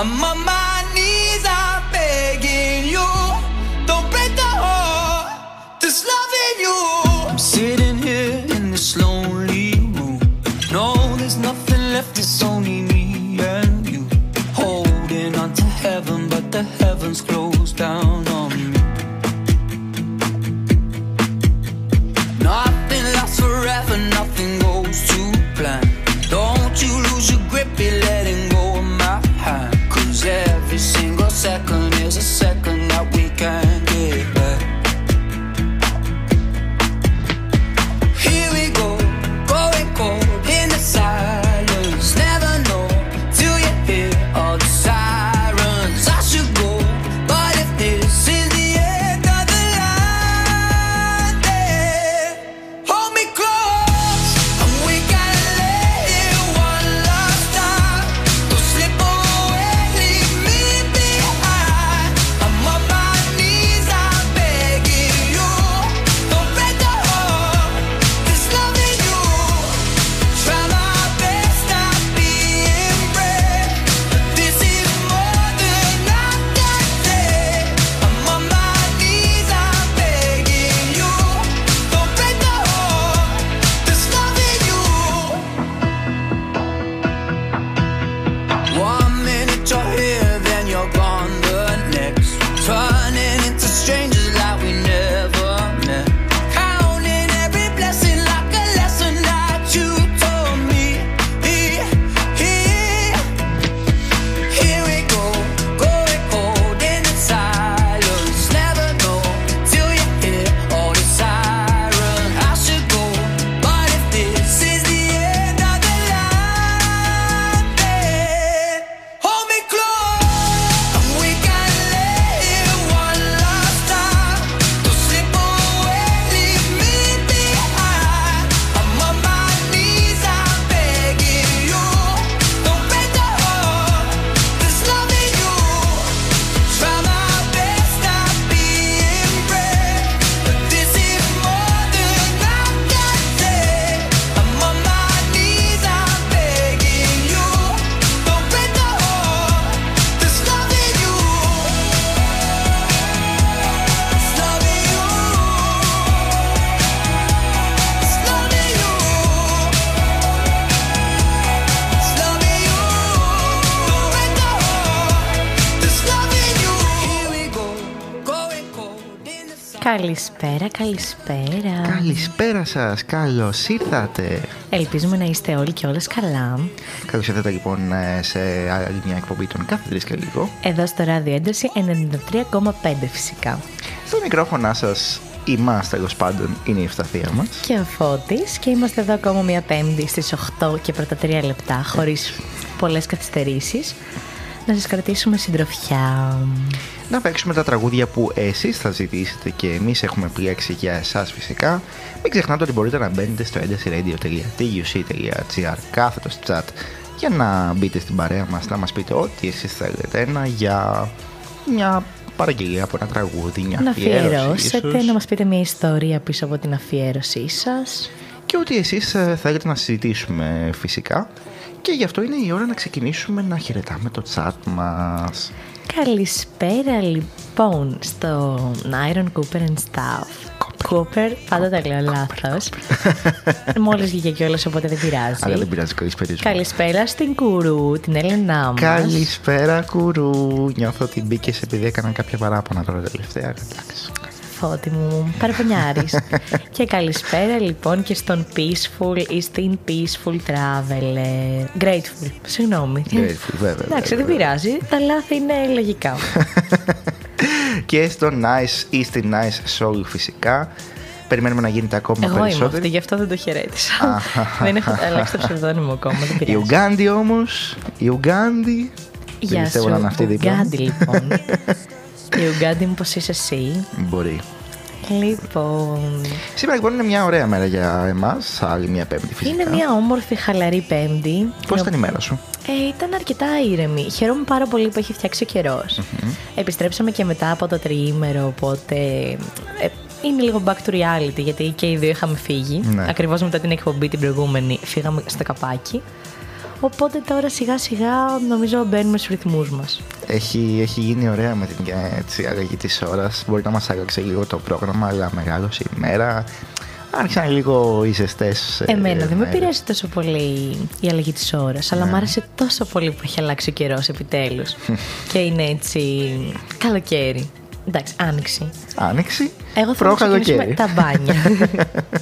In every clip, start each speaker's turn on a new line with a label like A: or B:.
A: I'm on my knees, I'm begging you. Don't break the heart that's loving you. I'm sitting here in this lonely room. No, there's nothing left, it's only
B: Καλησπέρα, καλησπέρα.
C: Καλησπέρα σας, καλώς ήρθατε.
B: Ελπίζουμε να είστε όλοι και όλες καλά.
C: Καλώς ήρθατε λοιπόν ε, σε άλλη μια εκπομπή των κάθε τρεις και λίγο.
B: Εδώ στο ράδιο ένταση 93,5 φυσικά.
C: Στο μικρόφωνο σας είμαστε τέλος πάντων είναι η ευσταθία μας.
B: Και ο Φώτης και είμαστε εδώ ακόμα μια πέμπτη στις 8 και πρώτα 3 λεπτά χωρίς πολλές καθυστερήσεις. Να σας κρατήσουμε συντροφιά.
C: Να παίξουμε τα τραγούδια που εσείς θα ζητήσετε και εμείς έχουμε επιλέξει για εσάς φυσικά. Μην ξεχνάτε ότι μπορείτε να μπαίνετε στο έντασiradio.tuc.gr κάθετο chat για να μπείτε στην παρέα μας, να μας πείτε ό,τι εσείς θέλετε. Ένα για μια παραγγελία από ένα τραγούδι, μια
B: Να
C: αφιέρωση
B: αφιερώσετε,
C: ίσως.
B: να μας πείτε μια ιστορία πίσω από την αφιέρωσή σας.
C: και ό,τι εσείς ε, θέλετε να συζητήσουμε φυσικά. Και γι' αυτό είναι η ώρα να ξεκινήσουμε να χαιρετάμε το chat μας.
B: Καλησπέρα λοιπόν στον Iron Cooper and Stuff. Cooper, πάντα τα λέω λάθος. Μόλις βγήκε κιόλας οπότε δεν πειράζει.
C: Αλλά δεν πειράζει, καλησπέρα.
B: Καλησπέρα στην Κουρού, την Έλενά μας.
C: Καλησπέρα, κουρού. Νιώθω ότι μπήκες επειδή έκανα κάποια παράπονα τώρα τελευταία. Εντάξει.
B: Φώτη μου, παραπονιάρης. και καλησπέρα λοιπόν και στον Peaceful ή στην Peaceful Traveler. Grateful, συγγνώμη.
C: Grateful, βέβαια,
B: Εντάξει, δεν
C: βέβαια.
B: πειράζει, τα λάθη είναι λογικά.
C: και στο Nice ή στη Nice Soul φυσικά. Περιμένουμε να γίνεται ακόμα
B: Εγώ είμαι
C: περισσότερο.
B: αυτή, γι' αυτό δεν το χαιρέτησα. δεν έχω αλλάξει το ψευδόνιμο ακόμα, δεν
C: Η
B: πειράζει.
C: Ουγγάντι όμως. Η Ουγγάντι.
B: Γεια
C: Δεν πιστεύω να είναι
B: σου,
C: αυτή δίπλα. μου.
B: Ουγγάντι λοιπόν. Η Ουγγάντι μου πώς είσαι εσύ.
C: Μπορεί.
B: Λοιπόν,
C: Σήμερα λοιπόν είναι μια ωραία μέρα για εμάς. Άλλη μια Πέμπτη φυσικά.
B: είναι μια όμορφη χαλαρή πέμπτη.
C: Πώς
B: την
C: ήταν η μέρα σου;
B: Ε, ήταν αρκετά ήρεμη. Χαίρομαι πάρα πολύ που έχει φτιάξει ο καιρο Επιστρέψαμε και μετά από το τριήμερο, οπότε ε, είναι λίγο back to reality, γιατί και οι δύο είχαμε φύγει.
C: Ναι.
B: Ακριβώς μετά την εκπομπή την προηγούμενη φύγαμε στο καπάκι. Οπότε τώρα σιγά σιγά νομίζω μπαίνουμε στους ρυθμούς μας.
C: Έχει, έχει γίνει ωραία με την έτσι, αλλαγή της ώρας. Μπορεί να μας άλλαξε λίγο το πρόγραμμα, αλλά μεγάλωσε η μέρα. Άρχισαν λίγο οι ζεστές ε,
B: Εμένα δεν με
C: μέρες.
B: πειράζει τόσο πολύ η αλλαγή της ώρας, αλλά μου άρεσε τόσο πολύ που έχει αλλάξει ο καιρός επιτέλους. και είναι έτσι καλοκαίρι. Εντάξει, άνοιξη.
C: Άνοιξη,
B: Εγώ θέλω να ξεκινήσουμε
C: προκαλοκαίρι.
B: τα μπάνια.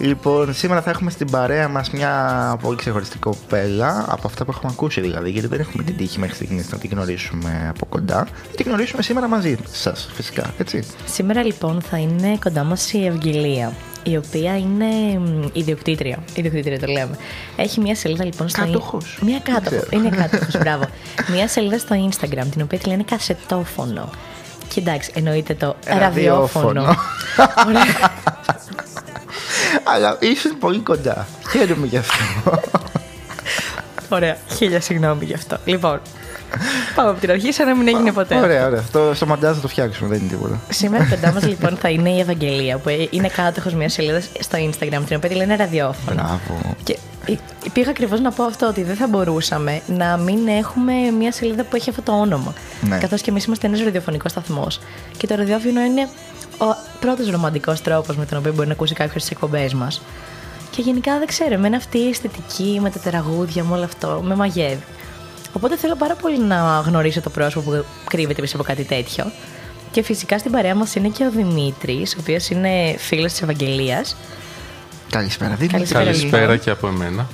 C: Λοιπόν, σήμερα θα έχουμε στην παρέα μας μια πολύ ξεχωριστή κοπέλα από αυτά που έχουμε ακούσει δηλαδή, γιατί δεν έχουμε την τύχη μέχρι στιγμής να την γνωρίσουμε από κοντά. Θα την γνωρίσουμε σήμερα μαζί σας, φυσικά, έτσι.
B: Σήμερα λοιπόν θα είναι κοντά μας η Ευγγελία, η οποία είναι μ, ιδιοκτήτρια. Ιδιοκτήτρια το λέμε. Έχει μια σελίδα λοιπόν στο
C: Κάτοχος.
B: Μια
C: Δεν
B: κάτοχος.
C: ξέρω.
B: Είναι κάτοχος, μπράβο. Μια σελίδα στο Instagram, την οποία τη λένε κασετόφωνο. Και εντάξει, εννοείται το ραδιόφωνο.
C: Ραδιόφωνο. Αλλά ήσουν πολύ κοντά. Χαίρομαι γι' αυτό.
B: Ωραία, χίλια συγγνώμη γι' αυτό. Λοιπόν, πάμε από την αρχή σαν να μην έγινε ποτέ.
C: Ωραία, ωραία. Αυτό στο μαντάζ θα το φτιάξουμε, δεν είναι τίποτα.
B: Σήμερα κοντά μας λοιπόν θα είναι η Ευαγγελία, που είναι κάτοχος μιας σελίδας στο Instagram, την οποία τη λένε ραδιόφωνο.
C: Μπράβο.
B: Και πήγα ακριβώς να πω αυτό, ότι δεν θα μπορούσαμε να μην έχουμε μια σελίδα που έχει αυτό το όνομα.
C: Ναι.
B: Καθώς και εμείς είμαστε ένας ραδιοφωνικός σταθμός. Και το ραδιόφωνο είναι ο πρώτος ρομαντικός τρόπος με τον οποίο μπορεί να ακούσει κάποιος τις εκπομπές μας. Και γενικά δεν ξέρω, εμένα αυτή η αισθητική με τα τεραγούδια, με όλο αυτό, με μαγεύει. Οπότε θέλω πάρα πολύ να γνωρίσω το πρόσωπο που κρύβεται πίσω από κάτι τέτοιο. Και φυσικά στην παρέα μας είναι και ο Δημήτρης, ο οποίος είναι φίλος της Ευαγγελίας.
C: Καλησπέρα, Δημήτρη.
B: Καλησπέρα.
D: Καλησπέρα και από εμένα.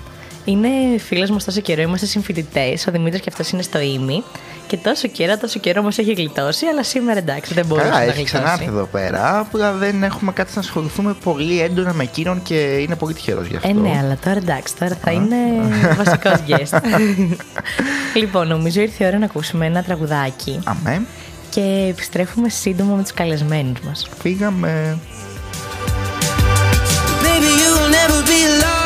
B: Είναι φίλο μας τόσο καιρό, είμαστε συμφοιτητές. Ο Δημήτρης και αυτός είναι στο ίμι. Και τόσο καιρό, τόσο καιρό μα έχει γλιτώσει, αλλά σήμερα εντάξει, δεν μπορούσε
C: Καλά,
B: να
C: έχει
B: γλιτώσει.
C: ξανάρθει εδώ πέρα. Απλά δεν έχουμε κάτι να ασχοληθούμε πολύ έντονα με εκείνον και είναι πολύ τυχερός γι' αυτό.
B: Ε, ναι, αλλά τώρα εντάξει, τώρα θα είναι βασικός guest. λοιπόν, νομίζω ήρθε η ώρα να ακούσουμε ένα τραγουδάκι
C: Αμέ,
B: και επιστρέφουμε σύντομα με τους καλεσμένους μας.
C: φύγαμε.
E: be
C: loved.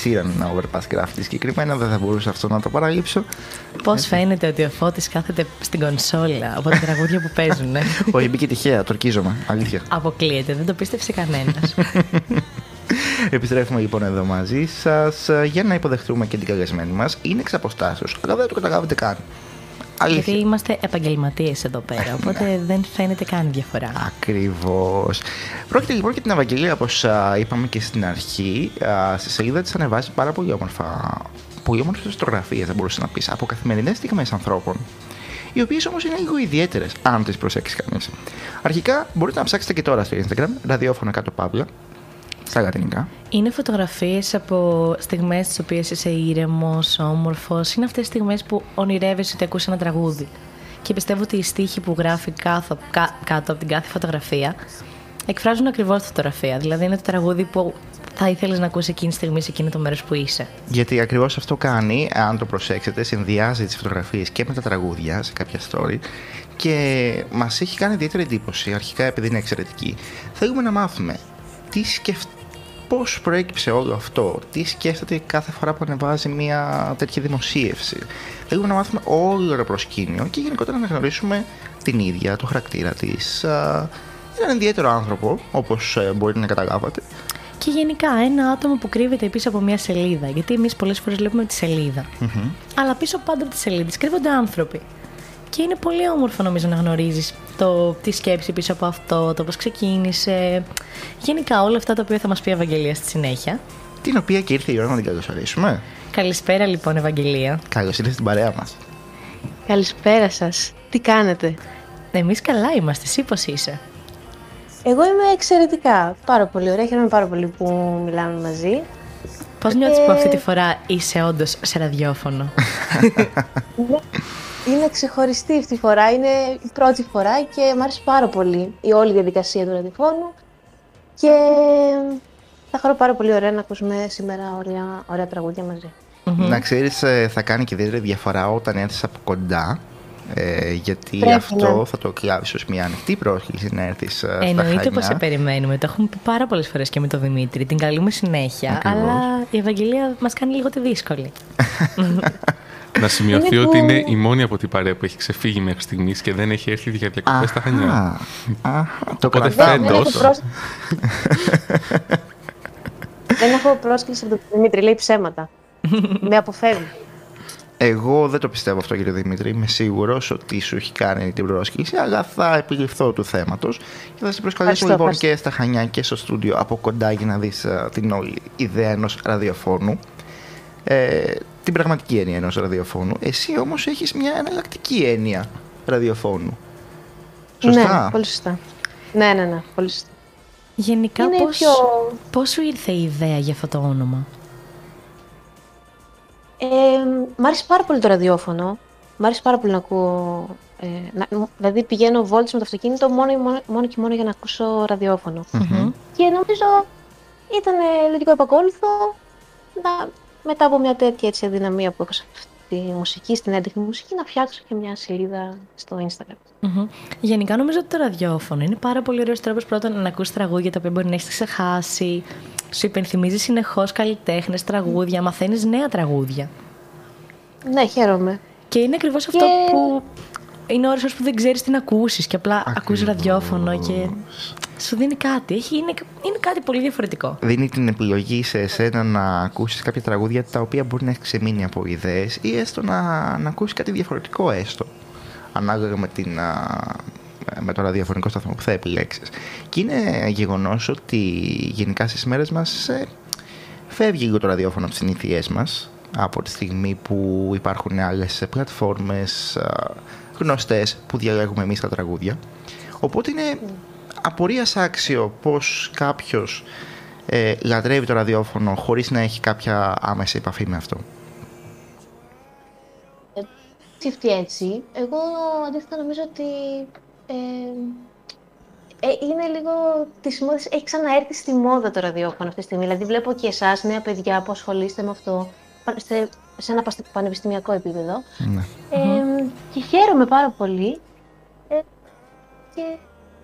C: Από Ed Sheeran, Overpass Graffiti συγκεκριμένα, δεν θα μπορούσα αυτό να το παραλείψω.
B: Πώς φαίνεται ότι ο Φώτης κάθεται στην κονσόλα από τα τραγούδια που παίζουν;
C: Όχι, μπήκε τυχαία, το ορκίζομαι, αλήθεια.
B: Αποκλείεται, δεν το πίστευσε κανένας.
C: Επιστρέφουμε λοιπόν εδώ μαζί σας για να υποδεχτούμε και την καλεσμένη μας. Είναι εξ αποστάσεως, αλλά δεν το καταλάβετε καν. Αλήθεια.
B: Γιατί είμαστε επαγγελματίες εδώ πέρα, οπότε δεν φαίνεται καν διαφορά.
C: Ακριβώς. Πρόκειται λοιπόν για την Ευαγγελία, όπως είπαμε και στην αρχή. α, Στη σελίδα της ανεβάζει πάρα πολύ όμορφα. Πολύ όμορφες φωτογραφίε, θα μπορούσες να πεις, από καθημερινές στιγμές ανθρώπων. Οι οποίες όμως είναι λίγο ιδιαίτερες, αν τις προσέξεις κανείς. Αρχικά μπορείτε να ψάξετε και τώρα στο Instagram, ραδιόφωνα κάτω παύλα, στα λατινικά.
B: Είναι φωτογραφίες από στιγμές τις οποίες είσαι ήρεμος, όμορφος. Είναι αυτές τις στιγμές που ονειρεύεσαι ότι ακούς ένα τραγούδι. Και πιστεύω ότι οι στίχοι που γράφει κάθω, κα- κάτω από την κάθε φωτογραφία εκφράζουν ακριβώς τη φωτογραφία. Δηλαδή είναι το τραγούδι που θα ήθελες να ακούσεις εκείνη τη στιγμή σε εκείνο το μέρος που είσαι.
C: Γιατί ακριβώς αυτό κάνει, αν το προσέξετε, συνδυάζει τις φωτογραφίες και με τα τραγούδια σε κάποια story και μας έχει κάνει ιδιαίτερη εντύπωση, αρχικά επειδή είναι εξαιρετική. Θέλουμε να μάθουμε τι σκεφ... πώς προέκυψε όλο αυτό, τι σκέφτεται κάθε φορά που ανεβάζει μια τέτοια δημοσίευση. Θέλουμε να μάθουμε όλο το προσκήνιο και γενικότερα να γνωρίσουμε την ίδια, το χαρακτήρα της. Έναν ιδιαίτερο άνθρωπο, όπως μπορείτε να καταλάβατε.
B: Και γενικά ένα άτομο που κρύβεται πίσω από μια σελίδα. Γιατί εμείς πολλές φορές βλέπουμε τη σελίδα. Αλλά πίσω πάντα από τη σελίδα κρύβονται άνθρωποι. Και είναι πολύ όμορφο νομίζω να γνωρίζεις το τι σκέψη πίσω από αυτό, το πώς ξεκίνησε. Γενικά όλα αυτά τα οποία θα μας πει η Ευαγγελία στη συνέχεια.
C: Την οποία και ήρθε η ώρα να την καλωσορίσουμε.
B: Καλησπέρα λοιπόν, Ευαγγελία.
C: Καλώς ήρθατε στην παρέα μας.
F: Καλησπέρα σας. Τι κάνετε;
B: Εμείς καλά είμαστε, εσύ πώς είσαι;
F: Εγώ είμαι εξαιρετικά. Πάρα πολύ ωραία. Χαίρομαι πάρα πολύ που μιλάμε μαζί.
B: Πώς νιώθεις που αυτή τη φορά είσαι όντως σε ραδιόφωνο;
F: Είναι, είναι ξεχωριστή αυτή η φορά. Είναι η πρώτη φορά και μου άρεσε πάρα πολύ η όλη διαδικασία του ραδιοφώνου. Και θα χαρώ πάρα πολύ ωραία να ακούσουμε σήμερα ωραία, ωραία τραγούδια μαζί.
C: Να ξέρεις, θα κάνει και ιδιαίτερη διαφορά όταν έρθεις από κοντά. Ε, γιατί
F: Πρέπει,
C: αυτό
F: ναι.
C: θα το κλάβει ω μια ανοιχτή πρόσκληση να έρθει στα
B: Εννοείται πως σε
C: Χανιά.
B: περιμένουμε. Το έχουμε πει πάρα πολλές φορές και με τον Δημήτρη. Την καλούμε συνέχεια.
C: Ακριβώς.
B: Αλλά η Ευαγγελία μας κάνει λίγο τη δύσκολη.
D: Να σημειωθεί
F: Είναι
D: ότι
F: που-
D: είναι η μόνη από την παρέα που έχει ξεφύγει μέχρι στιγμής και δεν έχει έρθει για διακοπές στα Χανιά.
C: Αχα, αχα, το
D: Οπότε
C: κρατάμε.
D: φέτος-
F: Δεν έχω, πρόσ... Δεν έχω πρόσκληση από τον Δημήτρη, λέει ψέματα. Με αποφεύγει.
C: Εγώ δεν το πιστεύω αυτό, κύριε Δημήτρη. Είμαι σίγουρος ότι σου έχει κάνει την πρόσκληση, αλλά θα επιληφθώ του θέματος και θα σε προσκαλέσω
F: Ευχαριστώ,
C: λοιπόν
F: ευχαριστώ.
C: και στα Χανιά και στο στούντιο από κοντά για να δεις την όλη ιδέα ενός ραδιοφώνου. Ε, την πραγματική έννοια ενός ραδιοφώνου. Εσύ όμως έχεις μια εναλλακτική έννοια ραδιοφώνου. Σωστά;
F: Ναι, πολύ σωστά. Ναι, ναι, ναι, πολύ σωστά.
B: Γενικά,
F: Είναι
B: πώς,
F: πιο-
B: πώς σου ήρθε η ιδέα για αυτό το όνομα;
F: Ε, μ' άρεσε πάρα πολύ το ραδιόφωνο. Μ' άρεσε πάρα πολύ να ακούω. Ε, να, δηλαδή πηγαίνω βόλτες με το αυτοκίνητο μόνο, μόνο, μόνο και μόνο για να ακούσω ραδιόφωνο. Και νομίζω ήταν ε, λογικό επακόλουθο να, μετά από μια τέτοια έτσι, αδυναμία που έχω σε αυτή τη μουσική, στην έντεχνη μουσική, να φτιάξω και μια σελίδα στο Instagram.
B: Μμμ. Γενικά νομίζω ότι το ραδιόφωνο είναι πάρα πολύ ωραίος τρόπος πρώτα να ακούσει τραγούδια τα οποία μπορεί να έχεις ξεχάσει. Σου υπενθυμίζεις συνεχώς καλλιτέχνες, τραγούδια, μαθαίνεις νέα τραγούδια.
F: Ναι, χαίρομαι.
B: Και είναι ακριβώς αυτό που είναι ώρες που δεν ξέρεις τι να ακούσεις και απλά ακούς ραδιόφωνο και σου δίνει κάτι. Έχει, είναι, είναι κάτι πολύ διαφορετικό.
C: Δίνει την επιλογή σε εσένα να ακούσεις κάποια τραγούδια τα οποία μπορεί να έχεις ξεμείνει από ιδέες ή έστω να, να ακούσεις κάτι διαφορετικό έστω ανάλογα με, την, α, με το ραδιοφωνικό σταθμό που θα επιλέξεις. Και είναι γεγονός ότι γενικά στις μέρες μας ε, φεύγει λίγο το ραδιόφωνο από τις συνήθειές μας από τη στιγμή που υπάρχουν άλλες πλατφόρμες α, γνωστές που διαλέγουμε εμείς τα τραγούδια. Οπότε είναι απορίας άξιο πως κάποιος ε, λατρεύει το ραδιόφωνο χωρίς να έχει κάποια άμεση επαφή με αυτό.
F: σκεφτεί έτσι. Εγώ αντίθετα νομίζω ότι ε, ε, είναι λίγο της μόδας. Έχει ξαναέρθει στη μόδα το ραδιόφωνο αυτή τη στιγμή. Δηλαδή, βλέπω και εσάς, νέα παιδιά που ασχολείστε με αυτό πα- σε, σε ένα παστε- πανεπιστημιακό επίπεδο.
C: Ναι.
F: Ε, και χαίρομαι πάρα πολύ. Ε, και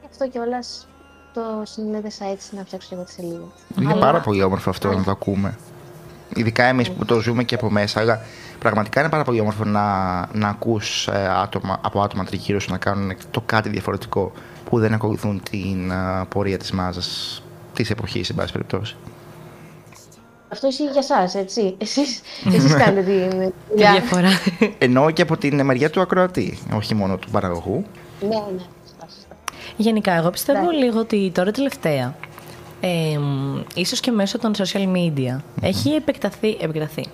F: γι' αυτό κιόλας το συνέδεσα έτσι να φτιάξω και εγώ τη σελίδα.
C: Είναι
F: Αλλά-
C: πάρα πολύ όμορφο αυτό να το ακούμε. Ειδικά εμείς που το ζούμε και από μέσα, αλλά πραγματικά είναι πάρα πολύ όμορφο να, να ακούς ε, άτομα, από άτομα τριγύρω σου να κάνουν το κάτι διαφορετικό που δεν ακολουθούν την ε, πορεία της μάζας της εποχής, εν πάση περιπτώσει.
F: Αυτό ισχύει για εσάς, έτσι. Εσείς, εσείς κάνετε την
B: Τη
F: δουλειά.
B: διαφορά.
C: Εννοώ και από την μεριά του ακροατή, όχι μόνο του παραγωγού.
F: Ναι, ναι. σωστά, σωστά.
B: Γενικά, εγώ πιστεύω
F: Εντάξει.
B: λίγο ότι τώρα τελευταία, ε, μ, ίσως και μέσω των social media, έχει επεκταθεί, επεκταθεί.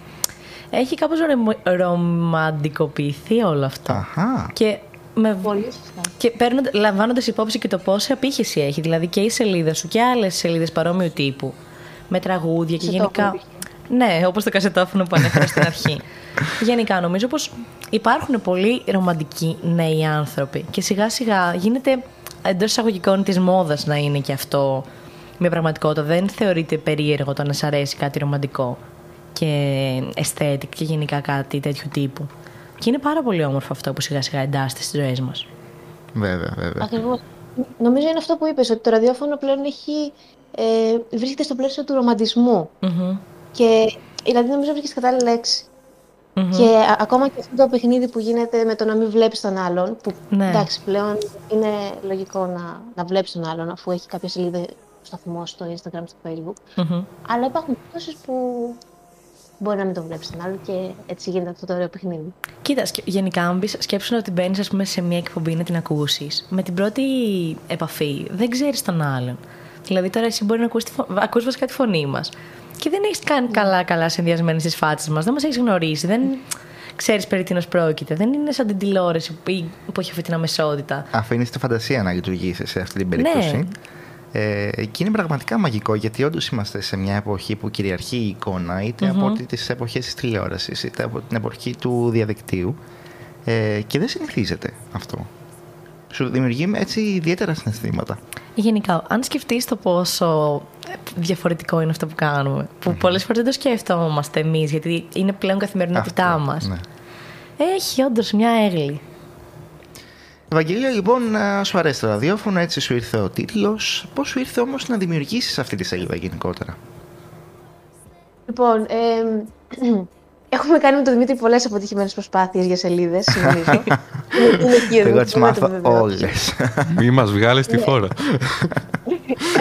B: Έχει κάπως ρεμο- ρομαντικοποιηθεί όλο αυτό.
C: Αχα.
B: Και, με,
F: Πολύ σωστά.
B: και παίρνοντα, λαμβάνοντας υπόψη και το πόση απήχηση έχει, δηλαδή και η σελίδα σου και άλλες σελίδες παρόμοιου τύπου, με τραγούδια και
F: Κασετόφωνο
B: γενικά... Ναι, όπως το κασετόφωνο που ανέφερα στην αρχή. Γενικά, νομίζω πως υπάρχουν πολύ ρομαντικοί νέοι άνθρωποι και σιγά σιγά γίνεται εντός εισαγωγικών της μόδας να είναι και αυτό μια πραγματικότητα. Δεν θεωρείται περίεργο το να σ' αρέσει κάτι ρομαντικό και aesthetic και γενικά κάτι τέτοιου τύπου. Και είναι πάρα πολύ όμορφο αυτό που σιγά σιγά εντάσσεται στις ζωές μας.
C: Βέβαια, βέβαια.
F: Ακριβώς. Νομίζω είναι αυτό που είπες, ότι το ραδιόφωνο πλέον έχει, ε, βρίσκεται στο πλαίσιο του ρομαντισμού.
B: Μμμ.
F: Και δηλαδή νομίζω βρίσκεται κατάλληλη λέξη. Και α- ακόμα και αυτό το παιχνίδι που γίνεται με το να μην βλέπεις τον άλλον, που
B: Ναι.
F: εντάξει πλέον είναι λογικό να, να βλέπεις τον άλλον αφού έχει κάποια σελίδα σταθμό στο Instagram, στο Facebook.
B: Μμμ.
F: Αλλά υπάρχουν περιπτώσει που μπορεί να μην τον βλέπεις τον άλλον και έτσι γίνεται αυτό το ωραίο παιχνίδι.
B: Κοίτας, σκε- γενικά, αν μπεις, σκέψου ότι μπαίνεις σε μια εκπομπή να την ακούσεις. Με την πρώτη επαφή δεν ξέρεις τον άλλον. Δηλαδή, τώρα εσύ μπορεί να ακούσει φο... ακούς βασικά τη φωνή μας. Και δεν έχεις κάνει καλά-καλά συνδυασμένε τι φάτσες μας. Δεν μας έχεις γνωρίσει. Δεν ξέρεις περί τίνος πρόκειται. Δεν είναι σαν την τηλεόραση που, που έχει αυτή την αμεσότητα.
C: Αφήνεις τη φαντασία να λειτουργήσεις σε αυτή την περίπτωση.
B: Ναι.
C: Ε, και είναι πραγματικά μαγικό γιατί όντως είμαστε σε μια εποχή που κυριαρχεί η εικόνα είτε από τις εποχές της τηλεόρασης είτε από την εποχή του διαδικτύου. Ε, και δεν συνηθίζεται αυτό. Σου δημιουργεί έτσι ιδιαίτερα συναισθήματα.
B: Γενικά, αν σκεφτείς το πόσο διαφορετικό είναι αυτό που κάνουμε, που πολλές φορές δεν το σκέφτομαστε εμείς, γιατί είναι πλέον καθημερινότητά
C: Αυτό,
B: μας.
C: ναι.
B: Έχει όντως μια έγλη.
C: Ευαγγελία, λοιπόν, ε, σου αρέσει το ραδιόφωνο, έτσι σου ήρθε ο τίτλος. Πώς σου ήρθε όμως να δημιουργήσεις αυτή τη σελίδα γενικότερα;
F: Λοιπόν, ε, έχουμε κάνει με τον Δημήτρη πολλές αποτυχημένες προσπάθειες για σελίδες, νομίζω. είναι, είναι εκεί,
C: Εγώ
F: δεν
C: τις
F: μπορώ να το
C: μάθω
F: βεβαιώσω.
C: όλες.
D: Μη μας βγάλεις τη φόρα.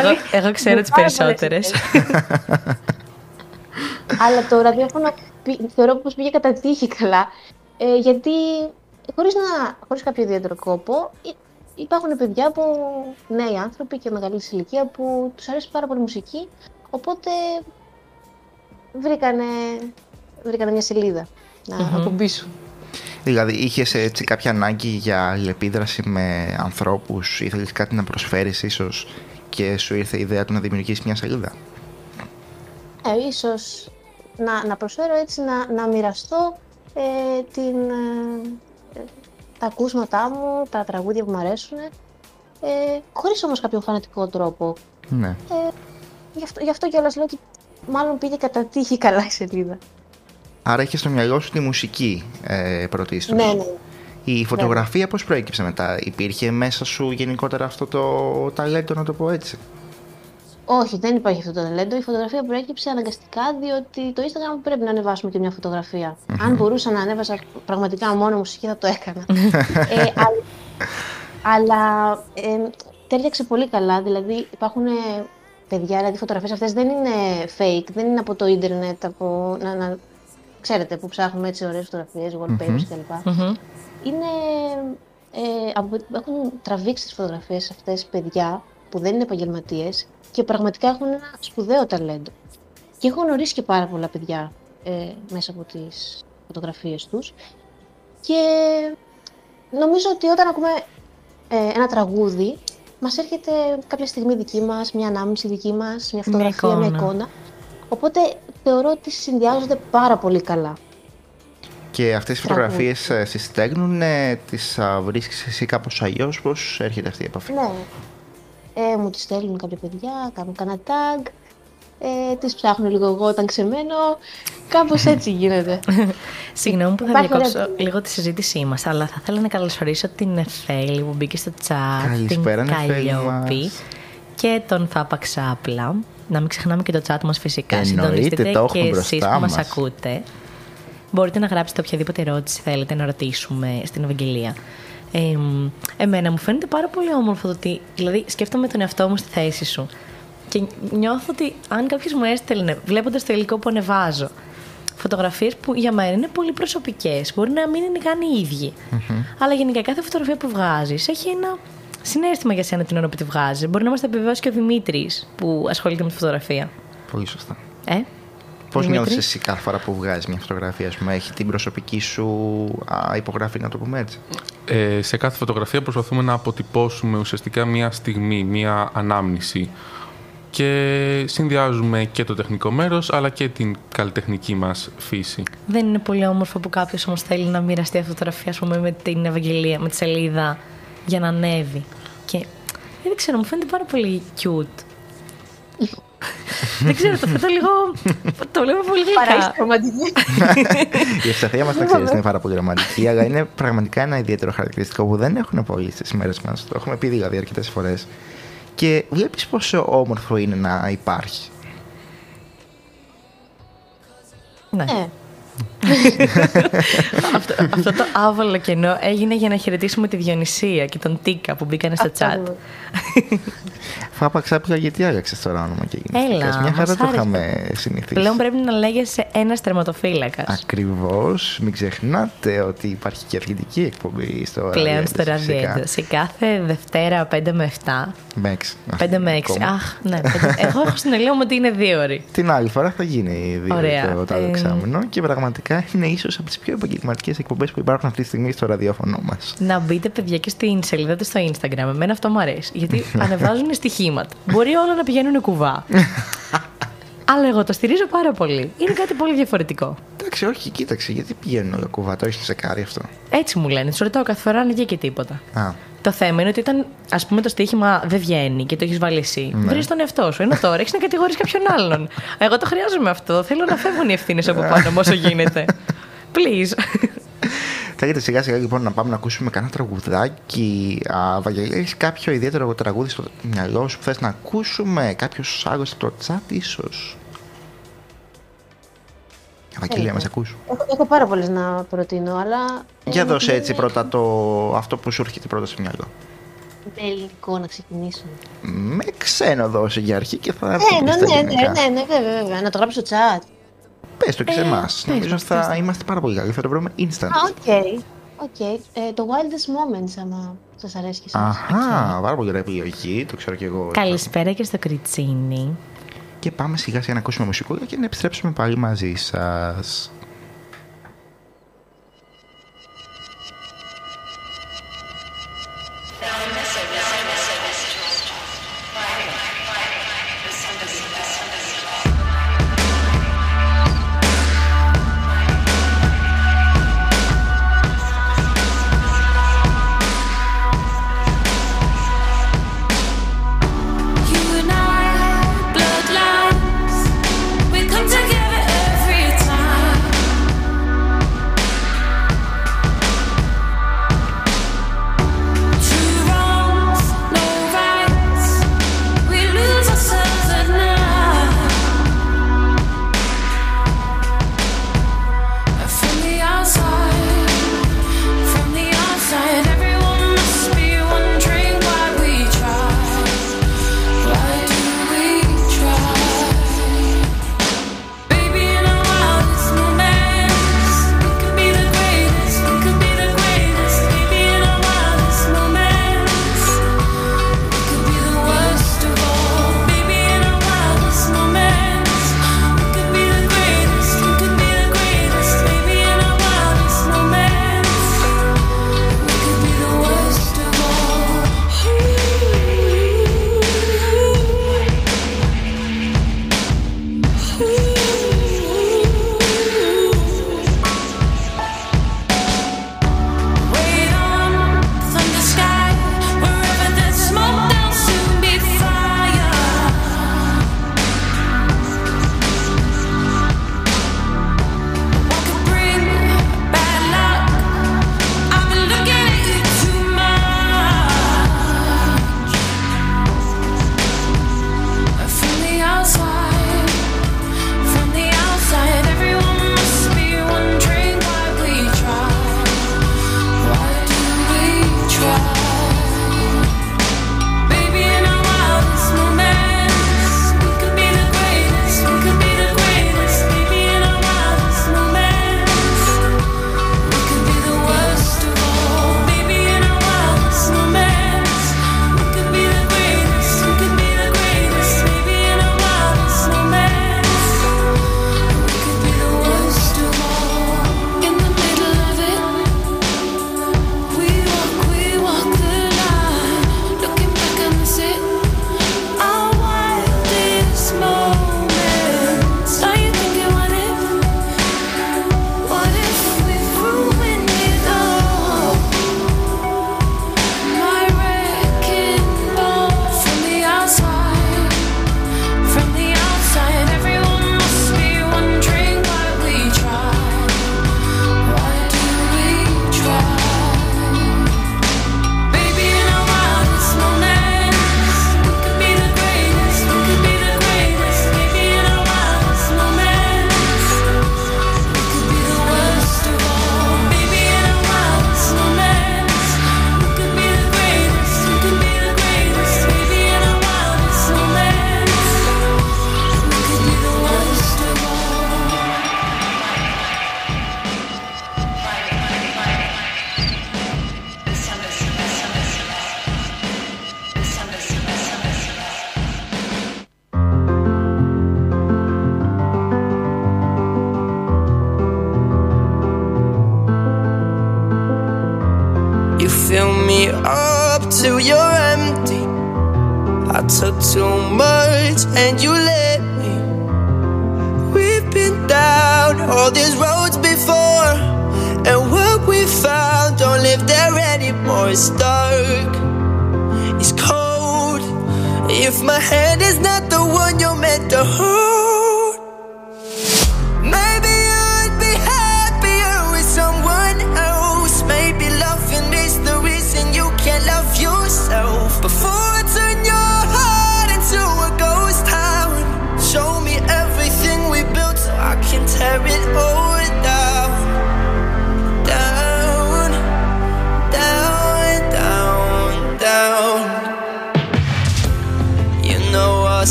B: Εγώ, εγώ ξέρω τις
F: Πάρα πολλές
B: περισσότερες.
F: Αλλά το ραδιόφωνο πη- θεωρώ πως πήγε κατά τύχη καλά, ε, γιατί χωρίς, να, χωρίς κάποιο ιδιαίτερο κόπο υ- υπάρχουν παιδιά που, νέοι άνθρωποι και μεγαλύτερη ηλικία που τους αρέσει πάρα πολύ η μουσική, οπότε βρήκανε, βρήκανε μια σελίδα να ακουμπήσουν.
C: Δηλαδή, είχες έτσι κάποια ανάγκη για αλληλεπίδραση με ανθρώπους, ήθελες κάτι να προσφέρεις ίσως και σου ήρθε η ιδέα του να δημιουργήσεις μια σελίδα;
F: Ε, ίσως να, να προσφέρω έτσι να, να μοιραστώ ε, την, ε, ε, τα ακούσματά μου, τα τραγούδια που μου αρέσουν, ε, χωρίς όμως κάποιο φανατικό τρόπο.
C: Ναι.
F: Ε, γι' αυτό, γι' αυτό κιόλας λέω ότι μάλλον πήγε κατά τύχη καλά η σελίδα.
C: Άρα είχες στο μυαλό σου τη μουσική ε, πρωτίστως.
F: Ναι, ναι.
C: Η φωτογραφία πώς προέκυψε μετά, υπήρχε μέσα σου γενικότερα αυτό το ταλέντο να το πω έτσι;
F: Όχι, δεν υπάρχει αυτό το ταλέντο. Η φωτογραφία προέκυψε αναγκαστικά διότι το Instagram πρέπει να ανεβάσουμε και μια φωτογραφία. Αν μπορούσα να ανέβαζα πραγματικά μόνος μουσική θα το έκανα. ε, αλλά αλλά ε, τέριαξε πολύ καλά. Δηλαδή υπάρχουν ε, παιδιά, δηλαδή οι φωτογραφίες αυτές δεν είναι fake, δεν είναι από το ίντερνετ, από, να, να, ξέρετε, που ψάχνουμε έτσι ωραίες φωτογραφίες, wallpapers κλπ. Είναι, ε, από, έχουν τραβήξει τις φωτογραφίες αυτές παιδιά που δεν είναι επαγγελματίες και πραγματικά έχουν ένα σπουδαίο ταλέντο. Και έχω γνωρίσει και πάρα πολλά παιδιά ε, μέσα από τις φωτογραφίες τους και νομίζω ότι όταν ακούμε ε, ένα τραγούδι μας έρχεται κάποια στιγμή δική μας, μια ανάμνηση δική μας, μια φωτογραφία, μια
B: εικόνα.
F: εικόνα. Οπότε θεωρώ ότι συνδυάζονται πάρα πολύ καλά.
C: Και αυτές οι φωτογραφίες ε, σε στέλνουν, ε, τις α, βρίσκεις εσύ κάπως αλλιώς, πώς έρχεται αυτή η επαφή;
F: Ναι. Ε, μου τις στέλνουν κάποια παιδιά, κάνουν κανένα tag, ε, τις ψάχνω λίγο εγώ όταν ξεμένω, κάπως έτσι γίνεται.
B: Συγγνώμη που θα
F: Υπάρχει
B: διακόψω
F: ωραία-
B: λίγο τη συζήτησή μας, αλλά θα ήθελα να καλωσορίσω την Εφέλη που μπήκε στο chat,
C: Καλησπέρα,
B: την
C: Νεφέλη
B: Καλλιόπη
C: μας.
B: και τον Θάπα Ξάπλα. Να μην ξεχνάμε και το chat μας φυσικά.
C: Εννοείται,
B: Συντονιστείτε
C: το έχουμε
B: και εσείς
C: μπροστά
B: που μας
C: μας.
B: ακούτε. Μπορείτε να γράψετε οποιαδήποτε ερώτηση θέλετε να ρωτήσουμε στην Ευαγγελία. Ε, μ, εμένα μου φαίνεται πάρα πολύ όμορφο το ότι. Δηλαδή, σκέφτομαι τον εαυτό μου στη θέση σου. Και νιώθω ότι αν κάποιος μου έστελνε, βλέποντας το υλικό που ανεβάζω, φωτογραφίες που για μένα είναι πολύ προσωπικές, μπορεί να μην είναι καν οι ιδιοι Αλλά γενικά κάθε φωτογραφία που βγάζεις έχει ένα συνέστημα για σένα την ώρα που τη βγάζει. Μπορεί να μα το επιβεβαιώσει και ο Δημήτρης που ασχολείται με τη φωτογραφία.
C: Πολύ σωστά.
B: Ε,
C: Πώς
B: Δημήτρη;
C: νιώθεις εσύ κάθε φορά που βγάζεις μια φωτογραφία, ας πούμε, έχει την προσωπική σου α, υπογραφή, να το πούμε έτσι;
D: Ε, σε κάθε φωτογραφία προσπαθούμε να αποτυπώσουμε ουσιαστικά μία στιγμή, μία ανάμνηση και συνδυάζουμε και το τεχνικό μέρος αλλά και την καλλιτεχνική μας φύση.
B: δεν είναι πολύ όμορφο που κάποιος όμως θέλει να μοιραστεί αυτή τη φωτογραφία ας πούμε, με την Ευαγγελία, με τη σελίδα για να ανέβει. Και ε, δεν ξέρω, μου φαίνεται πάρα πολύ cute. Δεν ξέρω, το θέτω λίγο. το βλέπω πολύ
F: Παρά
B: γλυκά.
F: ρομαντική.
C: Η ευσταθία μας τα ξέρεις, είναι πάρα πολύ ρομαντική, αλλά είναι πραγματικά ένα ιδιαίτερο χαρακτηριστικό που δεν έχουν πολύ στις μέρες μας. Το έχουμε πει δηλαδή αρκετές φορές. Και βλέπεις πόσο όμορφο είναι να υπάρχει.
B: ναι.
F: Ε,
B: αυτό, αυτό το άβολο κενό έγινε για να χαιρετήσουμε τη Διονυσία και τον Τίκα που μπήκαν στο
F: αυτό
B: chat.
F: μου.
C: Φάπα ξάπλα γιατί άλλαξε τώρα όνομα και γίνει.
B: Έλα,
C: Μια
B: μας
C: χαρά το
B: άρεσε.
C: είχαμε συνηθίσει.
B: Πλέον πρέπει να λέγεσαι ένας τερματοφύλακας.
C: Ακριβώς. Μην ξεχνάτε ότι υπάρχει και αθλητική εκπομπή στο
B: Πλέον στο
C: Ένταση, φυσικά.
B: ραδιέντο. Σε κάθε Δευτέρα 5 με 7.
C: Με έξι.
B: 5 με 6.
C: Ακόμα.
B: Αχ, ναι. πέντε- Εγώ έχω στην ελαιό μου ότι είναι δύο ώρες.
C: Την άλλη φορά θα γίνει δύο
B: Ωραία.
C: το, το άλλο
B: Ε,
C: εξάμεινο και πραγματικά είναι ίσως από τις πιο επαγγελματικές εκπομπές που υπάρχουν αυτή τη στιγμή στο ραδιόφωνο μας.
B: Να μπείτε, παιδιά, και στην σελίδα του στο Instagram. Εμένα αυτό μου αρέσει. Γιατί ανεβάζουν στοιχήματα. Μπορεί όλα να πηγαίνουν κουβά. Αλλά εγώ το στηρίζω πάρα πολύ. Είναι κάτι πολύ διαφορετικό.
C: Εντάξει, όχι, κοίταξε, γιατί πηγαίνουν όλα κουβά, το έχεις τσεκάρει αυτό.
B: Έτσι μου λένε. Τους ρωτάω κάθε φορά αν βγήκε τίποτα.
C: Α,
B: Το θέμα είναι ότι όταν ας πούμε το στοίχημα δεν βγαίνει και το έχεις βάλει εσύ,
C: Ναι.
B: βρει τον εαυτό σου. Ενώ τώρα έχεις να κατηγορείς κάποιον άλλον. Εγώ το χρειάζομαι αυτό. Θέλω να φεύγουν οι ευθύνες από πάνω μου όσο γίνεται. Please.
C: Θέλετε σιγά σιγά λοιπόν να πάμε να ακούσουμε κανένα τραγουδάκι. Α, Βαγγέλη, έχεις κάποιο ιδιαίτερο τραγούδι στο μυαλό σου που θες να ακούσουμε, κάποιος άλλος από το chat ίσως; Βαγγέλη, μας ακούς;
F: Έχω, έχω πάρα πολλές να προτείνω, αλλά.
C: Για
F: ε,
C: δώσε
F: μου
C: έτσι
F: πηγαίνει
C: πρώτα το, αυτό που σου έρχεται πρώτα στο μυαλό.
F: Με ελληνικό να ξεκινήσουμε.
C: Με ξένο δώσε για αρχή και θα
F: Ε,
C: έρθουμε
F: ναι,
C: στα
F: ναι, ναι,
C: ελληνικά.
F: ναι, ναι, βέβαια, βέβαια. Να το γράψω στο chat.
C: Πες το και σε
B: Ε,
C: εμάς.
B: πες
C: Νομίζω
B: μας,
C: θα
B: πες το.
C: είμαστε πάρα πολύ καλοί. Θα το βρούμε instant.
F: Α, OK. OK. Ε, το Wildest Moments, άμα σας αρέσει και εσάς.
C: Αχά, πάρα πολύ ωραία επιλογή. Το ξέρω και εγώ.
B: Καλησπέρα και στο Κριτσίνι.
C: Και πάμε σιγά σιγά να ακούσουμε μουσικό και να επιστρέψουμε πάλι μαζί σας.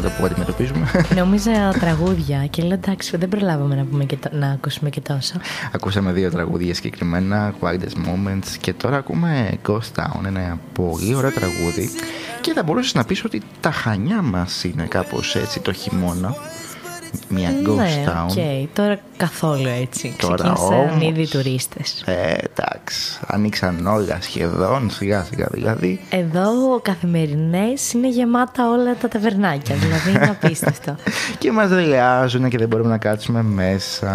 C: Προβλήματα που αντιμετωπίζουμε.
B: Νόμιζα τραγούδια και λέω εντάξει, δεν προλάβαμε να, πούμε και το- να ακούσουμε και τόσο.
C: Ακούσαμε δύο τραγούδια συγκεκριμένα, Wildest Moments και τώρα ακούμε Ghost Town, ένα πολύ ωραίο τραγούδι και θα μπορούσες να πεις ότι τα Χανιά μας είναι κάπως έτσι το χειμώνα, μια Ghost
B: ναι,
C: Town.
B: OK. Τώρα καθόλου έτσι.
C: Τώρα
B: Ξεκίνησαν
C: όμως.
B: ήδη οι τουρίστες.
C: Ε, εντάξει, ανοίξαν όλα σχεδόν, σιγά σιγά δηλαδή.
B: Εδώ καθημερινές είναι γεμάτα όλα τα ταβερνάκια. δηλαδή είναι απίστευτο.
C: Και μας δελεάζουν και δεν μπορούμε να κάτσουμε μέσα.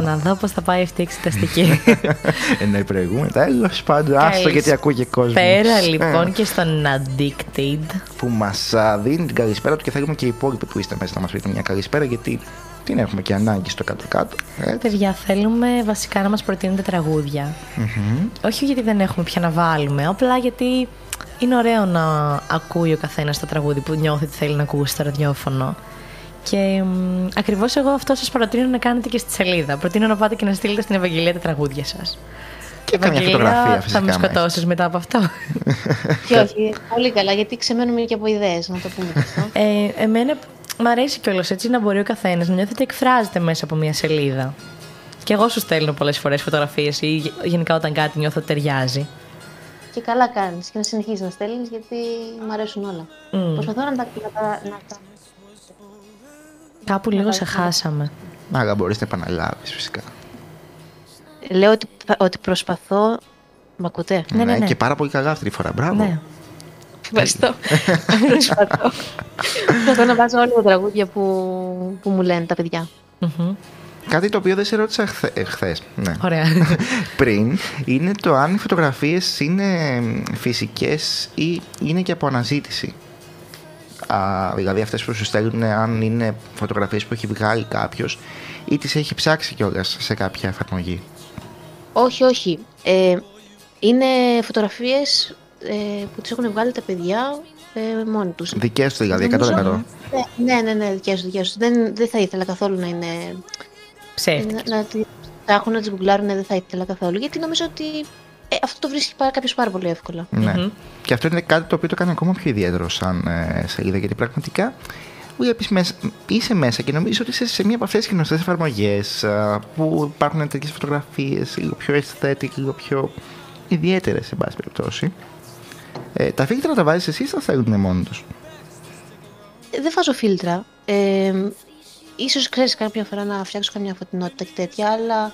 B: να δω πώς θα πάει αυτή η εξεταστική.
C: Ενώ η προηγούμενη, τέλος πάντων, άστο γιατί ακούει και κόσμος.
B: Πέρα λοιπόν και στον Addicted.
C: Που μας α, δίνει την καλησπέρα του και θέλουμε και οι υπόλοιποι που είστε μέσα να μας πείτε μια καλησπέρα γιατί την έχουμε και ανάγκη στο κάτω-κάτω. Έτσι.
B: Παιδιά, θέλουμε βασικά να μας προτείνετε τραγούδια. Όχι γιατί δεν έχουμε πια να βάλουμε, απλά γιατί είναι ωραίο να ακούει ο καθένας το τραγούδι που νιώθει ότι θέλει να ακούσει στο ραδιόφωνο. Και μ, ακριβώς εγώ αυτό σας προτείνω να κάνετε και στη σελίδα. Προτείνω να πάτε και να στείλετε στην Ευαγγελία τα τραγούδια σας.
C: Και καμιά
B: Ευαγγελία,
C: φωτογραφία φυσικά.
B: Θα με
C: μέσα.
B: σκοτώσεις μετά από αυτό.
F: Και όχι, πολύ καλά, γιατί ξεμένουμε και από ιδέες, να το πούμε και αυτό.
B: ε, εμένα μ' αρέσει κιόλας έτσι να μπορεί ο καθένας να νιώθει ότι εκφράζεται μέσα από μια σελίδα. Και εγώ σου στέλνω πολλές φορές φωτογραφίες ή γε- γενικά όταν κάτι νιώθω ότι ταιριάζει.
F: Και καλά κάνεις και να συνεχίζεις να στέλνεις, γιατί μου αρέσουν όλα. Προσπαθώ να τα. Να τα, να τα...
B: Κάπου λίγο σε χάσαμε.
C: Άρα μπορείς να επαναλάβεις φυσικά.
F: Λέω ότι, ότι προσπαθώ. Μ' ακούτε;
B: Ναι, ναι, ναι.
C: Και πάρα πολύ καλά αυτή τη φορά. Μπράβο.
B: Ναι.
F: Ευχαριστώ. Προσπαθώ. Προσπαθώ να βάζω όλα τα τραγούδια που, που μου λένε τα παιδιά.
B: Μμμ.
C: Κάτι το οποίο δεν σε ρώτησα χθε. ε, χθες, ναι.
B: Ωραία.
C: Πριν είναι το αν οι φωτογραφίες είναι φυσικές ή είναι και από αναζήτηση. Α, δηλαδή αυτές που σου στέλνουν αν είναι φωτογραφίες που έχει βγάλει κάποιος ή τις έχει ψάξει κιόλας σε κάποια εφαρμογή.
F: Όχι, όχι. Ε, είναι φωτογραφίες ε, που τις έχουν βγάλει τα παιδιά ε, μόνοι τους.
C: Δικές τους δηλαδή, 100%.
F: Νομίζω- Ναι, ναι, ναι, δικές τους, δικές τους. Δεν, δεν θα ήθελα καθόλου να είναι...
B: Ψεύτικη.
F: να, να τις ψάχνουν, να τις γκουγκλάρουν, ναι, δεν θα ήθελα καθόλου. Γιατί νομίζω ότι ε, αυτό το βρίσκει πάρα, κάποιος πάρα πολύ εύκολα.
C: Ναι. Και αυτό είναι κάτι το οποίο το κάνει ακόμα πιο ιδιαίτερο σαν ε, σελίδα γιατί πραγματικά βλέπεις μέσα, είσαι μέσα και νομίζω ότι είσαι σε μία από αυτές τις γνωστές εφαρμογές α, που υπάρχουν τέτοιες φωτογραφίες λίγο πιο aesthetic, λίγο πιο ιδιαίτερες σε πάση περιπτώσει. Ε, τα φίλτρα τα βάζεις εσύ ή τα θέλουν μόνοι τους;
F: Ε, Δεν βάζω φίλτρα. Ε, ίσως ξέρεις κάποια φορά να φτιάξω καμιά φωτεινότητα και τέτοια, αλλά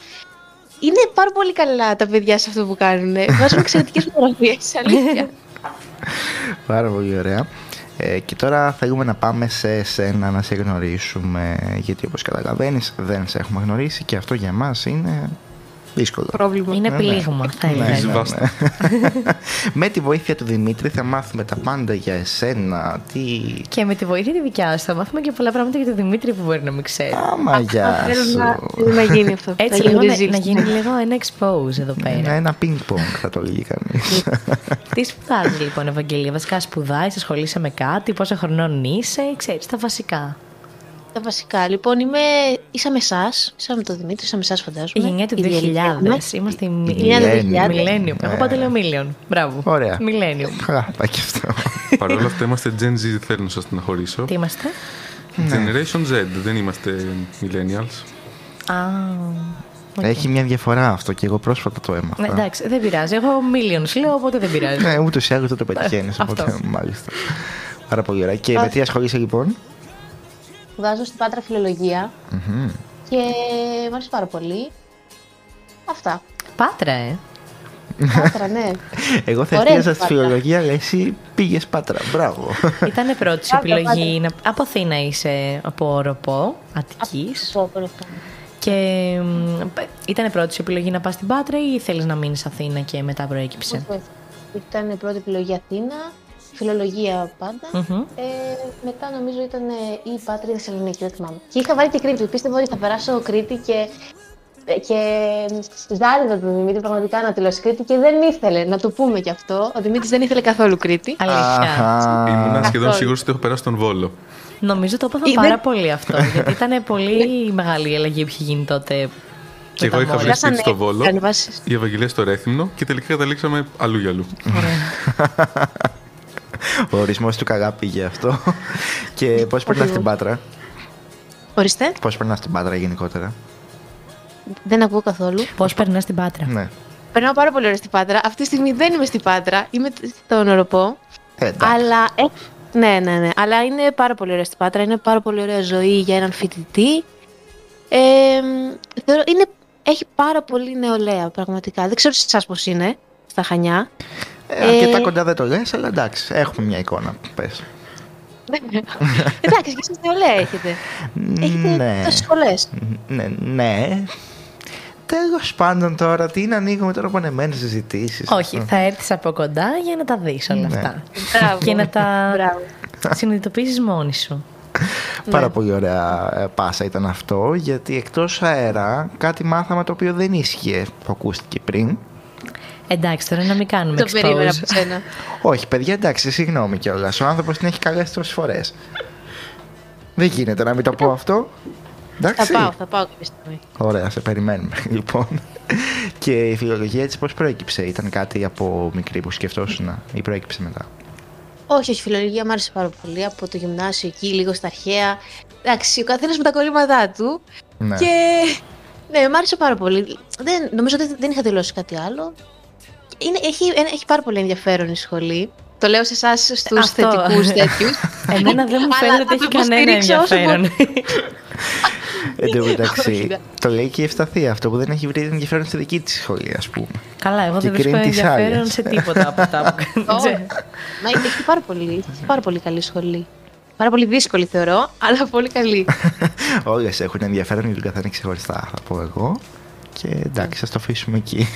F: είναι πάρα πολύ καλά τα παιδιά σε αυτό που κάνουν. Βάζουν εξαιρετικές φωτογραφίες, αλήθεια.
C: Πάρα πολύ ωραία. Ε, και τώρα θέλουμε να πάμε σε σένα να σε γνωρίσουμε γιατί όπως καταλαβαίνεις δεν σε έχουμε γνωρίσει και αυτό για μας είναι Δύσκολο.
F: Πρόβλημα.
B: Είναι
C: Ναι, ναι.
B: πλήγμα, θα
C: Ναι,
B: έλεγα.
C: ναι,
D: Σβάστα.
C: Με τη βοήθεια του Δημήτρη θα μάθουμε τα πάντα για εσένα. Τι.
B: Και με τη βοήθεια τη δικιά σου θα μάθουμε και πολλά πράγματα για τον Δημήτρη που μπορεί να μην ξέρει.
C: Άμα γεια
F: Θέλω
C: σου.
F: να, θέλω να γίνει αυτό.
B: Έτσι
F: Να
B: λίγο
F: γίνει
B: να,
F: reveal.
B: να γίνει λίγο ένα expose εδώ
C: Ναι,
B: πέρα.
C: ένα πινκ-πονγκ θα το λέγει κανείς.
B: Τι σπουδάζει λοιπόν, Ευαγγελία, βασικά σπουδάζει, ασχολείσαι με κάτι, πόσο χρονών είσαι, ξέρεις τα βασικά.
F: Τα βασικά. Λοιπόν, είμαι ίσα με εσάς. Ίσα με τον Δημήτρη, ίσα με εσάς φαντάζομαι.
B: Η γενιά του
F: Η ηλικία
B: 2000.
F: μου.
B: Είμαστε η
F: Η γενιά του 2000.
B: Millennium. Εγώ πάντα λέω Million. Μπράβο.
C: Ωραία.
B: Millennium.
C: Καλά, πάει και αυτό.
D: Παρ' όλα αυτά είμαστε Gen Z, δεν θέλω να σας στεναχωρήσω.
B: Τι είμαστε;
D: Generation Z, δεν είμαστε millennials.
B: Α, οκ.
C: Έχει μια διαφορά αυτό και εγώ πρόσφατα το έμαθα.
B: Ναι, εντάξει, δεν πειράζει. Εγώ Millions λέω, οπότε δεν πειράζει.
C: Ναι, ούτως ή άλλως δεν το πετυχαίνεις.
B: Αυτό.
C: Οπότε μάλιστα. Πάρα πολύ ωραία. Και με τι ασχολείσαι λοιπόν;
F: Σπουδάζω στην Πάτρα Φιλολογία και μου αρέσει πάρα πολύ. Αυτά.
B: Πάτρα, ε.
F: Πάτρα, ναι.
C: Εγώ θα
F: Ωραία
C: εστίαζα στη
F: Πάτρα.
C: φιλολογία, αλλά εσύ πήγες πάτρα. Μπράβο.
B: Ήταν πρώτη σου
F: Πάτρα,
B: επιλογή. να- Από Αθήνα είσαι από Οροπό, Αττικής.
F: Το πρώτο.
B: Και ήταν πρώτη σου επιλογή να πας στην Πάτρα ή θέλεις να μείνεις Αθήνα και μετά προέκυψε;
F: Ήταν η πρώτη επιλογή Αθήνα, φιλολογία πάντα.
B: Μμμ.
F: Ε, μετά νομίζω ήταν ε, η Πάτρα ή η Θεσσαλονίκη, δεν θυμάμαι. Και είχα βάλει και Κρήτη. Πίστευα ότι θα περάσω Κρήτη και, και ζάριζα τον Δημήτρη πραγματικά να τελειώσει Κρήτη και δεν ήθελε να το πούμε κι αυτό. Ο Δημήτρης δεν ήθελε καθόλου Κρήτη.
B: Αλήθεια.
D: Ήμουν σχεδόν
F: Καθόλου.
D: σίγουρος ότι έχω περάσει τον Βόλο.
B: Νομίζω το έπαθα
F: Ή
B: πάρα
F: δεν-
B: πολύ αυτό. γιατί ήταν πολύ μεγάλη η αλλαγή που είχε γίνει τότε.
D: Και εγώ
B: τα
D: είχα
B: μόρια.
D: βρει σπίτι στο
F: Περάσανε
D: Βόλο,
F: ανεβάσεις.
D: η Ευαγγελία στο Ρέθυμνο και τελικά καταλήξαμε αλλού για αλλού.
C: Ο ορισμός του καλά πήγε αυτό. και πώς περνάς στην πάτρα;
F: Ορίστε,
C: Πώς περνάς στην πάτρα γενικότερα;
F: δεν ακούω καθόλου.
B: Πώς περνάς στην Πάτρα;
C: Ναι.
F: Περνάω πάρα πολύ ωραία στην Πάτρα. Αυτή τη στιγμή δεν είμαι στην Πάτρα, είμαι στον Οροπό.
C: Ε, εντάξει.
F: Αλλά, ε, ναι, ναι, ναι. Αλλά είναι πάρα πολύ ωραία στην Πάτρα. Είναι πάρα πολύ ωραία ζωή για έναν φοιτητή. Ε, θεωρώ, είναι, έχει πάρα πολύ νεολαία, πραγματικά. Δεν ξέρω σε εσάς πώς είναι, στα Χανιά.
C: Ε, αρκετά
F: ε,
C: κοντά δεν το λες, αλλά εντάξει, έχουμε μια εικόνα. Πες.
F: Εντάξει, και εσείς νεολαία έχετε. Έχετε
C: ναι.
F: τόσες σχολές.
C: ναι, ναι. Τέλος πάντων τώρα, τι είναι ανοίγουμε τώρα πανεμένε συζητήσεις.
B: Όχι, θα έρθεις από κοντά για να τα δεις όλα
C: Ναι.
B: αυτά.
F: Μπράβο.
B: και να τα
F: Μπράβο.
B: συνειδητοποιήσεις μόνη σου.
C: Πάρα
F: Ναι.
C: πολύ ωραία ε, πάσα ήταν αυτό, γιατί εκτός αέρα κάτι μάθαμε το οποίο δεν ίσχυε που ακούστηκε πριν.
B: Εντάξει, τώρα να μην κάνουμε
F: Το περίμενα
B: expose.
F: από σένα.
C: Όχι, παιδιά, εντάξει, συγγνώμη κιόλας. Ο άνθρωπος την έχει καλέσει τόσε φορές. Δεν γίνεται να μην το πω αυτό.
F: Θα
C: Εντάξει.
F: πάω, θα πάω κάποια στιγμή.
C: Ωραία, σε περιμένουμε λοιπόν. Και η φιλολογία έτσι πώς προέκυψε, ήταν κάτι από μικρή που σκεφτόσουν ή προέκυψε μετά;
F: Όχι, όχι, φιλολογία μου άρεσε πάρα πολύ. Από το γυμνάσιο εκεί, λίγο στα αρχαία. Εντάξει, ο καθένας με τα κολλήματά του.
C: Ναι.
F: Και ναι, μ' άρεσε πάρα πολύ. Δεν, νομίζω ότι δεν είχα δηλώσει κάτι άλλο. Είναι, έχει, ένα- έχει πάρα πολύ ενδιαφέρον η σχολή. Το λέω σε εσάς στους
B: Αυτό.
F: θετικούς τέτοιους.
B: Εμένα δεν μου
F: Αλλά
B: φαίνεται
F: θα
B: ότι έχει
F: το
B: κανένα
F: υποστηρίξω όσο
B: ενδιαφέρον.
C: Εν τω μεταξύ,
F: Όχι, ναι.
C: το λέει και η Ευσταθία αυτό που δεν έχει βρει ενδιαφέρον στη δική της σχολή, ας πούμε.
B: Καλά, εγώ
C: Και
B: δεν βρίσκω
C: κρίνει τις
B: ενδιαφέρον
C: άλλες.
B: σε τίποτα από αυτά που
F: Όχι.
B: κάνει.
F: Μα έχει πάρα πολύ, έχει πάρα πολύ καλή σχολή. Πάρα πολύ δύσκολη θεωρώ, αλλά πολύ καλή.
C: Όλες έχουν ενδιαφέρον, η Λούκα θα είναι ξεχωριστά, θα πω εγώ. Και εντάξει, α το αφήσουμε εκεί.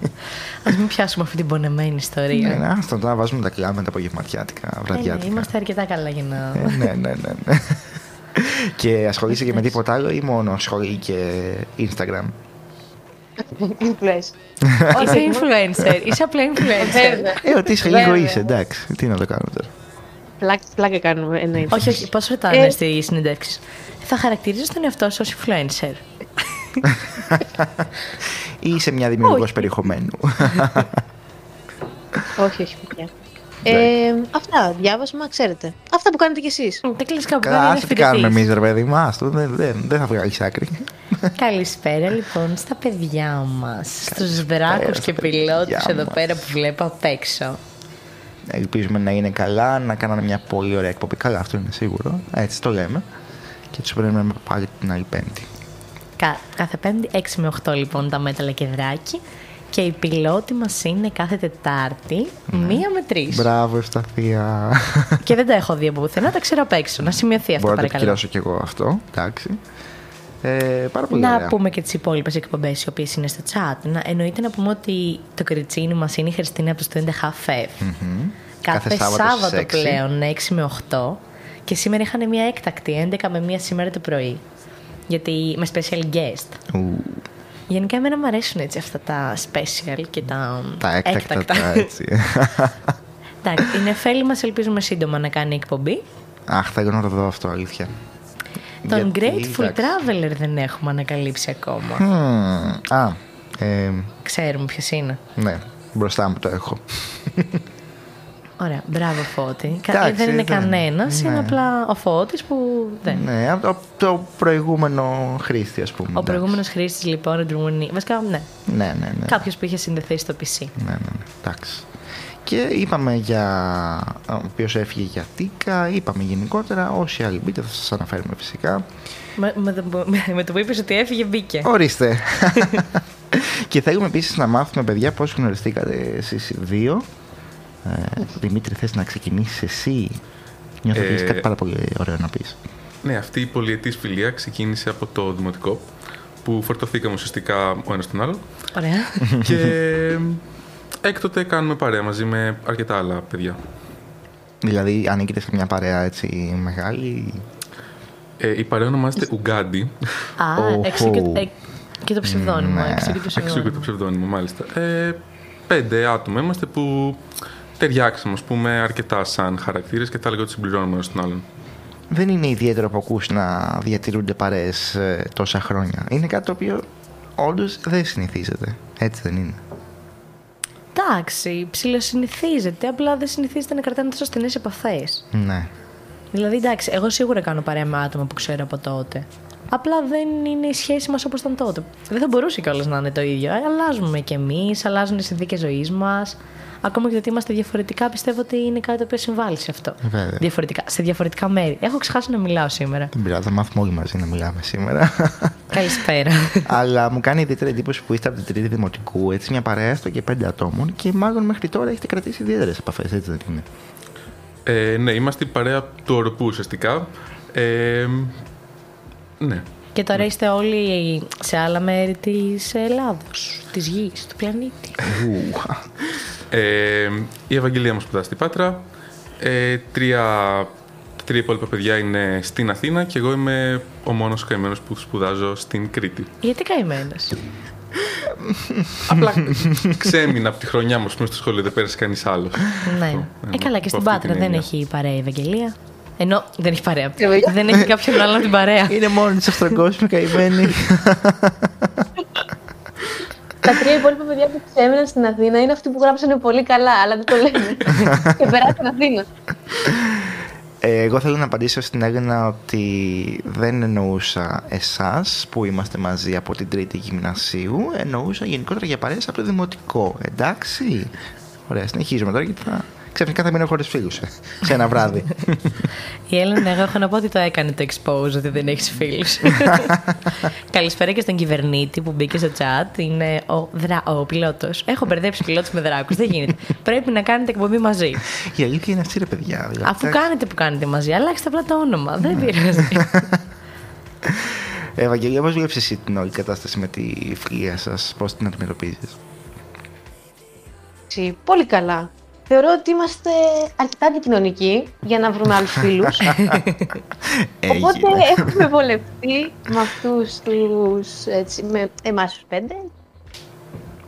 B: Α μην πιάσουμε αυτή την πονεμένη ιστορία.
C: ναι, ναι, άστο, τώρα βάζουμε τα κλάματα απογευματιάτικα,
B: Ε, ναι,
C: βραδιάτικα.
B: είμαστε αρκετά καλά για να.
C: Ε, ναι, ναι, ναι. ναι. και ασχολείσαι και με τίποτα άλλο ή μόνο σχολή και Instagram;
F: Influence.
B: Είσαι influencer. Είσαι απλά influencer.
F: Βέβαια.
C: Ε, ότι είσαι
F: Βέβαια.
C: λίγο είσαι, εντάξει. Τι να το κάνω τώρα.
F: Πλάκα, πλάκα κάνουμε, εννοείται.
B: όχι, όχι. Πώ ρωτάνε
F: Ε.
B: στη συνεντεύξει. Θα χαρακτηρίζει τον εαυτό σου ως influencer.
C: Ή είσαι μια δημιουργός
F: Όχι.
C: περιεχομένου.
F: όχι, όχι, παιδιά. Ε, αυτά, διάβασμα, ξέρετε. Αυτά που κάνετε κι εσείς.
B: Δεν κλείσει κάπου
C: Καλά,
B: κάνει
C: άσε τι κάνουμε εμείς, ρε παιδί μα. Δεν, δεν, δεν θα βγάλεις άκρη.
B: Καλησπέρα λοιπόν στα παιδιά μας. Στους βράκου
C: στα
B: και
C: παιδιά
B: πιλότους εδώ
C: μας.
B: πέρα που βλέπω απ' έξω.
C: Ελπίζουμε να είναι καλά, να κάνανε μια πολύ ωραία εκπομπή. Καλά, αυτό είναι σίγουρο. Έτσι το λέμε. Και τους περιμένουμε πάλι την άλλη Πέμπτη.
B: Κα- κάθε Πέμπτη, 6 με 8 λοιπόν τα μέταλλα και δράκι. Και η πιλότη μας είναι κάθε Τετάρτη, μία με τρεις.
C: Ναι. Μπράβο, Ευσταθία.
B: Και δεν τα έχω δει από πουθενά, τα ξέρω απ' έξω. Να σημειωθεί αυτό
C: Μπορώ να το
B: παρακαλώ.
C: επικυρώσω κι εγώ αυτό. Εντάξει. Ε, πάρα πολύ
B: Να
C: ωραία.
B: πούμε και τις υπόλοιπες εκπομπές οι οποίες είναι στο chat. Να, εννοείται να πούμε ότι το κριτσίνι μας είναι η Χριστίνα από το Student Half F. Κάθε,
C: Κάθε Σάββατος
B: Σάββατο,
C: στις έξι.
B: πλέον, 6 με 8. Και σήμερα είχαν μια έκτακτη, 11 με 1 σήμερα το πρωί. Γιατί με special guest.
C: Ου,
B: Γενικά εμένα μου αρέσουν έτσι αυτά τα special και τα,
C: τα έκτακτα, τα έτσι.
B: Εντάξει, η Νεφέλη μας ελπίζουμε σύντομα να κάνει εκπομπή.
C: Αχ, θα να το δω αυτό, αλήθεια.
B: Τον
C: Γιατί,
B: Grateful
C: εντάξει.
B: Traveler δεν έχουμε ανακαλύψει ακόμα.
C: Μμμ, Α, ε,
B: Ξέρουμε ποιος είναι.
C: ναι, μπροστά μου το έχω.
B: Ωραία, μπράβο Φώτη. Κα-
C: Εντάξει,
B: δεν είναι
C: δεν-
B: κανένας, είναι
C: ναι.
B: απλά ο Φώτης που δεν.
C: Ναι, από το, το προηγούμενο χρήστη, ας πούμε.
B: Ο
C: εντάξει.
B: προηγούμενος χρήστης λοιπόν, εντρομονή. Βασικά, ναι.
C: Ναι, ναι, ναι.
B: Κάποιος που είχε συνδεθεί στο PC.
C: Ναι, ναι, ναι. Εντάξει. Και είπαμε για ο οποίος έφυγε για Τίκα, είπαμε γενικότερα. Όσοι άλλοι μπείτε, θα σας αναφέρουμε φυσικά.
B: Με, με, το, που- με, με το που είπες ότι έφυγε, μπήκε.
C: Ορίστε. και θέλουμε επίσης να μάθουμε, παιδιά, πώς γνωριστήκατε εσείς οι δύο. Ε, Δημήτρη, θες να ξεκινήσεις εσύ; Νιώθω ότι
D: Ε,
C: έχει κάτι πάρα πολύ ωραίο να πεις.
D: Ναι, αυτή η πολυετής φιλία ξεκίνησε από το δημοτικό που φορτωθήκαμε ουσιαστικά ο ένας τον άλλο
B: Ωραία.
D: και έκτοτε κάνουμε παρέα μαζί με αρκετά άλλα παιδιά.
C: Δηλαδή, ανήκετε σε μια παρέα έτσι μεγάλη;
D: Ε, η παρέα ονομάζεται Ουγκάντι,
B: Α,
C: Οχο.
B: εξού και, ε, και το ψευδόνυμο.
C: Ναι.
B: Εξού και το
D: εξού και
B: ψευδόνυμο.
D: το ψευδόνυμο μάλιστα. Ε, πέντε άτομα είμαστε που ταιριάξαμε, ας πούμε, αρκετά σαν χαρακτήρες και τα έλεγα ότι συμπληρώνουμε ένας τον άλλον.
C: Δεν είναι ιδιαίτερο από ακούς να διατηρούνται παρέες ε, τόσα χρόνια. Είναι κάτι το οποίο όντως δεν συνηθίζεται. Έτσι δεν είναι.
B: Εντάξει, ψηλοσυνηθίζεται, απλά δεν συνηθίζεται να κρατάνε τόσο στενές επαφές.
C: Ναι.
B: Δηλαδή, εντάξει, εγώ σίγουρα κάνω παρέα με άτομα που ξέρω από τότε. Απλά δεν είναι η σχέση μας όπως ήταν τότε. Δεν θα μπορούσε κιόλας να είναι το ίδιο. Ε, Αλλάζουμε κι εμείς, αλλάζουν οι συνθήκες ζωής μας. Ακόμα και το ότι είμαστε διαφορετικά, πιστεύω ότι είναι κάτι το οποίο συμβάλλει σε αυτό.
C: Βέβαια.
B: Διαφορετικά, σε διαφορετικά μέρη. Έχω ξεχάσει να μιλάω σήμερα.
C: Δεν πειράζει, θα μάθουμε όλοι μαζί να μιλάμε σήμερα.
B: Καλησπέρα.
C: Αλλά μου κάνει ιδιαίτερη εντύπωση που είστε από την τρίτη δημοτικού, έτσι μια παρέα έστω και πέντε ατόμων και μάλλον μέχρι τώρα έχετε κρατήσει ιδιαίτερες επαφές, έτσι δεν είναι;
D: Ε, ναι, είμαστε η παρέα του οροπού ουσιαστικά. Ε, ναι.
B: Και τώρα είστε όλοι σε άλλα μέρη της Ελλάδος, της γης, του πλανήτη.
C: Ου,
D: Ε, η Ευαγγελία μου σπουδάζει στην Πάτρα. Ε, τρία, τα τρία υπόλοιπα παιδιά είναι στην Αθήνα και εγώ είμαι ο μόνος καημένος που σπουδάζω στην Κρήτη.
B: Γιατί καημένος;
D: Απλά ξέμεινα από τη χρονιά μου, ας πούμε, στο σχολείο, δεν πέρασε κανείς άλλος.
B: Ναι.
D: Ε,
B: Ε, καλά, και
D: από
B: στην
D: αυτή
B: Πάτρα
D: την
B: δεν
D: έννοια.
B: έχει παρέα η Ευαγγελία. Ενώ δεν έχει παρέα.
F: Ευαγγελία.
B: δεν έχει κάποιον άλλον την παρέα.
C: είναι μόνη τη αυτοκόσμη καημένη.
F: Τα τρία υπόλοιπα παιδιά που ξέμειναν στην Αθήνα είναι αυτοί που γράψανε πολύ καλά, αλλά δεν το λένε. και περάσαν Αθήνα.
C: Ε, εγώ θέλω να απαντήσω στην Έλληνα ότι δεν εννοούσα εσάς που είμαστε μαζί από την τρίτη γυμνασίου, εννοούσα γενικότερα για παρέες από το δημοτικό. Εντάξει. Ωραία, συνεχίζουμε τώρα γιατί θα... Ξαφνικά θα μείνω χωρίς φίλους ε, σε ένα βράδυ.
B: Η Έλληνα, εγώ έχω να πω ότι το έκανε το expose ότι δεν έχεις φίλους. Καλησπέρα και στον κυβερνήτη που μπήκε στο chat. Είναι ο, δρα... ο πιλότος. Έχω μπερδέψει πιλότους με δράκους. δεν γίνεται. Πρέπει να κάνετε εκπομπή μαζί.
C: Η αλήθεια είναι αυτή ρε παιδιά. δηλαδή,
B: Αφού
C: εντάξει.
B: κάνετε που κάνετε μαζί, αλλάξτε απλά το όνομα. δεν πειράζει.
C: Ε, Ευαγγελία, πώς βλέπεις εσύ την όλη κατάσταση με τη φιλία σας, πώς την αντιμετωπίζεις;
F: Έτσι, Πολύ καλά. Θεωρώ ότι είμαστε αρκετά αντικοινωνικοί για να βρούμε άλλους φίλους. Οπότε
C: Έγινε.
F: έχουμε βολευτεί με αυτούς τους, έτσι, με εμάς τους πέντε.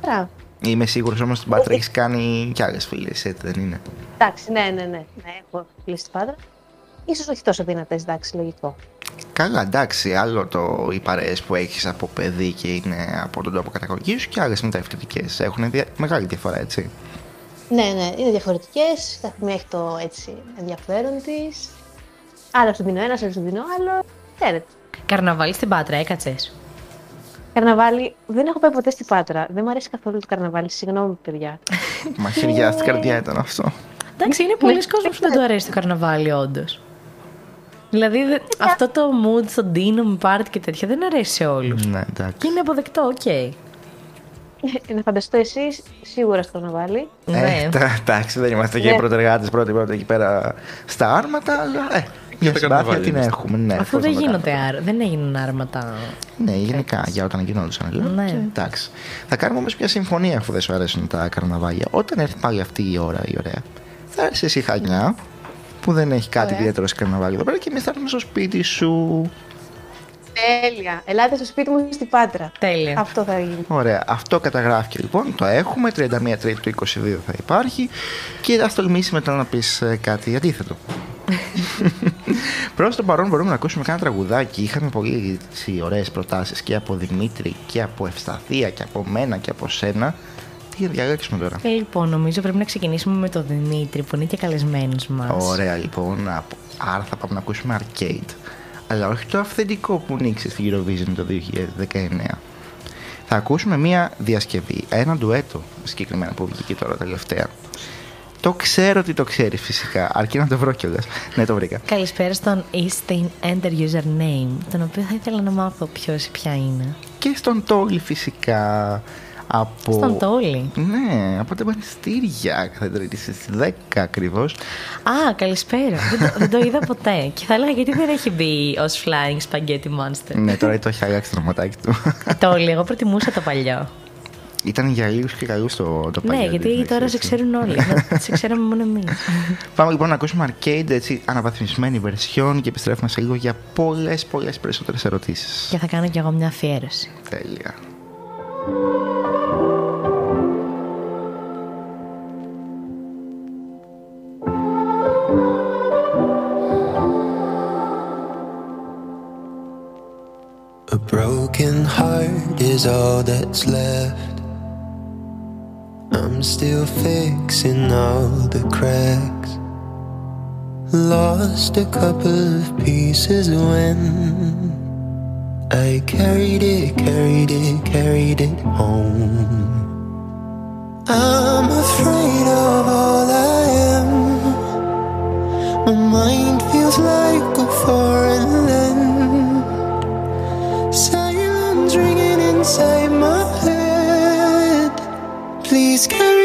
F: Μπράβο.
C: Είμαι σίγουρος όμως στην Πάτρα έχεις κάνει κι άλλες φίλες, έτσι δεν είναι.
F: Εντάξει, ναι, ναι, ναι. ναι έχω κλείσει την πάντα. Ίσως όχι τόσο δυνατές, εντάξει, λογικό.
C: Καλά, εντάξει, άλλο το, οι παρέες που έχεις από παιδί και είναι από τον τόπο καταγωγής σου και άλλες μεταφυτικές. Έχουν δια- μεγάλη διαφορά, έτσι.
F: Ναι, ναι, είναι διαφορετικές. Κάθε μία έχει το έτσι ενδιαφέρον της. Άλλο σου δίνει ένας, άλλο σου δίνει άλλο. Ξέρετε.
B: Καρναβάλι στην Πάτρα, έκατσε.
F: Καρναβάλι, δεν έχω πάει ποτέ στην Πάτρα. Δεν μου αρέσει καθόλου το καρναβάλι. Συγγνώμη, παιδιά.
C: Μαχαιριά στην καρδιά ήταν αυτό.
B: Εντάξει, είναι πολλοί κόσμοι που δεν του αρέσει το καρναβάλι, όντως. Δηλαδή, δε- αυτό το mood στον Τίνο με πάρτι και τέτοια δεν αρέσει σε όλους.
C: ναι, εντάξει.
B: Και είναι αποδεκτό, οκ.
F: να φανταστώ εσεί σίγουρα στο καρναβάλι.
B: Ναι.
C: Ε, τα- εντάξει, δεν είμαστε και οι
F: Ναι.
C: πρωτεργάτες πρώτοι πρώτοι εκεί πέρα στα άρματα, αλλά ε, Μια
D: τα
C: συμπάθεια
D: καρναβάλια
C: την
D: είμαστε.
C: έχουμε. Ναι,
B: Αφού
C: πώς
B: δεν
C: να το
B: γίνονται
C: κάνουμε.
B: άρα, δεν έγιναν άρματα.
C: Ναι, γενικά για όταν γινόντουσαν. Λέω.
B: Ναι.
C: Και εντάξει. Θα κάνουμε όμως μια συμφωνία αφού δεν σου αρέσουν τα καρναβάλια. Όταν έρθει πάλι αυτή η ώρα η ωραία, θα έρθεις εσύ χανιά που δεν έχει κάτι
F: Ωραία.
C: ιδιαίτερο σε καρναβάλι εδώ πέρα και εμείς θα έρθουμε στο σπίτι σου.
F: Τέλεια. Ελάτε στο σπίτι μου στην Πάτρα.
B: Τέλεια.
F: Αυτό θα γίνει.
C: Ωραία, αυτό καταγράφηκε λοιπόν, το έχουμε, 31 Τρίτη του 22 θα υπάρχει και θα τολμήσει μετά να πεις ε, κάτι αντίθετο. Προς το παρόν μπορούμε να ακούσουμε κάνα τραγουδάκι, είχαμε πολύ έτσι, ωραίες προτάσεις και από Δημήτρη και από Ευσταθία και από μένα και από σένα. Τι θα διαλέξουμε τώρα;
B: Ε, λοιπόν, νομίζω πρέπει να ξεκινήσουμε με τον Δημήτρη που είναι και καλεσμένος μας.
C: Ωραία λοιπόν, από- άρα θα πάμε να ακούσουμε arcade. Αλλά όχι το αυθεντικό που νίξε στη Eurovision το 2019. Θα ακούσουμε μία διασκευή, ένα ντουέτο συγκεκριμένα που βγήκε τώρα τελευταία. Το ξέρω ότι το ξέρεις φυσικά, αρκεί να το βρω κιόλας. Ναι, το βρήκα.
B: Καλησπέρα στον Eastin Enter Username, τον οποίο θα ήθελα να μάθω ποιος ή ποια είναι.
C: Και στον Τόλι φυσικά. Από...
B: Στον Τόλι.
C: Ναι, από τα πανιστήρια κάθε Τρίτη στις 10 ακριβώς.
B: Α, καλησπέρα. δεν, το, δεν το είδα ποτέ. Και θα έλεγα γιατί δεν έχει μπει ως Flying Spaghetti Monster;
C: ναι, τώρα το έχει αλλάξει το ονοματάκι του.
B: Τόλι, εγώ προτιμούσα το παλιό.
C: Ήταν για λίγους και καλούς το, το
B: ναι,
C: παλιό,
B: γιατί
C: εντάξει,
B: τώρα σε
C: έτσι.
B: ξέρουν όλοι. Δεν σε ξέραμε μόνο εμείς.
C: Πάμε λοιπόν να ακούσουμε arcade, έτσι, αναβαθμισμένη version και επιστρέφουμε σε λίγο για πολλές, πολλές περισσότερες ερωτήσεις.
B: και θα κάνω κι εγώ μια αφιέρωση.
C: Τέλεια.
G: A broken heart is all that's left. I'm still fixing all the cracks. Lost a couple of pieces when I carried it, carried it, carried it home. I'm afraid of all I am. My mind feels like a foreign land. Silence ringing inside my head. Please carry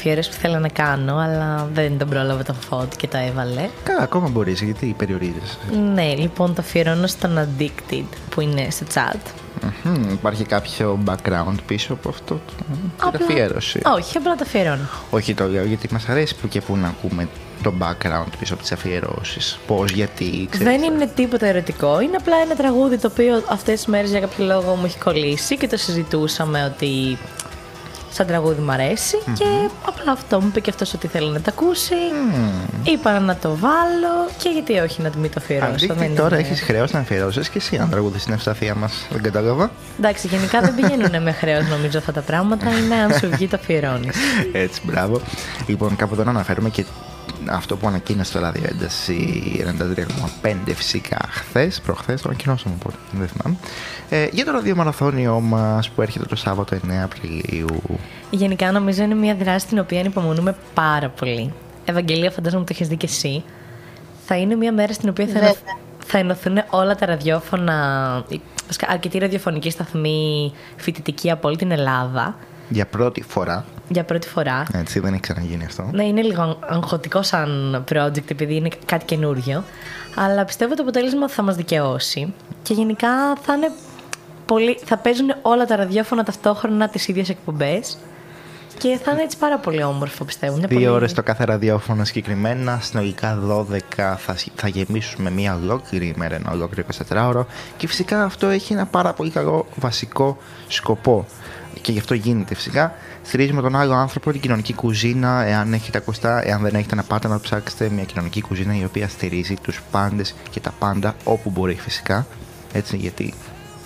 B: αφιέρωση που θέλω να κάνω, αλλά δεν τον πρόλαβε το φώτη και το έβαλε.
C: Καλά, ακόμα μπορείς, γιατί περιορίζεσαι.
B: Ναι, λοιπόν το αφιερώνω στον Addicted που είναι στο chat.
C: Μμμ, Υπάρχει κάποιο background πίσω από αυτό το την
B: Απλά-
C: αφιέρωση;
B: Όχι, απλά το αφιερώνω.
C: Όχι το λέω γιατί μας αρέσει που και που να ακούμε το background πίσω από τις αφιερώσεις. Πώς, γιατί, ξέρεις.
B: Δεν είναι τίποτα ερωτικό. Είναι απλά ένα τραγούδι το οποίο αυτές τις μέρες για κάποιο λόγο μου έχει κολλήσει και το συζητούσαμε ότι σαν τραγούδι μου αρεσει και απλά αυτό μου είπε και αυτός ότι θέλει να το ακούσει. Είπα να το βάλω και γιατί όχι να μην το αφιερώσω.
C: Αντί
B: δεν
C: τώρα
B: είναι-
C: έχεις χρέος να αφιερώσεις και εσύ ένα τραγούδι στην ευσταθία μας. Δεν κατάλαβα.
B: Εντάξει, γενικά δεν πηγαίνουν με χρέος νομίζω αυτά τα πράγματα. Είναι αν σου βγει το αφιερώνεις.
C: Έτσι, μπράβο. Λοιπόν, κάπου εδώ να αναφέρουμε και αυτό που ανακοίνωσε το ράδιο ένταση 93,5 φυσικά χθες, προχθές, το ανακοινώσαμε οπότε, δεν θυμάμαι. Ε, για το ραδιομαραθώνιό μας που έρχεται το Σάββατο 9 Απριλίου.
B: Γενικά νομίζω είναι μια δράση την οποία ανυπομονούμε πάρα πολύ. Ευαγγελία, φαντάζομαι το έχεις δει και εσύ. Θα είναι μια μέρα στην οποία θα,
F: Βέβαια.
B: ενωθ- θα ενωθούν όλα τα ραδιόφωνα, η- βασικά αρκετοί ραδιοφωνικοί σταθμοί φοιτητικοί από όλη την Ελλάδα
C: Για πρώτη φορά.
B: Για πρώτη φορά.
C: Έτσι, δεν έχει ξαναγίνει αυτό.
B: Ναι, είναι λίγο αγχωτικό σαν project επειδή είναι κάτι καινούριο. Αλλά πιστεύω το αποτέλεσμα θα μας δικαιώσει. Και γενικά θα είναι πολύ... θα παίζουν όλα τα ραδιόφωνα ταυτόχρονα τις ίδιες εκπομπές. Και θα είναι έτσι πάρα πολύ όμορφο πιστεύω. Είναι
C: Δύο
B: πολύ...
C: ώρες το κάθε ραδιόφωνο συγκεκριμένα, συνολικά 12 θα, θα γεμίσουμε μία ολόκληρη ημέρα, ένα ολόκληρο 24ωρο και φυσικά αυτό έχει ένα πάρα πολύ καλό βασικό σκοπό και γι' αυτό γίνεται φυσικά. Στηρίζουμε τον άλλο άνθρωπο, την κοινωνική κουζίνα, εάν έχετε ακουστά, εάν δεν έχετε να πάτε να ψάξετε μια κοινωνική κουζίνα η οποία στηρίζει τους πάντες και τα πάντα όπου μπορεί φυσικά. Έτσι γιατί,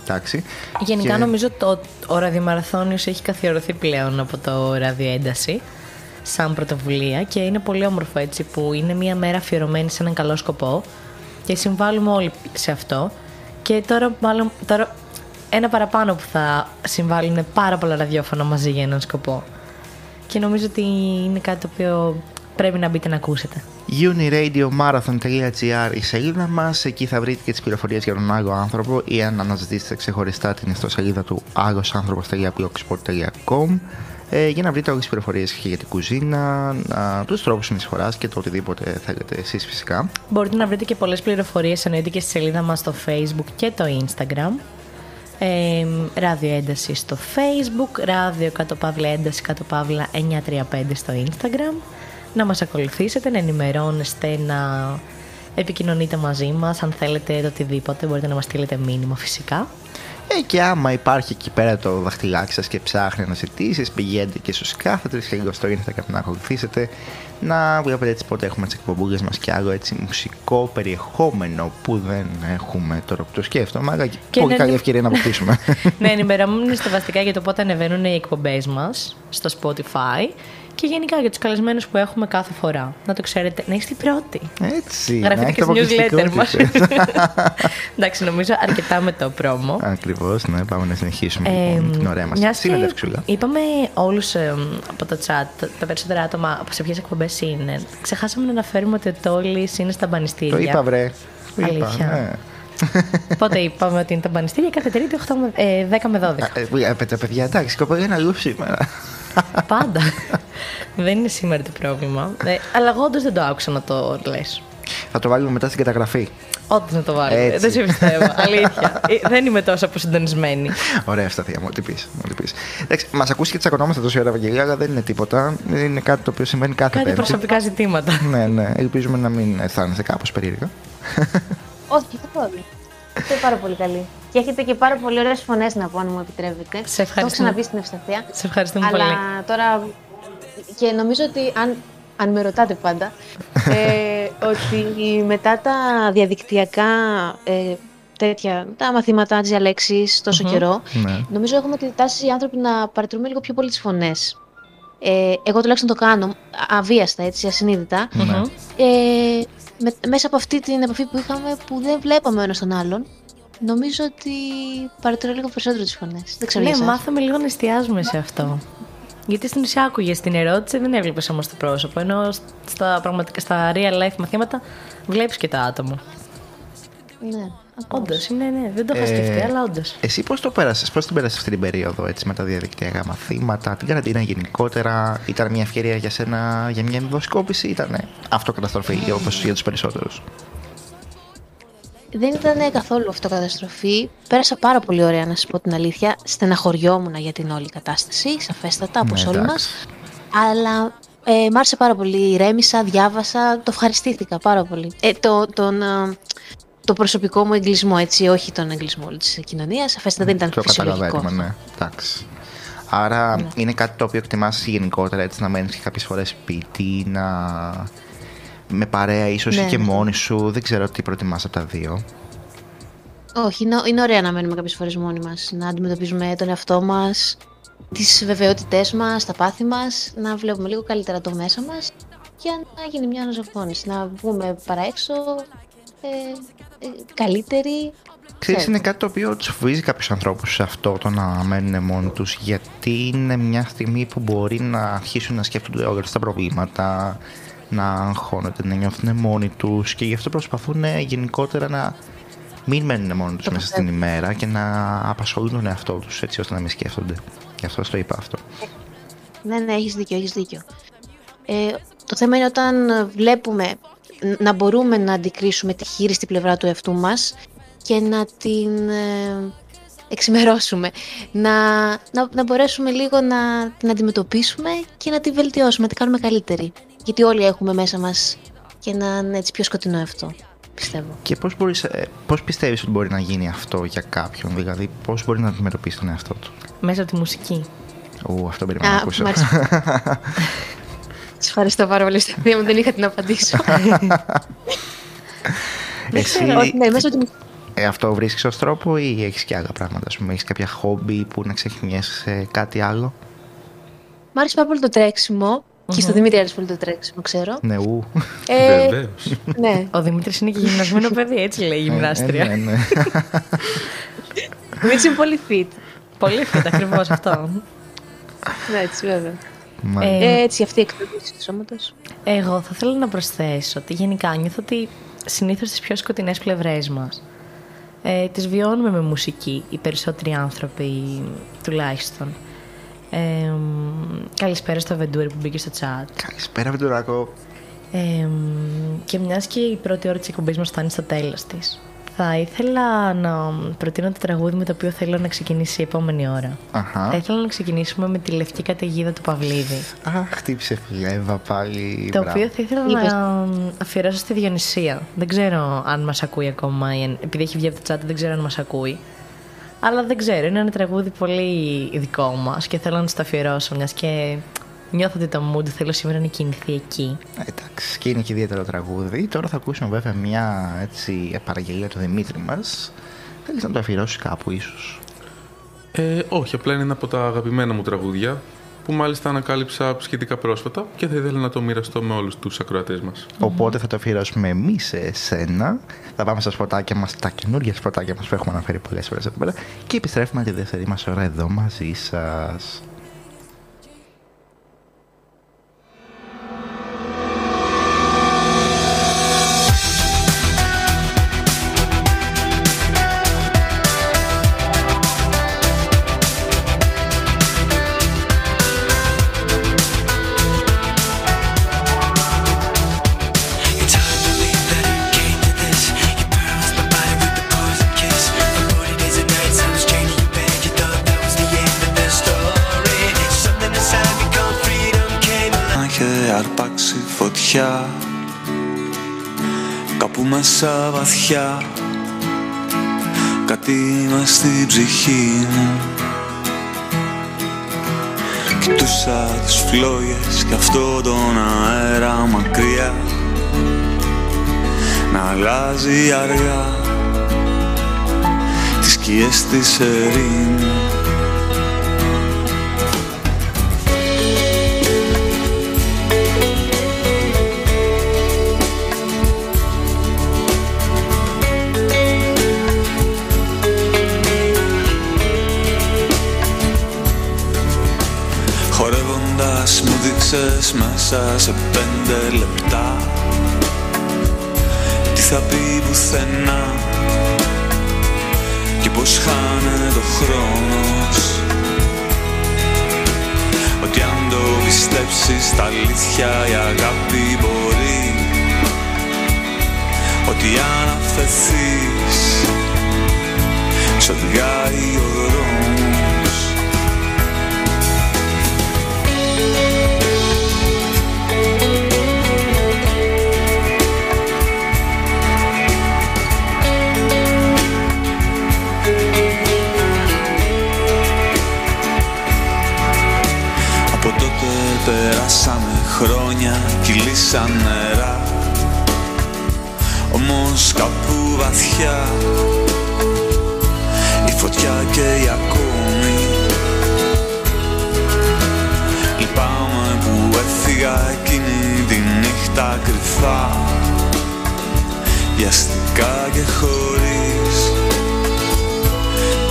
C: εντάξει.
B: Γενικά
C: Και-
B: νομίζω το, ο ραδιομαραθώνιος έχει καθιερωθεί πλέον από το ραδιοένταση σαν πρωτοβουλία και είναι πολύ όμορφο έτσι που είναι μια μέρα αφιερωμένη σε έναν καλό σκοπό και συμβάλλουμε όλοι σε αυτό και τώρα μάλλον τώρα ένα παραπάνω που θα συμβάλλουν πάρα πολλά ραδιόφωνα μαζί για έναν σκοπό και νομίζω ότι είναι κάτι το οποίο πρέπει να μπείτε να ακούσετε.
C: uniradiomarathon.gr η σελίδα μας, εκεί θα βρείτε και τις πληροφορίες για τον άλλο άνθρωπο ή αν αναζητήσετε ξεχωριστά την ιστοσελίδα του άλλοσάνθρωπος.blogspot.com ε, για να βρείτε όλες τις πληροφορίες και για την κουζίνα, α, τους τρόπους συνεισφοράς και το οτιδήποτε θέλετε εσείς φυσικά.
B: Μπορείτε να βρείτε και πολλές πληροφορίες εννοείται και στη σελίδα μας στο facebook και το instagram. Ε, ράδιο ένταση στο facebook, ράδιο κάτω παύλα ένταση κάτω παύλα 935 στο instagram. Να μας ακολουθήσετε, να ενημερώνεστε, να επικοινωνείτε μαζί μας. Αν θέλετε το οτιδήποτε μπορείτε να μας στείλετε μήνυμα φυσικά.
C: Ε, και άμα υπάρχει εκεί πέρα το δαχτυλάκι σας και ψάχνει να ζητήσεις, πηγαίνετε και στους κάθετες και λίγο στο Instagram να ακολουθήσετε, να βλέπετε έτσι πότε έχουμε τις εκπομπούλες μας και άλλο έτσι μουσικό περιεχόμενο που δεν έχουμε τώρα που το σκέφτομαι, αλλά και
B: Και
C: πολύ
B: να
C: καλή
B: ενημε-
C: ευκαιρία να αποκτήσουμε.
B: να ενημερώνεστε βασικά για το πότε ανεβαίνουν οι εκπομπές μας στο Spotify και γενικά για τους καλεσμένους που έχουμε κάθε φορά. Να το ξέρετε, να είστε οι πρώτοι.
C: έτσι,
B: Γραφτείτε και
C: έχετε
B: στη newsletter μας.
C: αποκλειστικότητες.
B: Εντάξει, νομίζω αρκετά με το πρόμο.
C: Ακριβώς, ναι, πάμε να συνεχίσουμε
B: Ε,
C: λοιπόν, την ωραία μας
B: μιας και
C: συνέντευξουλα.
B: Είπαμε όλους ε, από το chat, τα περισσότερα άτομα σε ποιες εκπομπές είναι. Ξεχάσαμε να αναφέρουμε ότι ο Τόλης είναι στα μπανιστήρια.
C: Το είπα βρε. Το είπα,
B: Αλήθεια.
C: ναι.
B: Πότε είπαμε ότι είναι τα μπανιστήρια κάθε Τρίτη 8 με, ε, 10 με 12.
C: Ε, ε, τα παιδιά, εντάξει, κοπέλα είναι αλλού σήμερα.
B: Πάντα. δεν είναι σήμερα το πρόβλημα. Ε, αλλά εγώ όντως δεν το άκουσα να το λες.
C: Θα το βάλουμε μετά στην καταγραφή.
B: Όντως να το βάλουμε.
C: Έτσι.
B: Δεν σε πιστεύω. Αλήθεια. Ε, δεν είμαι τόσο αποσυντονισμένη.
C: Ωραία, Ευσταθία μου, τι πεις. Εντάξει, μας ακούσει και τσακωνόμαστε τόση ώρα, Ευαγγελία, αλλά δεν είναι τίποτα. Είναι κάτι το οποίο συμβαίνει κάθε
B: Κάτι
C: πέμπτη.
B: προσωπικά ζητήματα.
C: Ναι, ναι. Ελπίζουμε να μην αισθάνεσαι κάπως περίεργα.
F: Όχι, καθόλου. Είστε πάρα πολύ καλή. Και έχετε και πάρα πολύ ωραίες φωνές να πω, αν μου επιτρέπετε.
B: Σε ευχαριστούμε.
F: Το έχω ξαναπεί στην Ευσταθία.
B: Σε ευχαριστούμε
F: Αλλά
B: πολύ.
F: τώρα. Και νομίζω ότι αν, αν με ρωτάτε πάντα, ε, ότι μετά τα διαδικτυακά ε, τέτοια, τα μαθήματα της διαλέξης τόσο καιρό,
C: Ναι.
F: νομίζω έχουμε τη τάση οι άνθρωποι να παρατηρούμε λίγο πιο πολύ τις φωνές. Ε, εγώ τουλάχιστον το κάνω α- αβίαστα, έτσι, ασυνείδητα.
C: Ναι.
F: Ε, με, μέσα από αυτή την επαφή που είχαμε που δεν βλέπαμε ο ένας τον άλλον, νομίζω ότι παρατηρώ λίγο περισσότερο τις φωνές. Δεν ξέρω
B: Ναι,
F: για εσάς.
B: μάθαμε λίγο να εστιάζουμε σε αυτό. Γιατί στην ουσία άκουγες την ερώτηση, δεν έβλεπες όμως το πρόσωπο. Ενώ στα, πραγματικά, στα real life μαθήματα βλέπεις και το άτομο.
F: Ναι,
B: Όντως, ναι, ναι, δεν το είχα
C: Ε,
B: σκεφτεί, αλλά όντως.
C: Εσύ πώς το πέρασες, πώς την πέρασες αυτή την περίοδο έτσι, με τα διαδικτυακά μαθήματα, την καραντίνα γενικότερα, ήταν μια ευκαιρία για σένα για μια εμβοσκόπηση, ήταν αυτοκαταστροφή όπως για τους περισσότερους;
F: Δεν ήταν καθόλου αυτοκαταστροφή. Πέρασα πάρα πολύ ωραία, να σας πω την αλήθεια. Στεναχωριόμουν για την όλη κατάσταση, σαφέστατα, όπως
C: Ναι,
F: όλοι μας.
C: εντάξει.
F: Αλλά ε, μ' άρεσε πάρα πολύ. Ηρέμησα, διάβασα, το ευχαριστήθηκα πάρα πολύ. Ε, το, τον, ε, το προσωπικό μου εγκλισμό, έτσι, όχι τον εγκλισμό της κοινωνίας. Σαφέστατα δεν ήταν
C: Το
F: φυσιολογικό.
C: καταλαβαίνουμε, ναι. Εντάξει. Άρα είναι κάτι το οποίο εκτιμάς γενικότερα έτσι να μένεις και κάποιες φορές σπίτι, να με παρέα ίσως
F: Ναι,
C: ή και
F: ναι.
C: μόνη σου, δεν ξέρω τι προτιμάς από τα δύο.
F: Όχι, είναι, είναι ωραία να μένουμε κάποιες φορές μόνοι μας. Να αντιμετωπίζουμε τον εαυτό μας, τις βεβαιότητές μας, τα πάθη μας, να βλέπουμε λίγο καλύτερα το μέσα μας για να γίνει μια αναζωογόνηση. Να βγούμε παρά έξω ε, ε, καλύτεροι.
C: Ξέρεις,
F: Ξέρω.
C: είναι κάτι το οποίο τους φοβίζει κάποιους ανθρώπους σε αυτό το να μένουν μόνοι τους γιατί είναι μια στιγμή που μπορεί να αρχίσουν να σκέφτονται όλα τα προβλήματα, να αγχώνονται, να νιώθουν μόνοι τους και γι' αυτό προσπαθούν ε, γενικότερα να μην μένουν μόνοι τους
F: Το
C: μέσα
F: πιστεύω.
C: στην ημέρα και να απασχολούν τον εαυτό τους έτσι ώστε να μην σκέφτονται. Γι' αυτό το είπα αυτό.
F: Ναι, ναι, έχεις δίκιο, έχεις δίκιο. Ε, το θέμα είναι όταν βλέπουμε ν- να μπορούμε να αντικρίσουμε τη χείριστη πλευρά του εαυτού μας και να την ε, εξημερώσουμε. Να, να, να μπορέσουμε λίγο να την αντιμετωπίσουμε και να τη βελτιώσουμε, να την κάνουμε καλύτερη. Γιατί όλοι έχουμε μέσα μας και έναν έτσι πιο σκοτεινό εαυτό, πιστεύω.
C: Και πώς, μπορείς, ε, πώς πιστεύεις ότι μπορεί να γίνει αυτό για κάποιον, δηλαδή πώς μπορεί να αντιμετωπίσει τον εαυτό του;
B: Μέσα από τη μουσική.
C: Ου, αυτό περίμενα να
F: Α,
C: ακούσω.
F: μ' άρεσε. Σας ευχαριστώ πάρα πολύ, Σταθία μου, δεν είχα την απαντήσω.
C: Εσύ
F: Όχι, ναι, μέσω του
C: ε, αυτό βρίσκεις ως τρόπο ή έχεις και άλλα πράγματα, ας πούμε, έχεις κάποια χόμπι που να ξεχνιέσαι σε κάτι άλλο;
F: Μ' άρεσε πάρα πολύ το τρέξιμο. Και στο Δημήτρη άρεσε πολύ το τρέξιμο, ξέρω.
C: Ναι, ου.
F: Ε,
D: Βεβαίως.
F: ναι,
B: Ο Δημήτρης είναι και γυμνασμένο παιδί, έτσι λέει η γυμνάστρια.
C: Ε, ναι, ναι.
F: ο Δημήτρης είναι πολύ fit.
B: Πολύ fit, ακριβώς αυτό.
F: Ναι, έτσι βέβαια.
C: Μα-
B: Ε,
F: Ε, έτσι αυτή η εκπαίδευση του σώματος.
B: Εγώ θα ήθελα να προσθέσω ότι γενικά νιώθω ότι συνήθως τις πιο σκοτεινές πλευρές μας ε, τις βιώνουμε με μουσική οι περισσότεροι άνθρωποι τουλάχιστον. Ε, μ, καλησπέρα στο Ventura που μπήκε στο chat.
C: Καλησπέρα, Βεντουράκο.
B: Ε, μ, και μιας και η πρώτη ώρα της εκπομπής μας φτάνει στο τέλος της, θα ήθελα να προτείνω το τραγούδι με το οποίο θέλω να ξεκινήσει η επόμενη ώρα.
C: Αχα.
B: Θα ήθελα να ξεκινήσουμε με τη λευκή καταιγίδα του Παυλίδη.
C: Αχ, χτύπησε φλέβα πάλι.
B: Το
C: Μπράβο.
B: οποίο θα ήθελα
F: Είπες.
B: να αφιερώσω στη Διονυσία. Δεν ξέρω αν μας ακούει ακόμα, ή αν- επειδή έχει βγει από το chat δεν ξέρω αν μας ακούει. Αλλά δεν ξέρω, είναι ένα τραγούδι πολύ δικό μας και θέλω να της το αφιερώσω, μιας και νιώθω ότι το mood θέλω σήμερα να κινηθεί εκεί.
C: Ε, Εντάξει, και είναι και ιδιαίτερο τραγούδι. Τώρα θα ακούσουμε βέβαια μια έτσι, παραγγελία του Δημήτρη μας. Θέλεις να το αφιερώσεις κάπου, ίσως;
D: Ε, όχι, απλά είναι ένα από τα αγαπημένα μου τραγούδια που μάλιστα ανακάλυψα σχετικά πρόσφατα και θα ήθελα να το μοιραστώ με όλους τους ακροατές μας.
C: Οπότε θα το αφιερώσουμε εμείς σε εσένα. Θα πάμε στα σποτάκια μας, τα καινούργια σποτάκια μας που έχουμε αναφέρει πολλές φορές εδώ πέρα. Και επιστρέφουμε τη δεύτερη μας ώρα εδώ μαζί
H: σας. Φωτιά Κάπου μέσα βαθιά. Κάτι μες στην ψυχή μου. Κοιτούσα τις φλόγες και αυτό τον αέρα μακριά. Να αλλάζει αργά Τις σκιές της ερήμου μου δείξες μέσα σε πέντε λεπτά. Τι θα πει πουθενά Και πως χάνεται ο χρόνος. Ότι αν το πιστέψεις τα αλήθεια η αγάπη μπορεί. Ότι αν αφαιθείς Ξοδηγάει ο δρόμος. Από χρόνια, κυλήσαν νερά. Όμως κάπου βαθιά η φωτιά και η ακόμη. Λυπάμαι που έφυγα εκείνη τη νύχτα κρυφά. Βιαστικά και χωρίς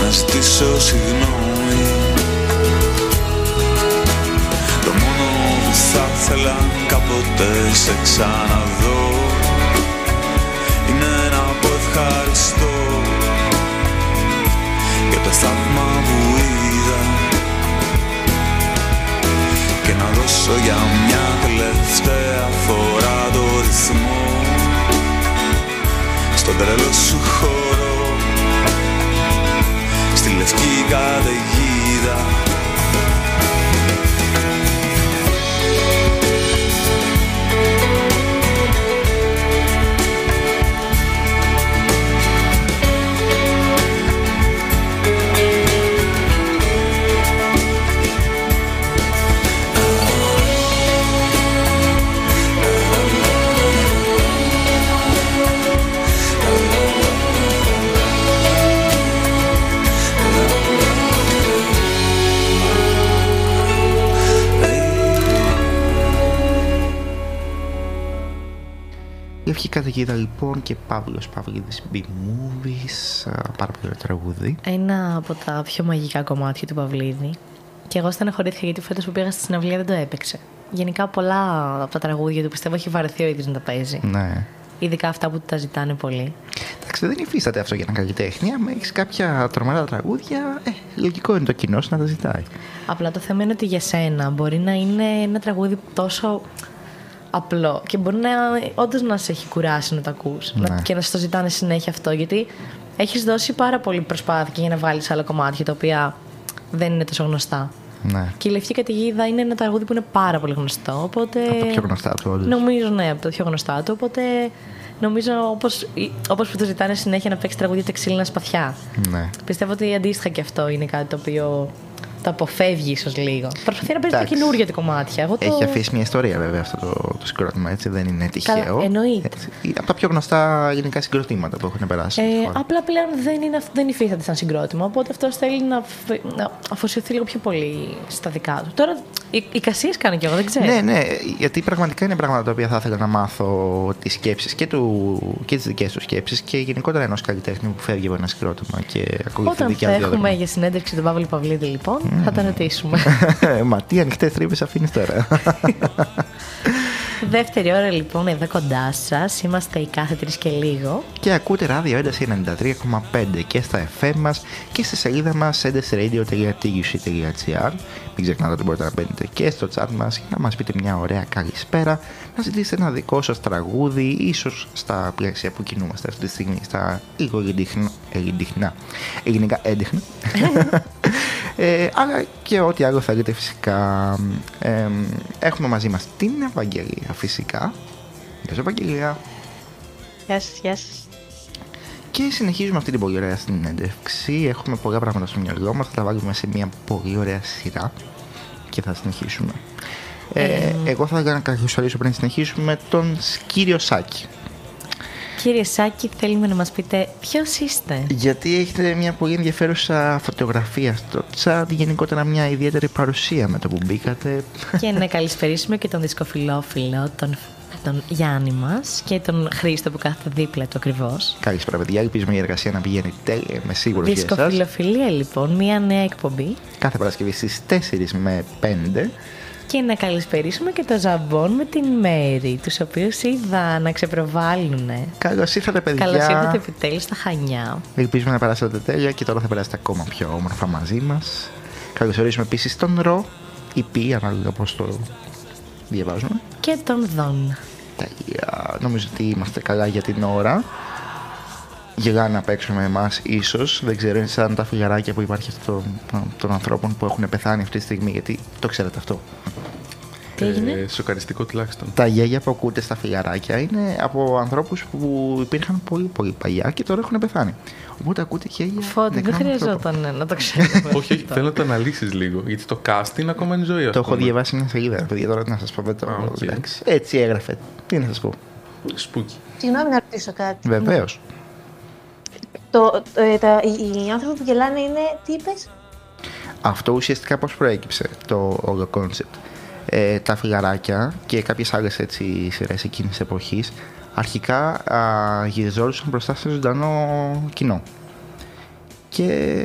H: να ζητήσω συγγνώμη ήθελα κάποτε σε ξαναδώ. Είναι να πω ευχαριστώ για το θαύμα που είδα. Και να δώσω για μια τελευταία φορά το ρυθμό. Στον τρελό σου χώρο. Στη λευκή καταιγίδα
C: Λευκή καταιγίδα λοιπόν και Παύλος Παυλίδης B-Movies. α, Πάρα πολύ ωραίο τραγούδι.
B: Ένα από τα πιο μαγικά κομμάτια του Παυλίδη. Και εγώ στεναχωρήθηκα γιατί φέτος που πήγα στη συναυλία δεν το έπαιξε. Γενικά πολλά από τα τραγούδια του πιστεύω έχει βαρεθεί ο ίδιος να τα παίζει.
C: Ναι.
B: Ειδικά αυτά που τα ζητάνε πολύ.
C: Εντάξει, δεν υφίσταται αυτό για ένα καλλιτέχνη. Αν έχεις κάποια τρομερά τραγούδια, ε, λογικό είναι το κοινό σου να τα ζητάει.
B: Απλά το θέμα είναι ότι για σένα μπορεί να είναι ένα τραγούδι τόσο απλό και μπορεί να όντως να σε έχει κουράσει να το ακούς
C: Ναι.
B: να- και να σε το ζητάνε συνέχεια αυτό γιατί έχεις δώσει πάρα πολύ προσπάθεια για να βάλεις άλλα κομμάτια τα οποία δεν είναι τόσο γνωστά.
C: Ναι.
B: Και η Λευκή Καταιγίδα είναι ένα τραγούδι που είναι πάρα πολύ γνωστό. Οπότε...
C: Από τα πιο γνωστά του, όντως.
B: Νομίζω, ναι, από τα πιο γνωστά του. Οπότε νομίζω όπως, όπως που το ζητάνε συνέχεια να παίξει τραγούδια τα ξύλινα σπαθιά.
C: Ναι.
B: Πιστεύω ότι αντίστοιχα και αυτό είναι κάτι το οποίο το αποφεύγει ίσως λίγο. Προσπαθεί να παίζει τα
C: Εντάξει.
B: καινούργια του κομμάτια. Εγώ το...
C: Έχει αφήσει μια ιστορία βέβαια αυτό το, το συγκρότημα, έτσι. Δεν είναι τυχαίο.
B: Καλά, εννοείται.
C: Έτσι. Από τα πιο γνωστά γενικά συγκροτήματα που έχουν περάσει.
B: Ε,
C: στη χώρα.
B: απλά πλέον δεν, είναι, αυ- δεν υφίσταται σαν συγκρότημα. Οπότε αυτό θέλει να, φε- να αφοσιωθεί λίγο πιο πολύ στα δικά του. Τώρα οι, οι κασίες κάνω κι εγώ, δεν ξέρω.
C: Ναι, ναι, γιατί πραγματικά είναι πράγματα τα οποία θα ήθελα να μάθω τις σκέψεις και, του, και τις δικές του σκέψεις και γενικότερα ενός καλλιτέχνη που φεύγει από ένα συγκρότημα και ακολουθεί
B: Όταν
C: δικιά
B: θα
C: του
B: έχουμε
C: διαδρομή.
B: για συνέντευξη τον Παύλο Παυλίδη, λοιπόν, θα τα ρωτήσουμε.
C: Μα τι ανοιχτές τρύπε αφήνεις τώρα.
B: Δεύτερη ώρα, λοιπόν, εδώ κοντά σας. Είμαστε οι κάθε τρεις και λίγο.
C: και ακούτε ράδιο ένταση 93,5 και στα FM μας και στη σελίδα μας έντασiradio.tgc.gr Μην ξεχνάτε ότι μπορείτε να μπαίνετε και στο chat μας για να μας πείτε μια ωραία καλησπέρα να ζητήσετε ένα δικό σας τραγούδι ίσως στα πλαίσια που κινούμαστε αυτή τη στιγμή στα λίγο ελληνιχνά- ελληνιχνά ελληνικά έντυχνα ε, αλλά και ό,τι άλλο θέλετε φυσικά Ε, έχουμε μαζί μας την Ευαγγελία φυσικά Γεια σου Ευαγγελία
F: Γεια σας, γεια σας.
C: Και συνεχίζουμε αυτή την πολύ ωραία συνέντευξη. Έχουμε πολλά πράγματα στο μυαλό μας. Θα τα βάλουμε σε μια πολύ ωραία σειρά και θα συνεχίσουμε. Ε, εγώ θα ήθελα να καλωσορίσω πριν συνεχίσουμε τον κύριο Σάκη.
B: Κύριε Σάκη, θέλουμε να μας πείτε ποιος είστε;
C: Γιατί έχετε μια πολύ ενδιαφέρουσα φωτογραφία στο chat, γενικότερα μια ιδιαίτερη παρουσία με το που μπήκατε.
B: και να καλησπερίσουμε και τον δισκοφιλόφιλο, τον, τον Γιάννη μας και τον Χρήστο που κάθεται δίπλα του ακριβώς.
C: Καλησπέρα, παιδιά. Ελπίζουμε η εργασία να πηγαίνει τέλεια. Είμαι σίγουρος για εσάς.
B: Δισκοφιλοφιλία λοιπόν, μια νέα εκπομπή
C: Κάθε Παρασκευή στις 4 με 5.
B: Και να καλησπερίσουμε και το Ζαμπόν με την Μέρη, τους οποίους είδα να ξεπροβάλλουν.
C: Καλώς ήρθατε, παιδιά.
B: Καλώς ήρθατε επιτέλους στα Χανιά.
C: Ελπίζουμε να περάσετε τέλεια και τώρα θα περάσετε ακόμα πιο όμορφα μαζί μας. Καλωσορίζουμε επίσης τον Ρο, ή Π, ανάλογα πώς το διαβάζουμε.
B: Και τον Δον.
C: Τέλεια. Νομίζω ότι είμαστε καλά για την ώρα. Γελάνε απ' έξω με εμάς, ίσως. Δεν ξέρω, είναι σαν τα φιγαράκια που υπάρχει των, των ανθρώπων που έχουν πεθάνει αυτή τη στιγμή. Γιατί το ξέρετε αυτό.
B: Τι έγινε;
D: Ε, σοκαριστικό τουλάχιστον.
C: Τα γέλια που ακούτε στα φιγαράκια είναι από ανθρώπους που υπήρχαν πολύ πολύ παλιά και τώρα έχουν πεθάνει. Οπότε ακούτε γέλια.
B: Φώτη, δεν
C: νεκρών ανθρώπων.
B: χρειαζόταν να το ξέρουμε.
D: όχι, όχι, θέλω να το αναλύσεις λίγο. Γιατί το cast είναι ακόμα εν ζωή. ας
C: Το έχω
D: πούμε.
C: διαβάσει μια σελίδα, ρε παιδιά, τώρα τι να σας πω. Δεν το...
D: Α, οκ.
C: εντάξει. Έτσι έγραφε. Τι να σας πω.
D: Spooky.
F: Συγγνώμη να ρωτήσω κάτι.
C: Βεβαίως.
F: Το, ε, τα, οι, οι άνθρωποι που γελάνε είναι τι είπες;
C: Αυτό ουσιαστικά πώς προέκυψε το όλο concept. Ε, τα φιγαράκια και κάποιες άλλες έτσι σειρές εκείνης της εποχής αρχικά α, γυριζόντουσαν μπροστά σε ζωντανό κοινό. Και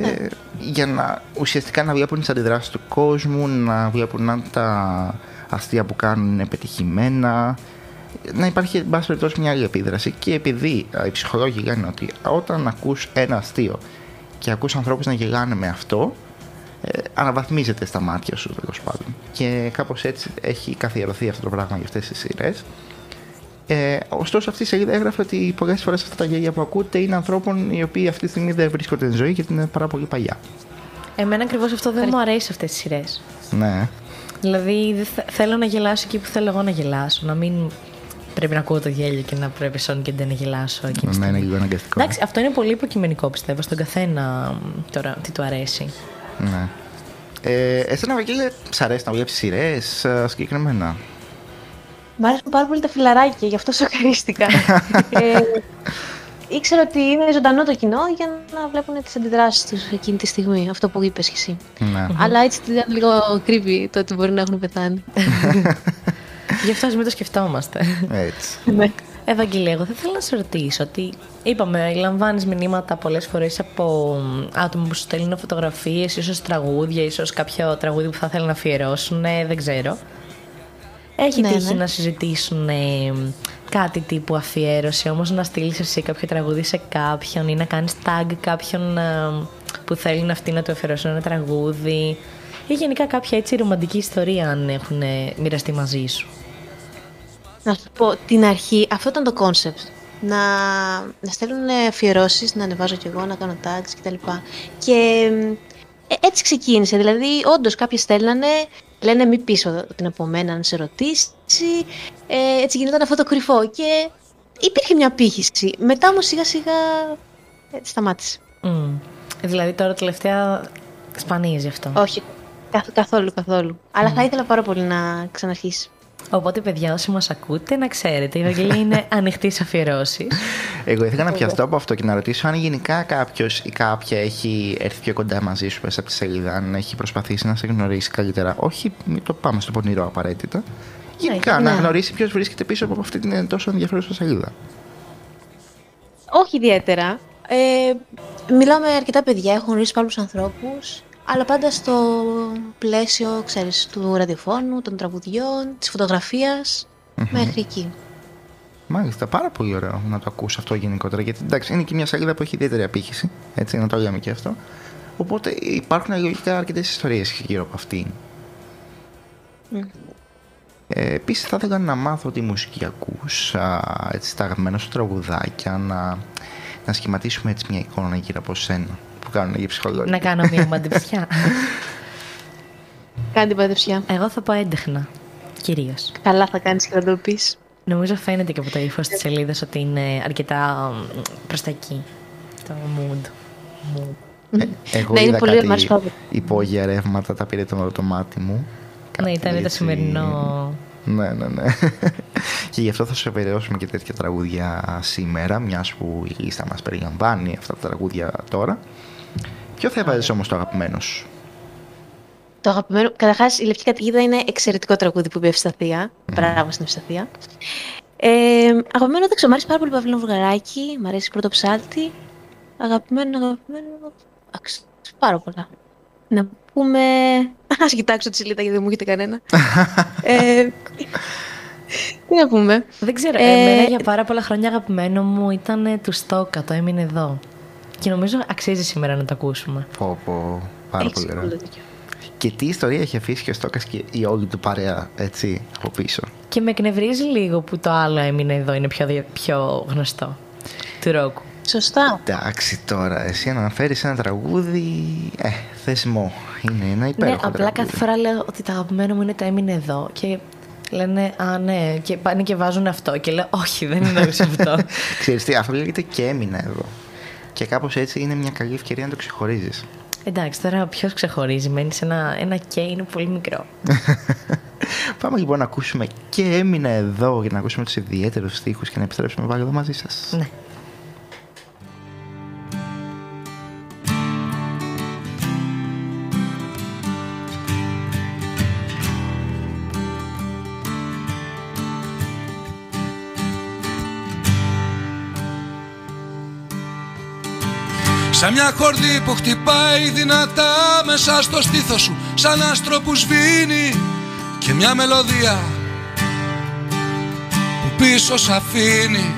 C: για να ουσιαστικά να βλέπουν τις αντιδράσεις του κόσμου, να βλέπουν αν τα αστεία που κάνουν είναι πετυχημένα, να υπάρχει εν πάση περιπτώσει μια άλλη επίδραση. Και επειδή α, οι ψυχολόγοι λένε ότι όταν ακούς ένα αστείο και ακούς ανθρώπους να γελάνε με αυτό, ε, αναβαθμίζεται στα μάτια σου τέλος πάντων. Και κάπως έτσι έχει καθιερωθεί αυτό το πράγμα για αυτές τις σειρές. Ε, ωστόσο, αυτή η σελίδα έγραφε ότι πολλές φορές αυτά τα γέλια που ακούτε είναι ανθρώπων οι οποίοι αυτή τη στιγμή δεν βρίσκονται εν ζωή γιατί είναι πάρα πολύ παλιά.
B: Εμένα ακριβώς αυτό δεν μου αρέσει σε αυτές τις σειρές.
C: Ναι.
B: Δηλαδή δεν θε- θέλω να γελάσω εκεί που θέλω εγώ να γελάσω. Να μην πρέπει να ακούω το γέλιο και να πρέπει σόν και δεν να γελάσω εκείνη τη
C: Ναι,
B: στιγμή.
C: είναι λίγο αναγκαστικό.
B: Εντάξει, αυτό είναι πολύ υποκειμενικό πιστεύω στον καθένα μ, τώρα τι του αρέσει.
C: Ναι. Ε, εσένα, Βαγγέλη, σ' αρέσει να βλέπει σειρές συγκεκριμένα;
F: Μ' αρέσουν πάρα πολύ τα φιλαράκια, γι' αυτό σοκαρίστηκα. ε, ήξερα ότι είναι ζωντανό το κοινό για να βλέπουν τις αντιδράσεις τους εκείνη τη στιγμή, αυτό που είπες κι εσύ.
C: Ναι.
F: Αλλά έτσι ήταν λίγο creepy το ότι μπορεί να έχουν πεθάνει.
B: Γι' αυτό ας μην το σκεφτόμαστε.
C: Έτσι.
F: ναι.
B: Ευαγγελία, εγώ θα ήθελα να σε ρωτήσω ότι είπαμε, λαμβάνεις μηνύματα πολλές φορές από μ, άτομα που σου στέλνουν φωτογραφίες, ίσως τραγούδια, ίσως κάποιο τραγούδι που θα θέλουν να αφιερώσουν, ε, δεν ξέρω. Έχει
F: Ναι,
B: τύχει
F: ναι.
B: να συζητήσουν ε, κάτι τύπου αφιέρωση, όμως να στείλεις εσύ κάποιο τραγούδι σε κάποιον ή να κάνεις tag κάποιον ε, που θέλει να αυτή να του αφιερώσουν ένα τραγούδι ή γενικά κάποια έτσι ρομαντική ιστορία αν έχουν ε, μοιραστεί μαζί σου.
F: Να σου πω, την αρχή, αυτό ήταν το concept. Να, να στέλνουν αφιερώσεις, να ανεβάζω κι εγώ, να κάνω tags κτλ. Και ε, έτσι ξεκίνησε. Δηλαδή, όντως κάποιοι στέλνανε, λένε μη πίσω την από μένα να σε ρωτήσει. Ε, έτσι γινόταν αυτό το κρυφό. Και υπήρχε μια απήχηση. Μετά όμως σιγά σιγά έτσι σταμάτησε.
B: Μμ. Δηλαδή τώρα τελευταία σπανίζει αυτό.
F: Όχι, καθ- καθόλου, καθόλου. Αλλά θα ήθελα πάρα πολύ να ξαναρχίσει.
B: Οπότε, παιδιά, όσοι μας ακούτε, να ξέρετε, η Ευαγγελία είναι ανοιχτής σε αφιερώσει.
C: Εγώ ήθελα να πιαστώ από αυτό και να ρωτήσω αν γενικά κάποιος ή κάποια έχει έρθει πιο κοντά μαζί σου μέσα από τη σελίδα, αν έχει προσπαθήσει να σε γνωρίσει καλύτερα. Όχι, μην το πάμε στο πονηρό απαραίτητα. Γενικά,
F: ναι.
C: να γνωρίσει ποιος βρίσκεται πίσω από αυτή την τόσο ενδιαφέρουσα σελίδα.
F: Όχι ιδιαίτερα. Ε, μιλάω με αρκετά παιδιά, έχω γνωρίσει άλλους ανθρώπους, αλλά πάντα στο πλαίσιο, ξέρεις, του ραδιοφώνου, των τραγουδιών, της φωτογραφίας, μέχρι εκεί.
C: Μάλιστα, πάρα πολύ ωραίο να το ακούς αυτό γενικότερα. Γιατί εντάξει, είναι και μια σελίδα που έχει ιδιαίτερη απήχηση. Έτσι, να το λέμε και αυτό. Οπότε υπάρχουν λογικά αρκετές ιστορίες γύρω από αυτήν. Ε, Επίσης, θα ήθελα να μάθω τι μουσική ακούς, α, έτσι, τα αγαπημένα σου τραγουδάκια, να, να σχηματίσουμε έτσι μια εικόνα γύρω από σένα που κάνουν για ψυχολόγια.
B: να κάνω μια μαντεψιά.
F: Κάντε την παντευσιά.
B: Εγώ θα πω έντεχνα. Κυρίως.
F: Καλά θα κάνεις και θα το πεις.
B: Νομίζω φαίνεται και από το ύφος της σελίδας ότι είναι αρκετά προς τα εκεί. Το mood. mood.
C: Ε, εγώ
F: Ναι, είναι
C: είδα
F: πολύ-
C: κάτι
F: μ' άρεσε πάρα πολύ.
C: υπόγεια ρεύματα, τα πήρε το, το μάτι μου.
B: Ναι,
C: Κάτι
B: ήταν το
C: έτσι-
B: σημερινό.
C: Ναι, ναι, ναι. και γι' αυτό θα σου αφιερώσουμε και τέτοια τραγούδια σήμερα, μιας που η λίστα μας περιλαμβάνει αυτά τα τραγούδια τώρα. Ποιο θα έβαζες όμως το αγαπημένο σου;
F: Το αγαπημένο. Καταρχάς, η Λευκή Καταιγίδα είναι εξαιρετικό τραγούδι που είπε η Ευσταθία. Μπράβο στην Ευσταθία. Ε, αγαπημένο δεν ξέρω, μ' αρέσει πάρα πολύ Παυλίνο Βουγαράκι, μ' αρέσει πρώτο ψάλτη. Αγαπημένο, αγαπημένο. Εντάξει, πάρα πολλά. Να πούμε. Α κοιτάξω τη σελίδα γιατί δεν μου έχετε κανένα. ε, τι να πούμε.
B: Δεν ξέρω.
F: Ε,
B: Εμένα για πάρα πολλά χρόνια αγαπημένο μου ήταν ε, του Στόκα, το έμεινε εδώ. Και νομίζω αξίζει σήμερα να το ακούσουμε.
C: Πω, πω, πάρα
F: Έχεις
C: πολύ ωραίο.
F: πολύ δίκιο.
C: Και τι ιστορία έχει αφήσει και ο Στόκας και η όλη του παρέα, έτσι, από πίσω;
B: Και με εκνευρίζει λίγο που το άλλο έμεινε εδώ, είναι πιο, δια- πιο γνωστό. Του ρόκου.
F: Σωστά.
C: Εντάξει τώρα, εσύ να αναφέρεις ένα τραγούδι. Ε, θεσμό. Είναι ένα
B: Ναι,
C: υπέροχο
B: απλά
C: τραγούδι.
B: κάθε φορά λέω ότι το αγαπημένο μου είναι το έμεινε εδώ. Και λένε, Α, ναι, και πάνε και βάζουν αυτό. Και λέω, Όχι, δεν εννοούσα αυτό.
C: Ξέρεις τι, αυτό λέγεται και έμεινα εδώ. Και κάπως έτσι είναι μια καλή ευκαιρία να το ξεχωρίζεις.
B: Εντάξει, τώρα ποιος ξεχωρίζει, μένεις σε ένα, ένα και είναι πολύ μικρό.
C: Πάμε λοιπόν να ακούσουμε και έμεινα εδώ για να ακούσουμε τους ιδιαίτερους στίχους και να επιστρέψουμε πάλι εδώ μαζί σας.
B: Ναι.
I: Σαν μια χορδή που χτυπάει δυνατά μέσα στο στήθος σου Σαν άστρο που σβήνει και μια μελωδία που πίσω σ' αφήνει.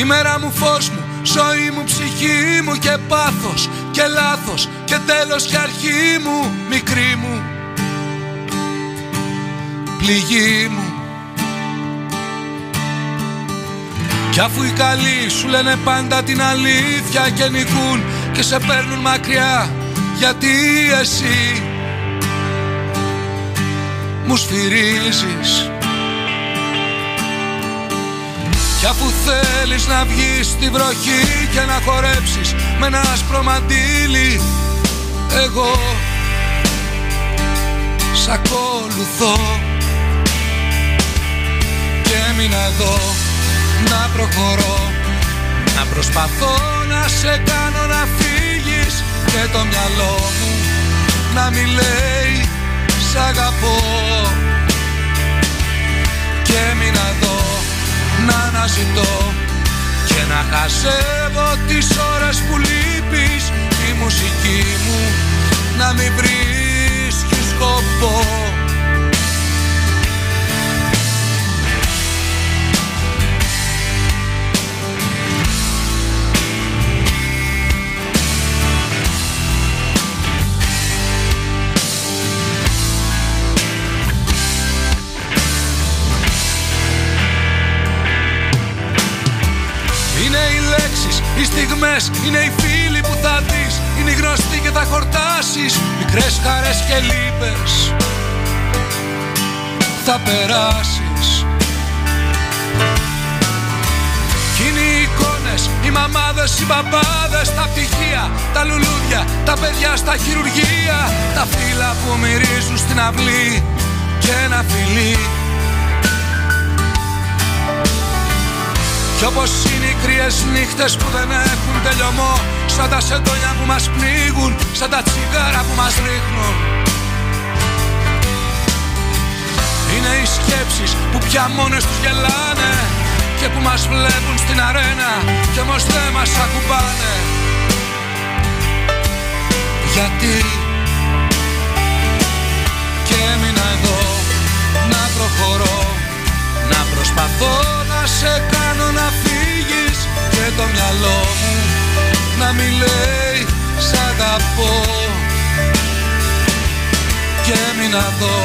I: Η μέρα μου φως μου, ζωή μου, ψυχή μου και πάθος και λάθος και τέλος και αρχή μου, μικρή μου. Πληγή μου Κι αφού οι καλοί σου λένε πάντα την αλήθεια και νικούν και σε παίρνουν μακριά γιατί εσύ μου σφυρίζεις. Κι αφού θέλεις να βγεις στη βροχή και να χορέψεις με ένα άσπρο μαντίλι εγώ σ' ακολουθώ. Και έμεινα εδώ να προχωρώ. Να προσπαθώ να σε κάνω να φύγεις Και το μυαλό μου να μη λέει Σ' αγαπώ Και έμεινα εδώ να αναζητώ Και να χαζεύω τις ώρες που λείπεις. Η μουσική μου να μην βρίσκει σκοπό Οι στιγμές είναι οι φίλοι που θα δεις Είναι οι γνωστοί και θα χορτάσεις. Μικρές χαρές και λύπες Θα περάσεις. Κι είναι οι εικόνες, οι μαμάδες, οι μπαμπάδες Τα πτυχία, τα λουλούδια, τα παιδιά στα χειρουργεία. Τα φύλλα που μυρίζουν στην αυλή Και ένα φιλί Κι όπως είναι οι κρύες νύχτες που δεν έχουν τελειωμό Σαν τα σεντόνια που μας πνίγουν Σαν τα τσιγάρα που μας ρίχνουν. Είναι οι σκέψεις που πια μόνες τους γελάνε Και που μας βλέπουν στην αρένα Κι όμως δεν μας ακουμπάνε. Γιατί Και έμεινα εδώ να προχωρώ Να προσπαθώ να σε κάνω να φύγεις Και το μυαλό μου να μην λέει σ' αγαπώ Και έμεινα εδώ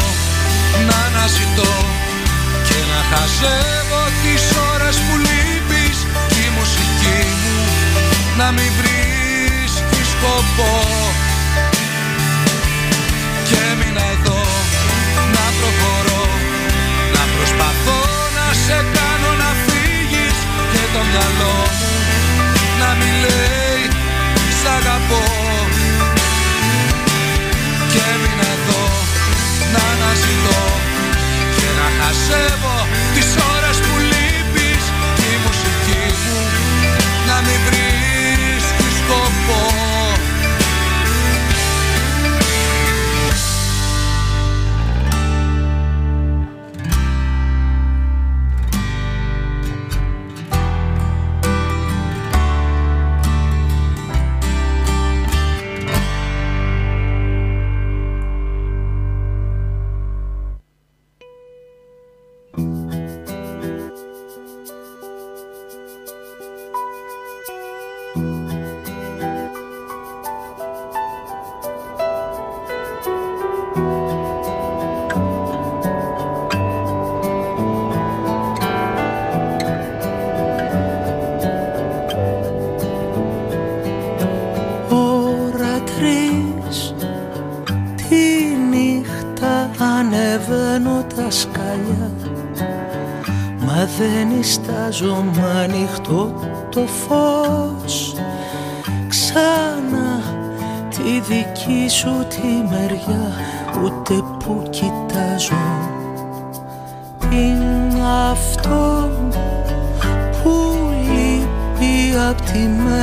I: να αναζητώ Και να χαζεύω τις ώρες που λείπεις. Και η μουσική μου να μην βρίσκεις σκοπό. Και έμεινα εδώ να προχωρώ Να προσπαθώ να σε κάνω να φύγεις Και το μυαλό. Μου να μην λέει σ' αγαπώ Και έμεινα εδώ να αναζητώ Και να χασεύω τις ώρες που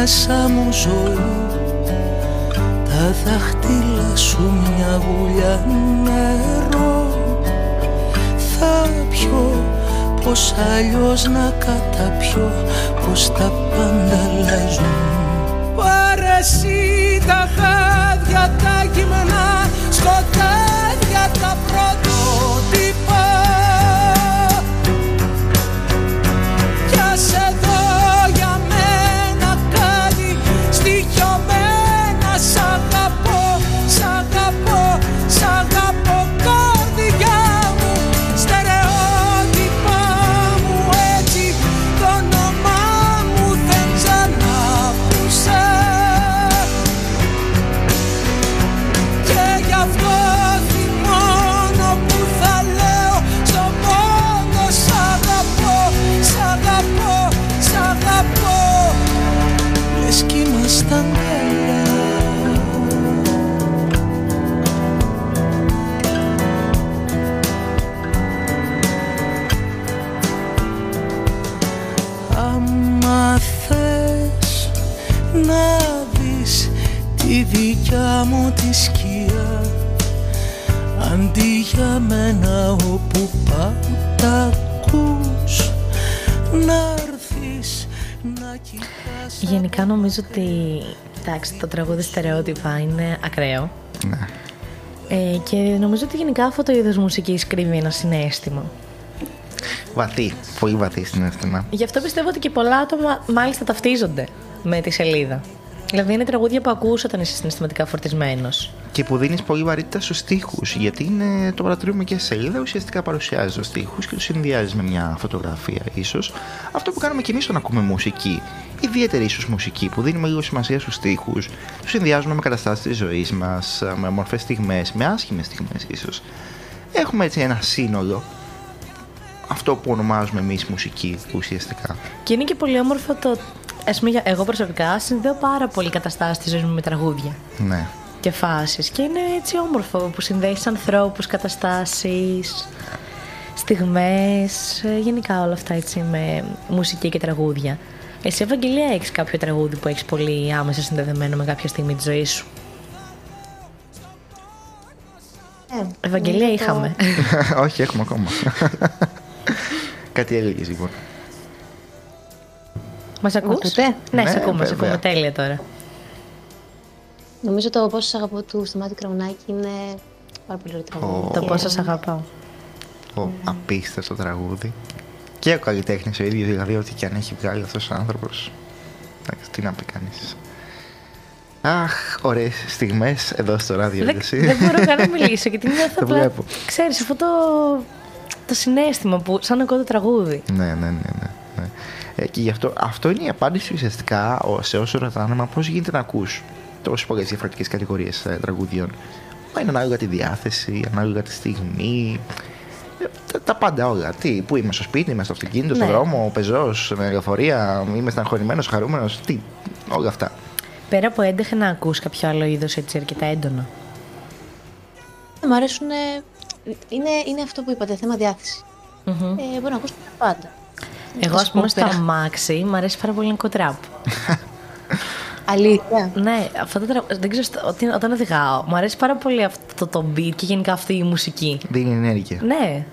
J: μέσα μου ζωή. Τα δάχτυλα σου μια βουλιά νερό. Θα πιω πως αλλιώς να καταπιώ Πως τα πάντα αλλάζουν Πάρε εσύ τα χάδια τα γυμνά
B: Γενικά νομίζω ότι εντάξει, το τραγούδι στερεότυπα είναι ακραίο.
C: Ναι.
B: Ε, και νομίζω ότι γενικά αυτό το είδος μουσικής κρύβει ένα συνέστημα.
C: Βαθύ, πολύ βαθύ συνέστημα.
B: Γι' αυτό πιστεύω ότι και πολλά άτομα μάλιστα ταυτίζονται με τη σελίδα. Δηλαδή είναι τραγούδια που ακούς όταν είσαι συναισθηματικά φορτισμένος.
C: Και που δίνεις πολύ βαρύτητα στους στίχους. Γιατί είναι, το παρατηρούμε και σε σελίδα, ουσιαστικά παρουσιάζει τους στίχους και τους συνδυάζει με μια φωτογραφία, ίσως. Αυτό που κάνουμε και εμείς όταν ακούμε μουσική. Ιδιαίτερη ίσως μουσική που δίνουμε λίγο σημασία στους στίχους. Τους συνδυάζουμε με καταστάσεις της ζωής μας, με όμορφε στιγμές, με άσχημες στιγμές ίσως. Έχουμε έτσι ένα σύνολο. Αυτό που ονομάζουμε εμείς μουσική ουσιαστικά.
B: Και είναι και πολύ όμορφο το. Α πούμε, για- εγώ προσωπικά συνδέω πάρα πολύ καταστάσεις της ζωής μου με τραγούδια
C: Ναι.
B: Και φάσεις. Και είναι έτσι όμορφο που συνδέεις ανθρώπους, καταστάσεις, στιγμές. Γενικά όλα αυτά έτσι με μουσική και τραγούδια. Εσύ, Ευαγγελία, έχεις κάποιο τραγούδι που έχεις πολύ άμεσα συνδεδεμένο με κάποια στιγμή της ζωής σου;
F: Ε,
B: Ευαγγελία
F: νομίζω το-
B: είχαμε.
C: Όχι, έχουμε ακόμα. Κάτι έλεγες λοιπόν.
B: Μας ακούς;
F: ακούτε;
B: Ναι,
C: Ναι,
B: σε ακούμε, σε
C: βέβαια.
B: ακούμε τέλεια τώρα.
F: Νομίζω το πόσο σ' αγαπώ του Σταμάτη Κραουνάκη είναι πάρα πολύ ωραίο τραγούδι.
C: Ω.
B: Το
F: Και-
B: πόσο σ' αγαπάω.
C: Ο απίστευτο τραγούδι. Και ο καλλιτέχνης ο ίδιος, δηλαδή, ό,τι και αν έχει βγάλει αυτός ο άνθρωπος. Τι να πει κανείς. Αχ, ωραίες στιγμές εδώ στο ράδιο,
B: Δεν,
C: εσύ.
B: δεν μπορώ καν να μιλήσω γιατί νιώθω
C: Το
B: απλά.
C: βλέπω.
B: Ξέρεις, αυτό το, το συνέστημα που σαν να ακούω το τραγούδι.
C: Ναι, ναι, ναι. ναι, ναι. Ε, και γι' αυτό, αυτό είναι η απάντηση ουσιαστικά ο- σε όσο ρωτάνε, μα πώς γίνεται να ακούς τόσε πολλέ διαφορετικές κατηγορίες τραγουδιών. Μα είναι ανάλογα τη διάθεση, ανάλογα τη στιγμή. ε, Τα, τα πάντα όλα. Τι, πού είμαι στο σπίτι, είμαι στο αυτοκίνητο, στον
B: Ναι.
C: δρόμο, πεζός, με λεωφορεία, είμαι στεναχωρημένος, χαρούμενος. Τι, όλα αυτά.
B: Πέρα από έντεχε να ακούς κάποιο άλλο είδος έτσι αρκετά έντονο;
F: Μ' αρέσουν. Είναι, είναι αυτό που είπατε, θέμα διάθεση. Ε, μπορώ να ακούσω τα πάντα.
B: Εγώ,
F: Θα
B: ας
F: σου
B: πούμε,
F: πω
B: στο
F: πέρα.
B: αμάξι μου αρέσει πάρα πολύ να ακούω τραπ.
F: Αλήθεια.
B: ναι, αυτό το τραγούδι. Δεν ξέρω, στο- ότι, όταν οδηγάω, μου αρέσει πάρα πολύ αυτό το beat και γενικά αυτή η μουσική.
C: Δίνει ενέργεια.
B: Ναι,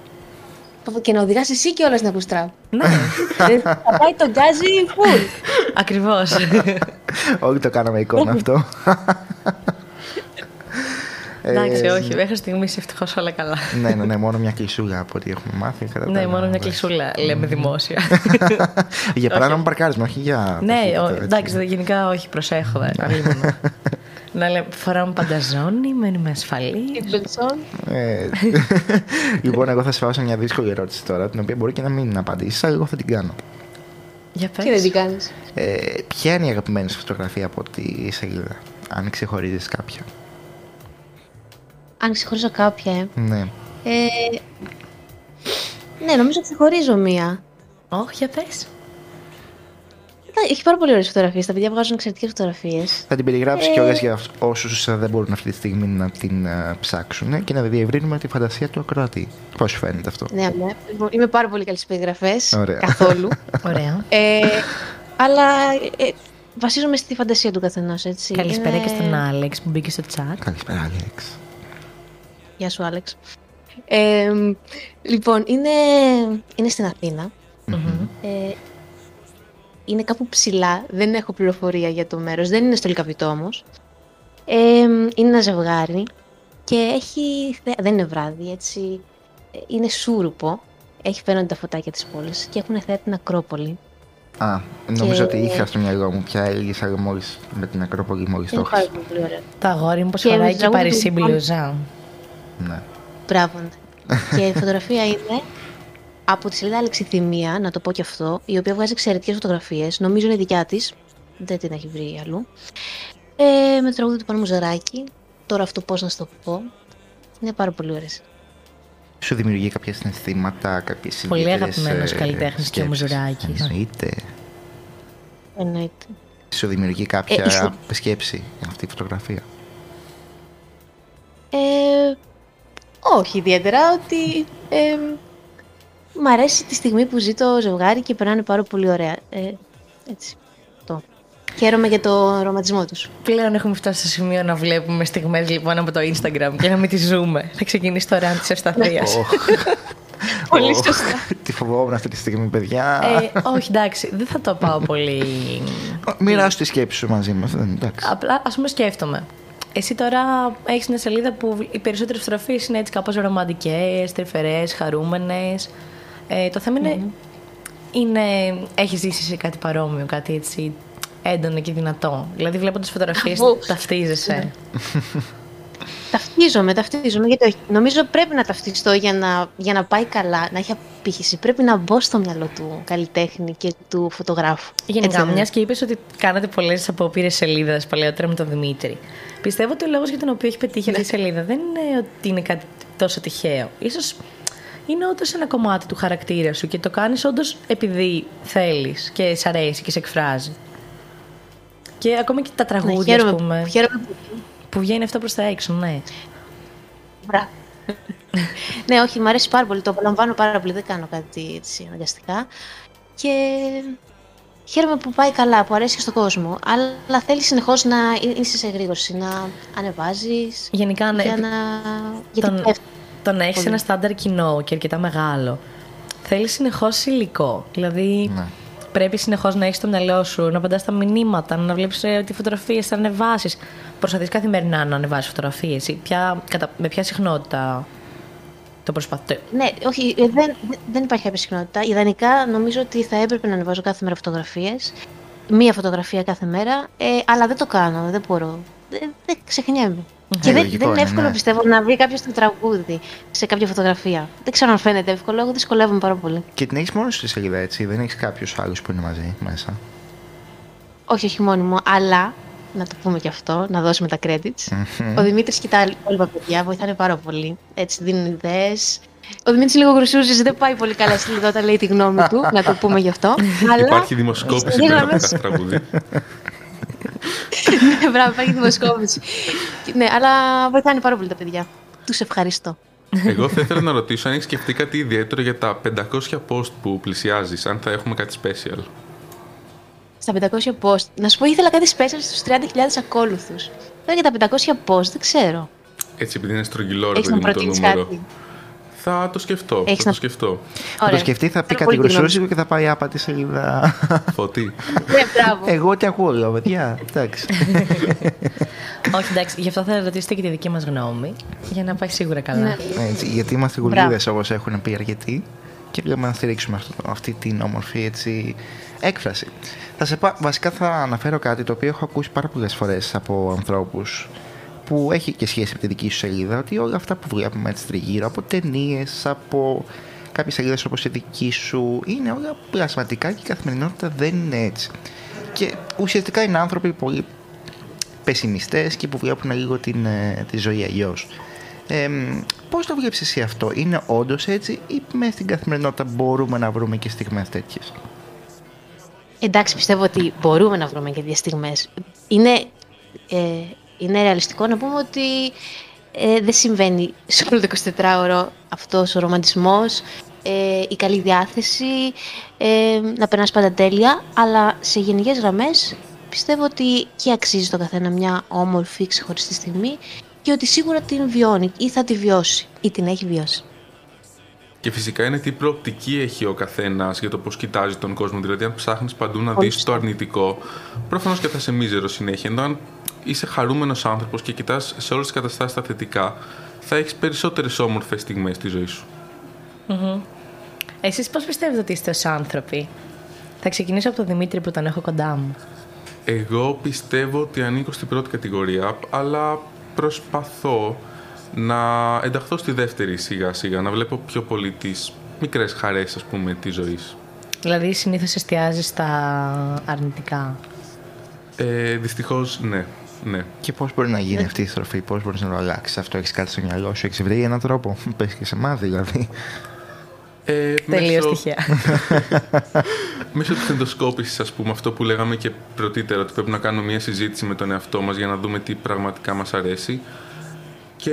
F: Και να οδηγάς εσύ και όλα να ακούς τραπ.
B: ναι,
F: Δηλαδή, θα πάει το γκάζι full.
B: ακριβώς.
C: Όλοι το κάναμε εικόνα αυτό.
B: Εντάξει,
C: Ε,
B: όχι, μέχρι στιγμής ευτυχώς όλα καλά.
C: ναι, ναι, ναι, μόνο μια κλεισούγα από ό,τι έχουμε μάθει. κατά τα
B: ναι,
C: άλλα,
B: μόνο μια
C: εντάξει.
B: κλεισούλα λέμε δημόσια.
C: Για παράνομο παρκάρισμα, όχι για.
B: ναι,
C: ταχύτητα,
B: ο-
C: έτσι.
B: εντάξει, γενικά όχι, προσέχω. δε, αλίμονο. Να λέμε, φοράμε πανταζόνι, μένουμε ασφαλείς.
F: Μπελσόν.
C: Ε, λοιπόν, εγώ θα σε βάζω μια δύσκολη ερώτηση τώρα, την οποία μπορεί και να μην απαντήσεις, αλλά εγώ θα την κάνω.
B: Για
F: Και δεν
B: πες.
F: τι κάνεις.
C: Ε, ποια είναι η αγαπημένη σου φωτογραφία από τη σελίδα, αν ξεχωρίζεις κάποια;
F: Αν ξεχωρίζω κάποια, ε.
C: Ναι.
F: ε. Ναι, νομίζω ξεχωρίζω μία.
B: Όχι, για πες.
F: Κοίτα, Έχει πάρα πολύ ωραίες φωτογραφίες. Τα παιδιά βγάζουν εξαιρετικές φωτογραφίες.
C: Θα την περιγράψεις
F: Ε.
C: κιόλας για όσους δεν μπορούν αυτή τη στιγμή να την ε, ψάξουν και να διευρύνουμε τη φαντασία του ακροατή. Πώς σου φαίνεται αυτό;
F: Ναι, ναι. Λοιπόν, Είμαι πάρα πολύ καλή στι περιγραφές.
C: Ωραία.
F: Καθόλου.
B: Ωραία.
F: ε, αλλά ε, βασίζομαι στη φαντασία του καθενός, έτσι.
B: Καλησπέρα
F: Είναι-
B: και στον Άλεξ που μπήκε στο chat.
C: Καλησπέρα, Άλεξ.
F: Γεια σου, Άλεξ. Ε, λοιπόν, είναι, είναι στην αθηνα Ε, είναι κάπου ψηλά. Δεν έχω πληροφορία για το μέρος. Δεν είναι στο Λικαβιτό όμως. Ε, είναι ένα ζευγάρι και έχει... θε- Δεν είναι βράδυ, έτσι. Ε, Είναι σούρουπο. Έχει φαίνονται τα φωτάκια της πόλης και έχουν θέα την Ακρόπολη.
C: Α, νομίζω
F: Και-
C: ότι είχα στο μυαλό μου πια έλεγες αλλά μόλι με την Ακρόπολη μόλις το
F: Είναι πάρα
C: είχα.
F: πολύ ωραίο.
B: Το αγόρι μου πως
F: Και
B: φοράει
F: με
B: και
F: τραγούδι
B: παρισί
F: του-
B: μπλουζά.
C: Ναι.
F: Μπράβο, ναι. και η φωτογραφία είναι από τη σελίδα Αλεξιθυμία, να το πω και αυτό, η οποία βγάζει εξαιρετικές φωτογραφίες. Νομίζω είναι δικιά της. Δεν την έχει βρει αλλού. Ε, με το τραγούδι του Πάνου Ζωράκη. Τώρα αυτό πώς να σου το πω. Είναι πάρα πολύ ωραίες.
C: Σου δημιουργεί κάποια συναισθήματα, κάποιες
B: Πολύ αγαπημένος καλλιτέχνης και ο Μουζουράκης.
C: Εννοείται.
F: Εννοείται.
C: Σου δημιουργεί κάποια
F: Ε, σου-
C: σκέψη αυτή η φωτογραφία;
F: Ε, όχι ιδιαίτερα, ότι ε, μ' αρέσει τη στιγμή που ζει το ζευγάρι και περνάνε πάρα πολύ ωραία. Ε, έτσι. Το. Χαίρομαι για το ρομαντισμό τους.
B: Πλέον έχουμε φτάσει στο σημείο να βλέπουμε στιγμές λοιπόν από το Instagram και να μην τις ζούμε. Θα ξεκινήσει το ραν της ευσταθίας.
C: Οχ,
F: Πολύ
C: οχ,
F: σωστά.
C: Τι φοβόμουν αυτή τη στιγμή, παιδιά.
B: ε, όχι, εντάξει, δεν θα το πάω πολύ.
C: Μοιράσου τη σκέψη σου μαζί μας. Εντάξει.
B: Απλά, ας πούμε, σκέφτομαι. Εσύ τώρα έχεις μια σελίδα που οι περισσότερε φωτογραφίε είναι έτσι κάπως ρομαντικές, τρυφερές, χαρούμενες. Ε, το θέμα είναι, είναι. Έχεις ζήσει σε κάτι παρόμοιο, κάτι έτσι έντονο και δυνατό. Δηλαδή, βλέποντας φωτογραφίες,
F: Αφού-
B: ταυτίζεσαι.
F: Ταυτίζομαι, ταυτίζομαι. Γιατί όχι. Νομίζω πρέπει να ταυτιστώ για να, για να πάει καλά, να έχει απήχηση. Πρέπει να μπω στο μυαλό του καλλιτέχνη και του φωτογράφου.
B: Γενικά,
F: Έτσι δεν
B: μιας
F: είναι.
B: και είπες ότι κάνατε πολλές απόπειρες σελίδα παλαιότερα με τον Δημήτρη. Πιστεύω ότι ο λόγος για τον οποίο έχει πετύχει αυτή η σελίδα δεν είναι ότι είναι κάτι τόσο τυχαίο. σω είναι όντως ένα κομμάτι του χαρακτήρα σου και το κάνεις όντως επειδή θέλεις και σε αρέσει και σε εκφράζει. Και ακόμα και τα τραγούδια,
F: Ναι, χαίρομαι,
B: ας πούμε,
F: χαίρομαι που
B: που βγαίνει αυτό προς τα έξω, ναι.
F: Μπράβο. ναι, όχι, μου αρέσει πάρα πολύ. Το απολαμβάνω πάρα πολύ. Δεν κάνω κάτι έτσι αναγκαστικά. Και χαίρομαι που πάει καλά, που αρέσει και στον κόσμο. Αλλά θέλει συνεχώς να είσαι σε εγρήγορση, να ανεβάζεις.
B: Γενικά, ναι.
F: Για να. Γιατί
B: τον,
F: πέφτει.
B: το να έχεις
F: πολύ.
B: ένα στάνταρ κοινό και αρκετά μεγάλο, θέλεις συνεχώς υλικό. Δηλαδή,
C: Ναι.
B: πρέπει συνεχώς να έχεις στο μυαλό σου, να απαντάς τα μηνύματα, να βλέπεις τι φωτογραφίε θα ανεβάσεις. Προσπαθείς καθημερινά να ανεβάσεις φωτογραφίες. Με ποια συχνότητα; Το προσπαθεί.
F: Ναι, όχι, ε, δεν, δεν υπάρχει κάποια συχνότητα. Ιδανικά νομίζω ότι θα έπρεπε να ανεβάζω κάθε μέρα φωτογραφίες. Μία φωτογραφία κάθε μέρα. Ε, αλλά δεν το κάνω, δεν μπορώ. Δεν, δεν ξεχνιέμαι. Και δεν,
C: λογικό
F: δεν είναι
C: είναι,
F: εύκολο
C: ναι.
F: πιστεύω να βρει κάποιος το τραγούδι σε κάποια φωτογραφία. Δεν ξέρω αν φαίνεται εύκολο, εγώ δυσκολεύομαι πάρα πολύ.
C: Και την έχεις μόνο στη σελίδα, έτσι; Δεν έχεις κάποιου άλλου που είναι μαζί μέσα;
F: Όχι, όχι μόνη μου, αλλά να το πούμε και αυτό, να δώσουμε τα credits. Ο Δημήτρης και τα υπόλοιπα παιδιά βοηθάνε πάρα πολύ. Έτσι, δίνουν ιδέες. Ο Δημήτρης λίγο γρουσούζης, δεν πάει πολύ καλά στη λιδότα, λέει τη γνώμη του, να το πούμε γι' αυτό. αλλά...
D: Υπάρχει δημοσκόπηση
F: στις
D: πριν από
F: γραμμές-
D: κάθε τραγούδι.
F: Ναι, Μπράβο, υπάρχει δημοσκόπηση. ναι, αλλά βοηθάνε πάρα πολύ τα παιδιά. Τους ευχαριστώ.
D: Εγώ θα ήθελα να ρωτήσω αν έχεις σκεφτεί κάτι ιδιαίτερο για τα 500 post που πλησιάζεις, αν θα έχουμε κάτι special.
F: Στα 500 post. Να σου πω, ήθελα κάτι special στους 30.000 ακόλουθους. Τώρα για τα 500 post δεν ξέρω.
D: Έτσι, επειδή είναι στρογγυλό ρε
F: Έχεις να
D: παιδί μου το
F: προτείνεις
D: νούμερο.
F: κάτι;
D: Θα το σκεφτώ.
F: Έχεις
D: θα το
F: να-
D: σκεφτώ.
C: Θα το σκεφτεί, θα πει
F: Θέλω
C: κάτι
F: πολύ τη γνώμη
C: γρουσούζικο και θα πάει άπατη σελίδα.
D: Φωτή.
F: Ναι, μπράβο.
C: Εγώ τι ακούω, λέω, παιδιά. Εντάξει.
B: Όχι, εντάξει, γι' αυτό θα ρωτήσετε και τη δική μας γνώμη, για να πάει σίγουρα καλά.
F: Ναι.
C: Έτσι, γιατί είμαστε
F: Μπράβο.
C: γουλίδε όπως έχουν πει αρκετοί και βλέπουμε να στηρίξουμε αυτό, αυτή την όμορφη έτσι, έκφραση. Θα σε πά, βασικά θα αναφέρω κάτι το οποίο έχω ακούσει πάρα πολλές φορές από ανθρώπους που έχει και σχέση με τη δική σου σελίδα ότι όλα αυτά που βλέπουμε έτσι τριγύρω από ταινίες, από κάποιες σελίδες όπως η δική σου είναι όλα πλασματικά και η καθημερινότητα δεν είναι έτσι. Και ουσιαστικά είναι άνθρωποι πολύ πεσημιστές και που βλέπουν λίγο την, ε, τη ζωή αλλιώς. Ε, πώς το βλέπεις εσύ αυτό, είναι όντως έτσι ή μέσα στην καθημερινότητα μπορούμε να βρούμε και στιγμές τέτοιες;
F: Εντάξει, πιστεύω ότι μπορούμε να βρούμε και δύο στιγμές. Είναι, ε, είναι ρεαλιστικό να πούμε ότι ε, δεν συμβαίνει σε όλο το 24ωρο αυτός ο ρομαντισμός, ε, η καλή διάθεση, ε, να περνάς πάντα τέλεια, αλλά σε γενικές γραμμές πιστεύω ότι και αξίζει το καθένα μια όμορφη ξεχωριστή στιγμή και ότι σίγουρα την βιώνει ή θα τη βιώσει ή την έχει βιώσει.
D: Και φυσικά είναι τι προοπτική έχει ο καθένας για το πώς κοιτάζει τον κόσμο. Δηλαδή, αν ψάχνεις παντού να δεις το αρνητικό, προφανώς και θα είσαι μίζερο συνέχεια. Ενώ αν είσαι χαρούμενος άνθρωπος και κοιτάς σε όλες τις καταστάσεις τα θετικά, θα έχεις περισσότερες όμορφες στιγμές στη ζωή σου.
B: Εσείς πώς πιστεύετε ότι είστε ως άνθρωποι; Θα ξεκινήσω από τον Δημήτρη που τον έχω κοντά μου.
D: Εγώ πιστεύω ότι ανήκω στην πρώτη κατηγορία, αλλά προσπαθώ να ενταχθώ στη δεύτερη σιγά σιγά, να βλέπω πιο πολύ τις μικρές χαρές, ας πούμε, της ζωής.
B: Δηλαδή συνήθως εστιάζεις στα αρνητικά.
D: Ε, δυστυχώς, ναι. ναι.
C: Και πώς μπορεί να γίνει αυτή η στροφή, πώς μπορείς να το αλλάξεις; Αυτό, έχεις κάτι στο μυαλό σου, έχεις βρει έναν τρόπο, πες και σε εμάς δηλαδή.
D: Ε,
B: Τελείως
D: μέσω-
B: τυχαία.
D: Μέσω της ενδοσκόπησης, ας πούμε, αυτό που λέγαμε και πρωτήτερα, ότι πρέπει να κάνουμε μια συζήτηση με τον εαυτό μας για να δούμε τι πραγματικά μας αρέσει. Και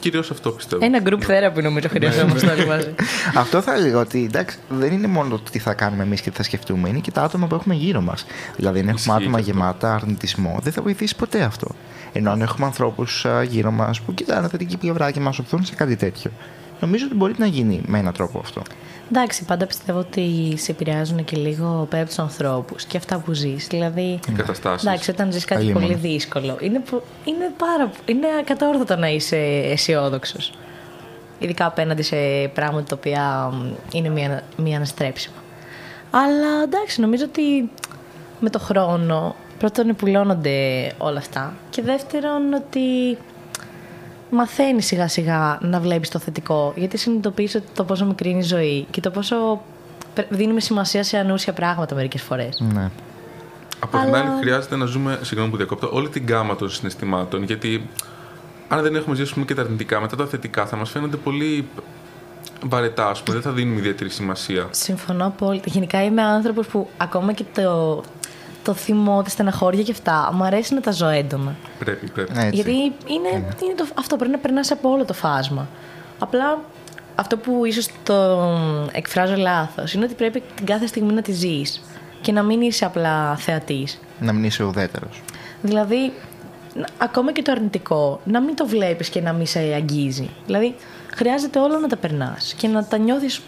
D: κυρίως αυτό πιστεύω.
B: Ένα group therapy νομίζω χρειαζόμαστε όλοι μαζί.
C: Αυτό θα έλεγα ότι εντάξει, δεν είναι μόνο το τι θα κάνουμε εμείς και τι θα σκεφτούμε, είναι και τα άτομα που έχουμε γύρω μας. Δηλαδή, αν έχουμε
D: Ισχύει
C: άτομα
D: και αυτό.
C: γεμάτα αρνητισμό, δεν θα βοηθήσει ποτέ αυτό. Ενώ αν έχουμε ανθρώπους γύρω μας που κοιτάνε θετική πλευρά και μας οθούν σε κάτι τέτοιο, νομίζω ότι μπορεί να γίνει με έναν τρόπο αυτό.
B: Εντάξει, πάντα πιστεύω ότι σε επηρεάζουν και λίγο πέρα από τους ανθρώπους και αυτά που ζεις. Δηλαδή.
D: Οι καταστάσεις.
B: Εντάξει, όταν ζεις κάτι
C: Αλλήμον.
B: πολύ δύσκολο, είναι, πο- είναι, πάρα, είναι ακατόρθωτο να είσαι αισιόδοξος. Ειδικά απέναντι σε πράγματα τα οποία μ, είναι μία, μία αναστρέψιμα. Αλλά εντάξει, νομίζω ότι με το χρόνο πρώτον επουλώνονται όλα αυτά και δεύτερον ότι μαθαίνεις σιγά σιγά να βλέπεις το θετικό γιατί συνειδητοποιείς ότι το πόσο μικρή είναι η ζωή και το πόσο πρε- δίνουμε σημασία σε ανούσια πράγματα μερικές φορές.
C: Ναι.
D: Από την
B: Αλλά-
D: άλλη, χρειάζεται να ζούμε, συγγνώμη που διακόπτω, όλη την γάμα των συναισθημάτων. Γιατί αν δεν έχουμε ζήσει ας πούμε, και τα αρνητικά, μετά τα θετικά θα μας φαίνονται πολύ βαρετά, ας πούμε. Δεν θα δίνουμε ιδιαίτερη σημασία.
B: Συμφωνώ απόλυτα. Γενικά είμαι άνθρωπος που ακόμα και το, το θυμό, τη στεναχώρια και αυτά, μου αρέσει να τα ζω έντονα.
D: Πρέπει, πρέπει.
C: Έτσι.
B: Γιατί είναι, είναι το, αυτό πρέπει να περνάς από όλο το φάσμα. Απλά αυτό που ίσως το εκφράζω λάθος είναι ότι πρέπει την κάθε στιγμή να τη ζεις και να μην είσαι απλά θεατής.
C: Να μην είσαι ουδέτερος.
B: Δηλαδή, να- ακόμα και το αρνητικό, να μην το βλέπεις και να μην σε αγγίζει. Δηλαδή, χρειάζεται όλα να τα περνάς και να τα νιώθεις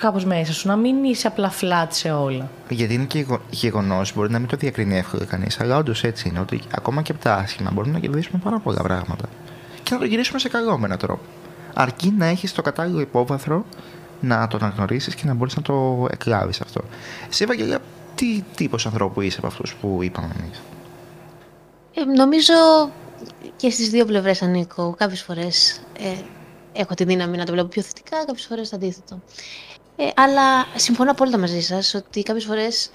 B: κάπως μέσα σου, να μην είσαι απλά flat σε όλα.
C: Γιατί είναι και γεγονός, μπορεί να μην το διακρίνει εύκολα κανείς, αλλά όντως έτσι είναι. Ότι ακόμα και από τα άσχημα μπορούμε να κερδίσουμε πάρα πολλά πράγματα. Και να το γυρίσουμε σε καλό με έναν τρόπο. Αρκεί να έχεις το κατάλληλο υπόβαθρο να το αναγνωρίσεις και να μπορείς να το εκλάβεις αυτό. Εσύ, Ευαγγελία, τι τύπος ανθρώπου είσαι από αυτούς που είπαμε εμείς;
F: Ε, νομίζω και στις δύο πλευρές ανήκω. Κάποιες φορές ε, έχω τη δύναμη να το βλέπω πιο θετικά, κάποιες φορές το αντίθετο. Ε, αλλά συμφωνώ απόλυτα μαζί σας ότι κάποιες φορές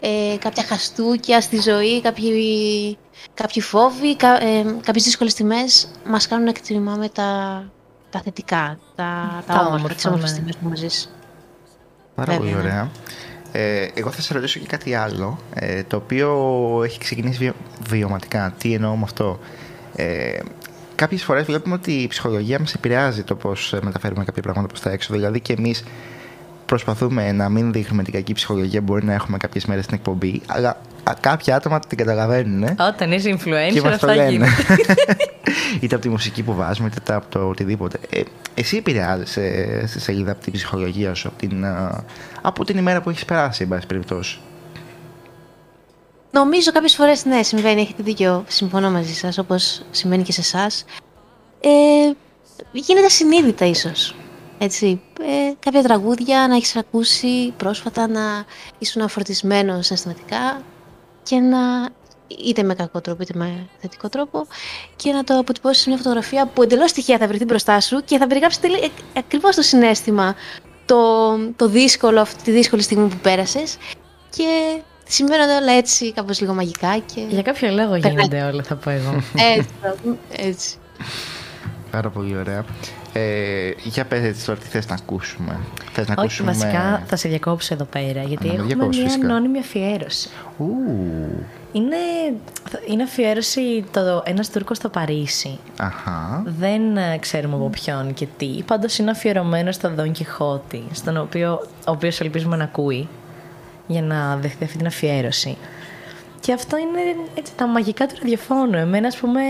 F: ε, κάποια χαστούκια στη ζωή, κάποιοι, κάποιοι φόβοι, κα, ε, κάποιες δύσκολες τιμές μας κάνουν να εκτιμάμε τα, τα θετικά, τα, τα,
B: Τα
F: όμορφα,
B: όμορφα,
F: τις όμορφες
B: ναι.
F: τιμές που μας ζεις.
C: Πάρα
F: Βέβαια,
C: πολύ
F: ναι.
C: ωραία. Ε, εγώ θα σε ρωτήσω και κάτι άλλο, ε, το οποίο έχει ξεκινήσει βιο- βιωματικά. Τι εννοώ με αυτό; Ε, κάποιες φορές βλέπουμε ότι η ψυχολογία μας επηρεάζει το πώς ε, μεταφέρουμε κάποια πράγματα προς τα έξω. Δηλαδή και εμείς προσπαθούμε να μην δείχνουμε την κακή ψυχολογία που μπορεί να έχουμε κάποιες μέρες στην εκπομπή, αλλά α, κάποια άτομα την καταλαβαίνουν. ε,
B: Όταν είσαι
C: και
B: influencer,
C: μας το
B: αυτά
C: λένε.
B: γίνονται.
C: είτε από τη μουσική που βάζουμε, είτε από το οτιδήποτε. Ε, εσύ επηρεάζεσαι στη σελίδα από την ψυχολογία σου, από την, α, από την ημέρα που έχεις περάσει, εν πάση περιπτώσει;
F: Νομίζω κάποιες φορές ναι, συμβαίνει, έχετε δίκιο, συμφωνώ μαζί σας, όπως συμβαίνει και σε εσάς. Ε, γίνεται συνείδητα ίσως. Έτσι, ε, κάποια τραγούδια να έχεις ακούσει πρόσφατα να ήσουν φορτισμένος συναισθηματικά και να είτε με κακό τρόπο είτε με θετικό τρόπο και να το αποτυπώσεις σε μια φωτογραφία που εντελώς τυχαία θα βρεθεί μπροστά σου και θα περιγράψει τελεί, ε, ακριβώς το συνέστημα, το, το δύσκολο, αυτή τη δύσκολη στιγμή που πέρασες και συμβαίνονται όλα έτσι κάπως λίγο μαγικά και
B: Για κάποιο λόγο γίνονται όλα, θα πω εγώ.
F: έτσι, έτσι.
C: Πάρα πολύ ωραία. Ε, για πες έτσι τώρα τι θες να ακούσουμε. Θες να
B: Όχι,
C: ακούσουμε...
B: βασικά θα σε διακόψω εδώ πέρα, γιατί
C: να με
B: έχουμε
C: διακόψεις,
B: μια
C: φυσικά.
B: ανώνυμη αφιέρωση.
C: Ου,
B: Είναι, είναι αφιέρωση το ένας Τούρκος στο Παρίσι.
C: αχα.
B: Δεν ε, ξέρουμε από ποιον και τι. Πάντως είναι αφιερωμένο στον Δον Κιχώτη, στον οποίο, ο οποίος ελπίζουμε να ακούει για να δεχτεί αυτή την αφιέρωση. Και αυτό είναι έτσι, τα μαγικά του ραδιοφώνου. Εμένα, ας πούμε,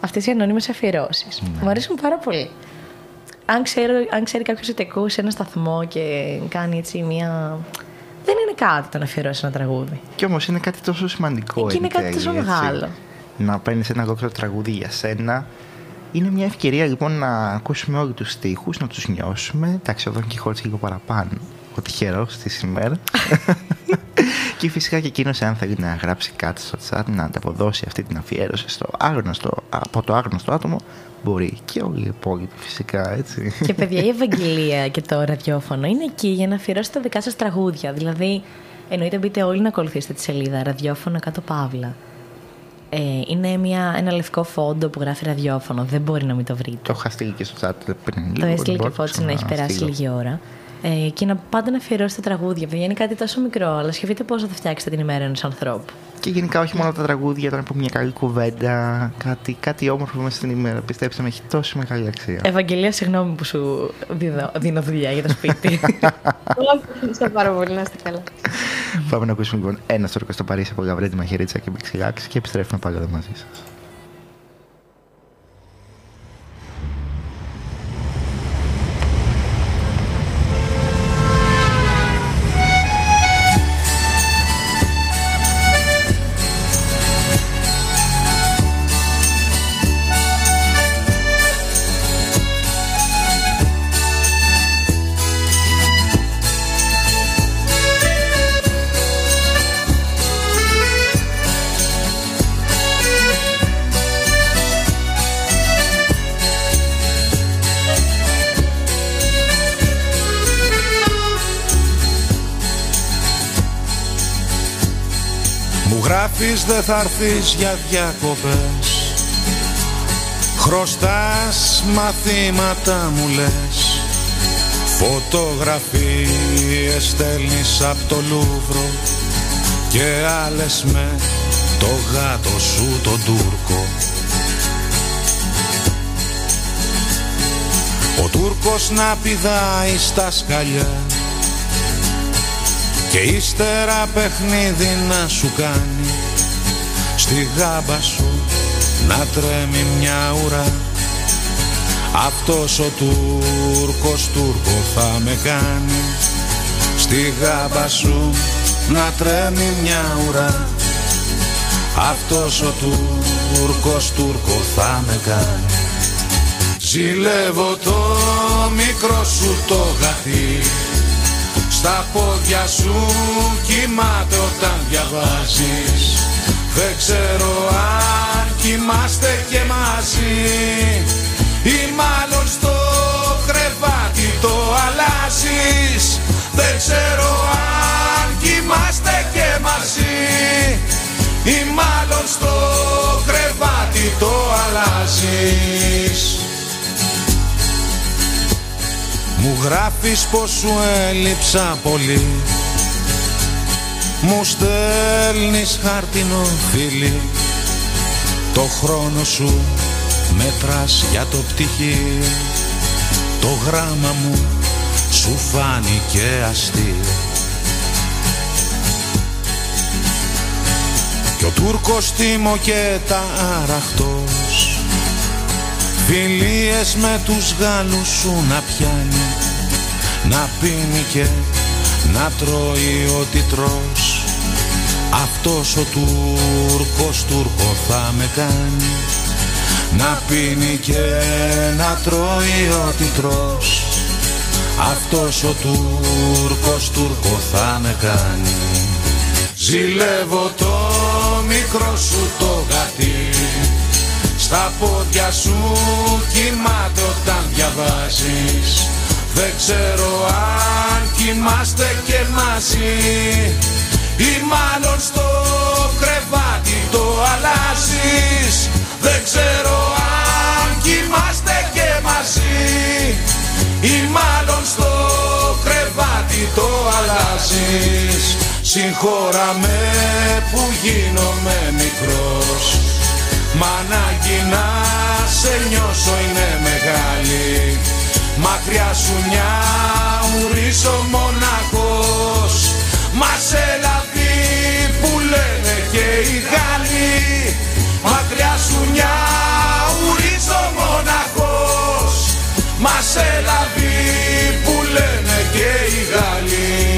B: αυτές οι ανώνυμες αφιερώσεις. Μου αρέσουν πάρα πολύ. Αν, ξέρω, αν ξέρει κάποιος ότι ακούει σε ένα σταθμό και κάνει έτσι μια... Δεν είναι κάτι το να αφιερώσει ένα τραγούδι.
C: Κι όμως είναι κάτι τόσο σημαντικό.
B: Και είναι
C: εν
B: κάτι
C: τέλει,
B: τόσο
C: έτσι.
B: μεγάλο.
C: Να παίρνεις ένα ολόκληρο τραγούδι για σένα. Είναι μια ευκαιρία λοιπόν να ακούσουμε όλοι τους στίχους, να τους νιώσουμε. Εντάξει, ο Δον Κιχώτης λίγο παραπάνω. Ο τυχερός της ημέρας. και φυσικά και εκείνος αν θέλει να γράψει κάτι στο chat, να ανταποδώσει αυτή την αφιέρωση στο άγνωστο, από το άγνωστο άτομο, μπορεί. Και όλοι οι υπόλοιποι φυσικά, έτσι.
B: Και παιδιά, η Ευαγγελία και το ραδιόφωνο είναι εκεί για να αφιερώσετε τα δικά σας τραγούδια. Δηλαδή, εννοείται μπείτε όλοι να ακολουθήσετε τη σελίδα ραδιόφωνο κάτω παύλα. Ε, είναι μια, ένα λευκό φόντο που γράφει ραδιόφωνο. Δεν μπορεί να μην το βρείτε.
C: το είχα στείλει και στο chat πριν λίγο.
B: Το έστειλε
C: δεν
B: και
C: μπορώ
B: φώτισε να έχει
C: ξαναστείλω.
B: περάσει λίγη ώρα. Ε, και να πάτε να αφιερώσετε τραγούδια. Παιδιά, είναι κάτι τόσο μικρό, αλλά σκεφτείτε πώ θα φτιάξετε την ημέρα ενός ανθρώπου.
C: Και γενικά όχι μόνο τα τραγούδια, όταν από μια καλή κουβέντα, κάτι, κάτι όμορφο μέσα στην ημέρα. Πιστέψτε με, έχει τόσο μεγάλη αξία.
B: Ευαγγελία, συγγνώμη που σου δίνω, δίνω δουλειά για το σπίτι.
F: Ευχαριστώ πάρα πολύ, να είστε καλά.
C: Πάμε να ακούσουμε λοιπόν ένα στόρκο στο Παρίσι από Γαβρέτη Μαχαιρίτσα και Μπιξιλάξη και επιστρέφουμε πάλι εδώ μαζί σας.
I: Γράφεις δεν θα έρθεις για διακοπές. Χρωστάς μαθήματα μου λες Φωτογραφίες στέλνεις απ' το Λούβρο Και άλλες με το γάτο σου τον Τούρκο. Ο Τούρκος να πηδάει στα σκαλιά Και ύστερα παιχνίδι να σου κάνει Στη γάμπα σου να τρέμει μια ουρά. Αυτός ο Τούρκος Τούρκο θα με κάνει Στη γάμπα σου να τρέμει μια ουρά. Αυτός ο Τούρκος Τούρκο θα με κάνει. Ζηλεύω το μικρό σου το γαθί Στα πόδια σου κοιμάται όταν διαβάζεις Δεν ξέρω αν κοιμάστε και μαζί. Ή μάλλον στο κρεβάτι το αλλάζεις. Δεν ξέρω αν κοιμάστε και μαζί. Ή μάλλον στο κρεβάτι το αλλάζεις. Μου γράφεις πως σου έλειψα πολύ Μου στέλνεις χάρτινο φίλι Το χρόνο σου μέτρας για το πτυχί Το γράμμα μου σου φάνηκε αστείο. Κι ο Τούρκος τίμω και τα αραχτός Φιλίες με τους Γάλλους σου να πιάνει Να πίνει και να τρώει ό,τι τρως. Αυτός ο Τούρκος Τούρκο θα με κάνει. Να πίνει και να τρώει ό,τι τρως. Αυτός ο Τούρκος Τούρκο θα με κάνει. Ζηλεύω το μικρό σου το γατί. Στα πόδια σου κοιμάται όταν διαβάζεις Δεν ξέρω αν κοιμάστε και μαζί Ή μάλλον στο κρεβάτι το αλλάζεις. Δεν ξέρω αν κοιμάστε και μαζί Ή μάλλον στο κρεβάτι το αλλάζεις. Συγχώρα με που γίνομαι μικρός. Μ' ανάγκη να σε νιώσω είναι μεγάλη Μακριά σου μια ουρίσω μοναχός. Μας σε λαβή που λένε και οι Γάλλοι. Μακριά σου μια ουρίσω μοναχός. Μας σε λαβή που λένε και οι Γάλλοι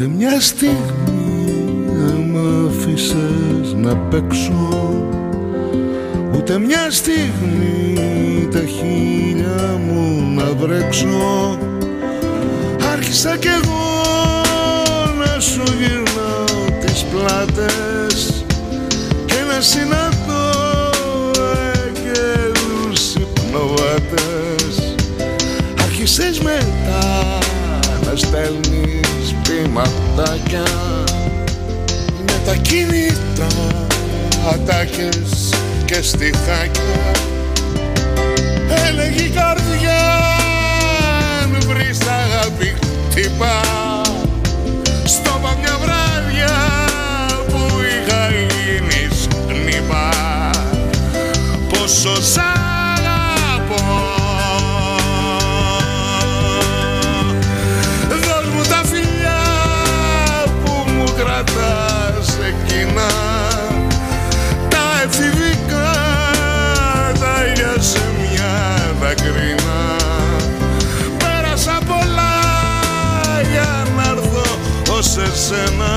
K: Ούτε μια στιγμή δεν μ' άφησες να παίξω Ούτε μια στιγμή τα χείλια μου να βρέξω Άρχισα κι εγώ να σου γυρνάω τις πλάτες Και να συναντώ αγγέλους υπνοβάτες. Άρχισες μετά να στέλνεις ποιηματάκια Με τα κινητά ατάκες και στιχάκια. Έλεγε η καρδιά αν βρεις αγάπη χτυπά Στο είπα μια βράδια που είχα γίνει σκνήπα Πόσο σ' σένα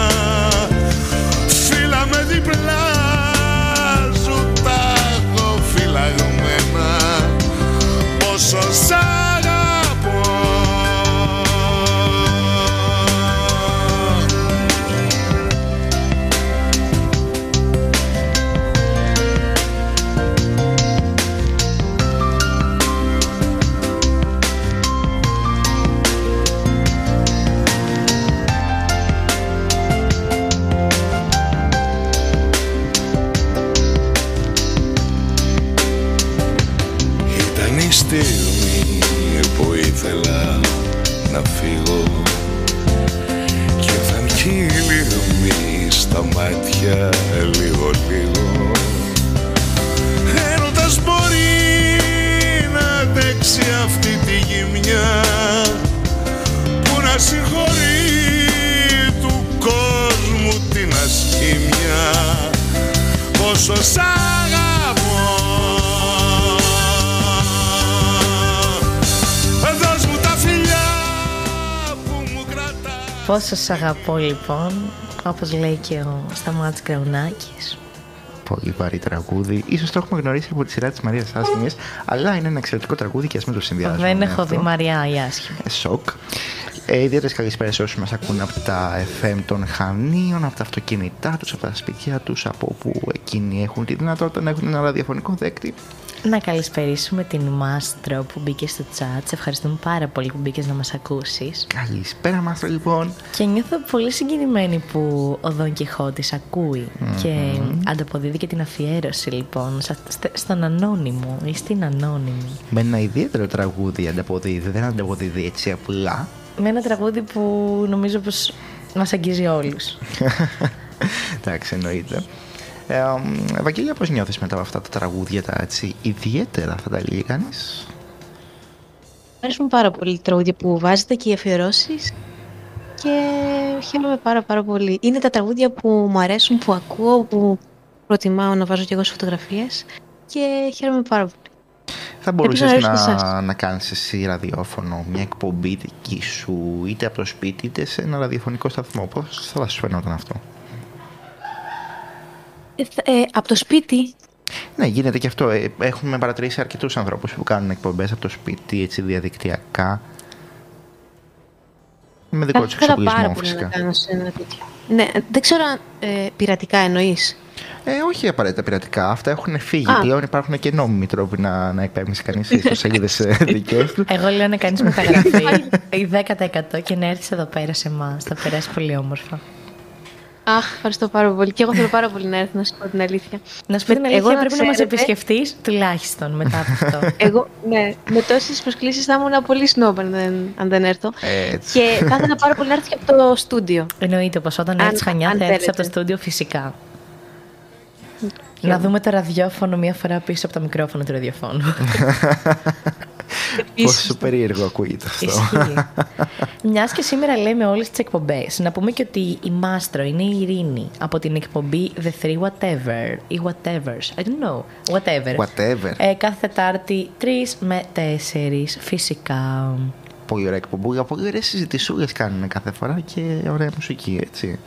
K: αυτή τη γυμνιά Που να συγχωρεί του κόσμου την ασχήμια Πόσο σ' αγαπώ Δώσ' μου τα φιλιά που μου κρατάς
B: Πόσο σ' αγαπώ λοιπόν, όπως λέει και ο Σταμάτης Κραουνάκης.
C: Πολύ βαρύ τραγούδι. Ίσως το έχουμε γνωρίσει από τη σειρά της Μαρίας Άσχημης, αλλά είναι ένα εξαιρετικό τραγούδι και ας μην το συνδυάζουμε.
B: Δεν
C: με
B: έχω
C: αυτό.
B: δει Μαριά η άσχημη.
C: Ε, Σοκ. Ε, Ιδιαίτερες καλησπέρες σε όσους μας ακούν από τα FM των Χανίων, από τα αυτοκίνητά τους, από τα σπίτια τους, από όπου εκείνοι έχουν τη δυνατότητα να έχουν ένα ραδιοφωνικό δέκτη.
B: Να καλησπερίσουμε την Μάστρο που μπήκε στο chat. Σε ευχαριστούμε πάρα πολύ που μπήκες να μας ακούσεις.
C: Καλησπέρα, Μάστρο, λοιπόν.
B: Και νιώθω πολύ συγκινημένη που ο Δον Κιχώτης ακούει και ανταποδίδει και την αφιέρωση λοιπόν στα- στε- στον ανώνυμο ή στην ανώνυμη.
C: Με ένα ιδιαίτερο τραγούδι ανταποδίδει, δεν ανταποδίδει έτσι απλά.
B: Με ένα τραγούδι που νομίζω πως μας αγγίζει όλους.
C: Εντάξει, εννοείται. Ε, μ, Ευαγγέλια, πώς νιώθεις μετά από αυτά τα τραγούδια τα έτσι ιδιαίτερα, θα τα λέγει κανείς;
F: Μου αρέσουν πάρα πολύ τα τραγούδια που βάζετε και οι αφιερώσεις. Και χαίρομαι πάρα πάρα πολύ. Είναι τα τραγούδια που μου αρέσουν, που ακούω, που προτιμάω να βάζω και εγώ σε φωτογραφίες. Και χαίρομαι πάρα πολύ.
C: Θα μπορούσες
F: αρέσει και
C: να,
F: εσάς.
C: να κάνεις εσύ ραδιόφωνο, μια εκπομπή δική σου, είτε από το σπίτι, είτε σε ένα ραδιοφωνικό σταθμό. Πώς θα σου φαινόταν αυτό;
F: Ε, θα- ε, από το σπίτι,
C: Ναι, γίνεται και αυτό. Ε, Έχουμε παρατηρήσει αρκετούς ανθρώπους που κάνουν εκπομπές από το σπίτι, έτσι διαδικτυακά. Με δικό
F: θα
C: τους
F: ήθελα πάρα
C: εξοπλισμό
F: πολύ να
C: φυσικά.
F: κάνω σε ένα τέτοιο. Ναι, δεν ξέρω αν ε, πειρατικά εννοείς.
C: Ε, όχι απαραίτητα πειρατικά. Αυτά έχουν φύγει.
F: Α.
C: Πλέον υπάρχουν και νόμιμοι τρόποι να, να εκπέμπει κανείς ιστοσελίδε δικές του.
B: Εγώ λέω να κάνεις μεταγραφή η 10% και να έρθεις εδώ πέρα σε εμάς. Θα περάσει πολύ όμορφα.
F: Αχ, ευχαριστώ πάρα πολύ. Και εγώ θέλω πάρα πολύ να έρθω να σου πω την αλήθεια.
B: Να σου πω την
F: Με-
B: αλήθεια,
F: εγώ να
B: πρέπει να μας
F: ξέρετε-
B: επισκεφτείς τουλάχιστον μετά από αυτό.
F: Εγώ, ναι, με τόσες προσκλήσεις θα ήμουν πολύ σνόμπ αν δεν, αν δεν έρθω.
C: Έτσι.
F: Και θα ήθελα πάρα πολύ να έρθω και από το στούντιο.
B: Εννοείται πως όταν
F: Αν-
B: έρθεις Χανιά
F: αν
B: θα έρθεις από το
F: θέλετε.
B: στούντιο φυσικά. Να δούμε το ραδιόφωνο μία φορά πίσω από το μικρόφωνο του ραδιοφώνου.
C: Πόσο περίεργο ακούγεται αυτό.
B: Ισχύει. Μιας και σήμερα λέμε όλες τις εκπομπές, να πούμε και ότι η Μάστρο είναι η Ειρήνη από την εκπομπή The Three Whatever ή Whatevers. I don't know. Whatever.
C: Whatever.
B: Ε, κάθε Τετάρτη 3 με 4 φυσικά.
C: Πολύ ωραία εκπομπή. Πολύ ωραίε συζητησούλες κάνουν κάθε φορά και ωραία μουσική, έτσι.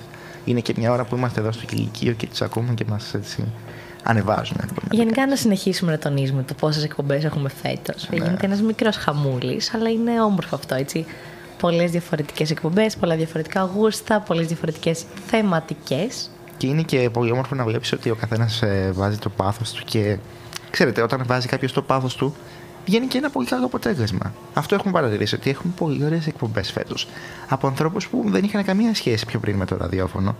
C: Είναι και μια ώρα που είμαστε εδώ στο κηλικείο και τις ακούμε και μας έτσι ανεβάζουν.
B: Γενικά να συνεχίσουμε να τονίζουμε το πόσες εκπομπές έχουμε φέτος. Γίνεται ένας μικρός χαμούλης, αλλά είναι όμορφο αυτό, έτσι. Πολλές διαφορετικές εκπομπές, πολλά διαφορετικά γούστα, πολλές διαφορετικές θεματικές.
C: Και είναι και πολύ όμορφο να βλέπεις ότι ο καθένας βάζει το πάθος του και ξέρετε, όταν βάζει κάποιος το πάθος του, βγαίνει και ένα πολύ καλό αποτέλεσμα. Αυτό έχουμε παρατηρήσει, ότι έχουμε πολύ ωραίες εκπομπές φέτος. Από ανθρώπους που δεν είχαν καμία σχέση πιο πριν με το ραδιόφωνο.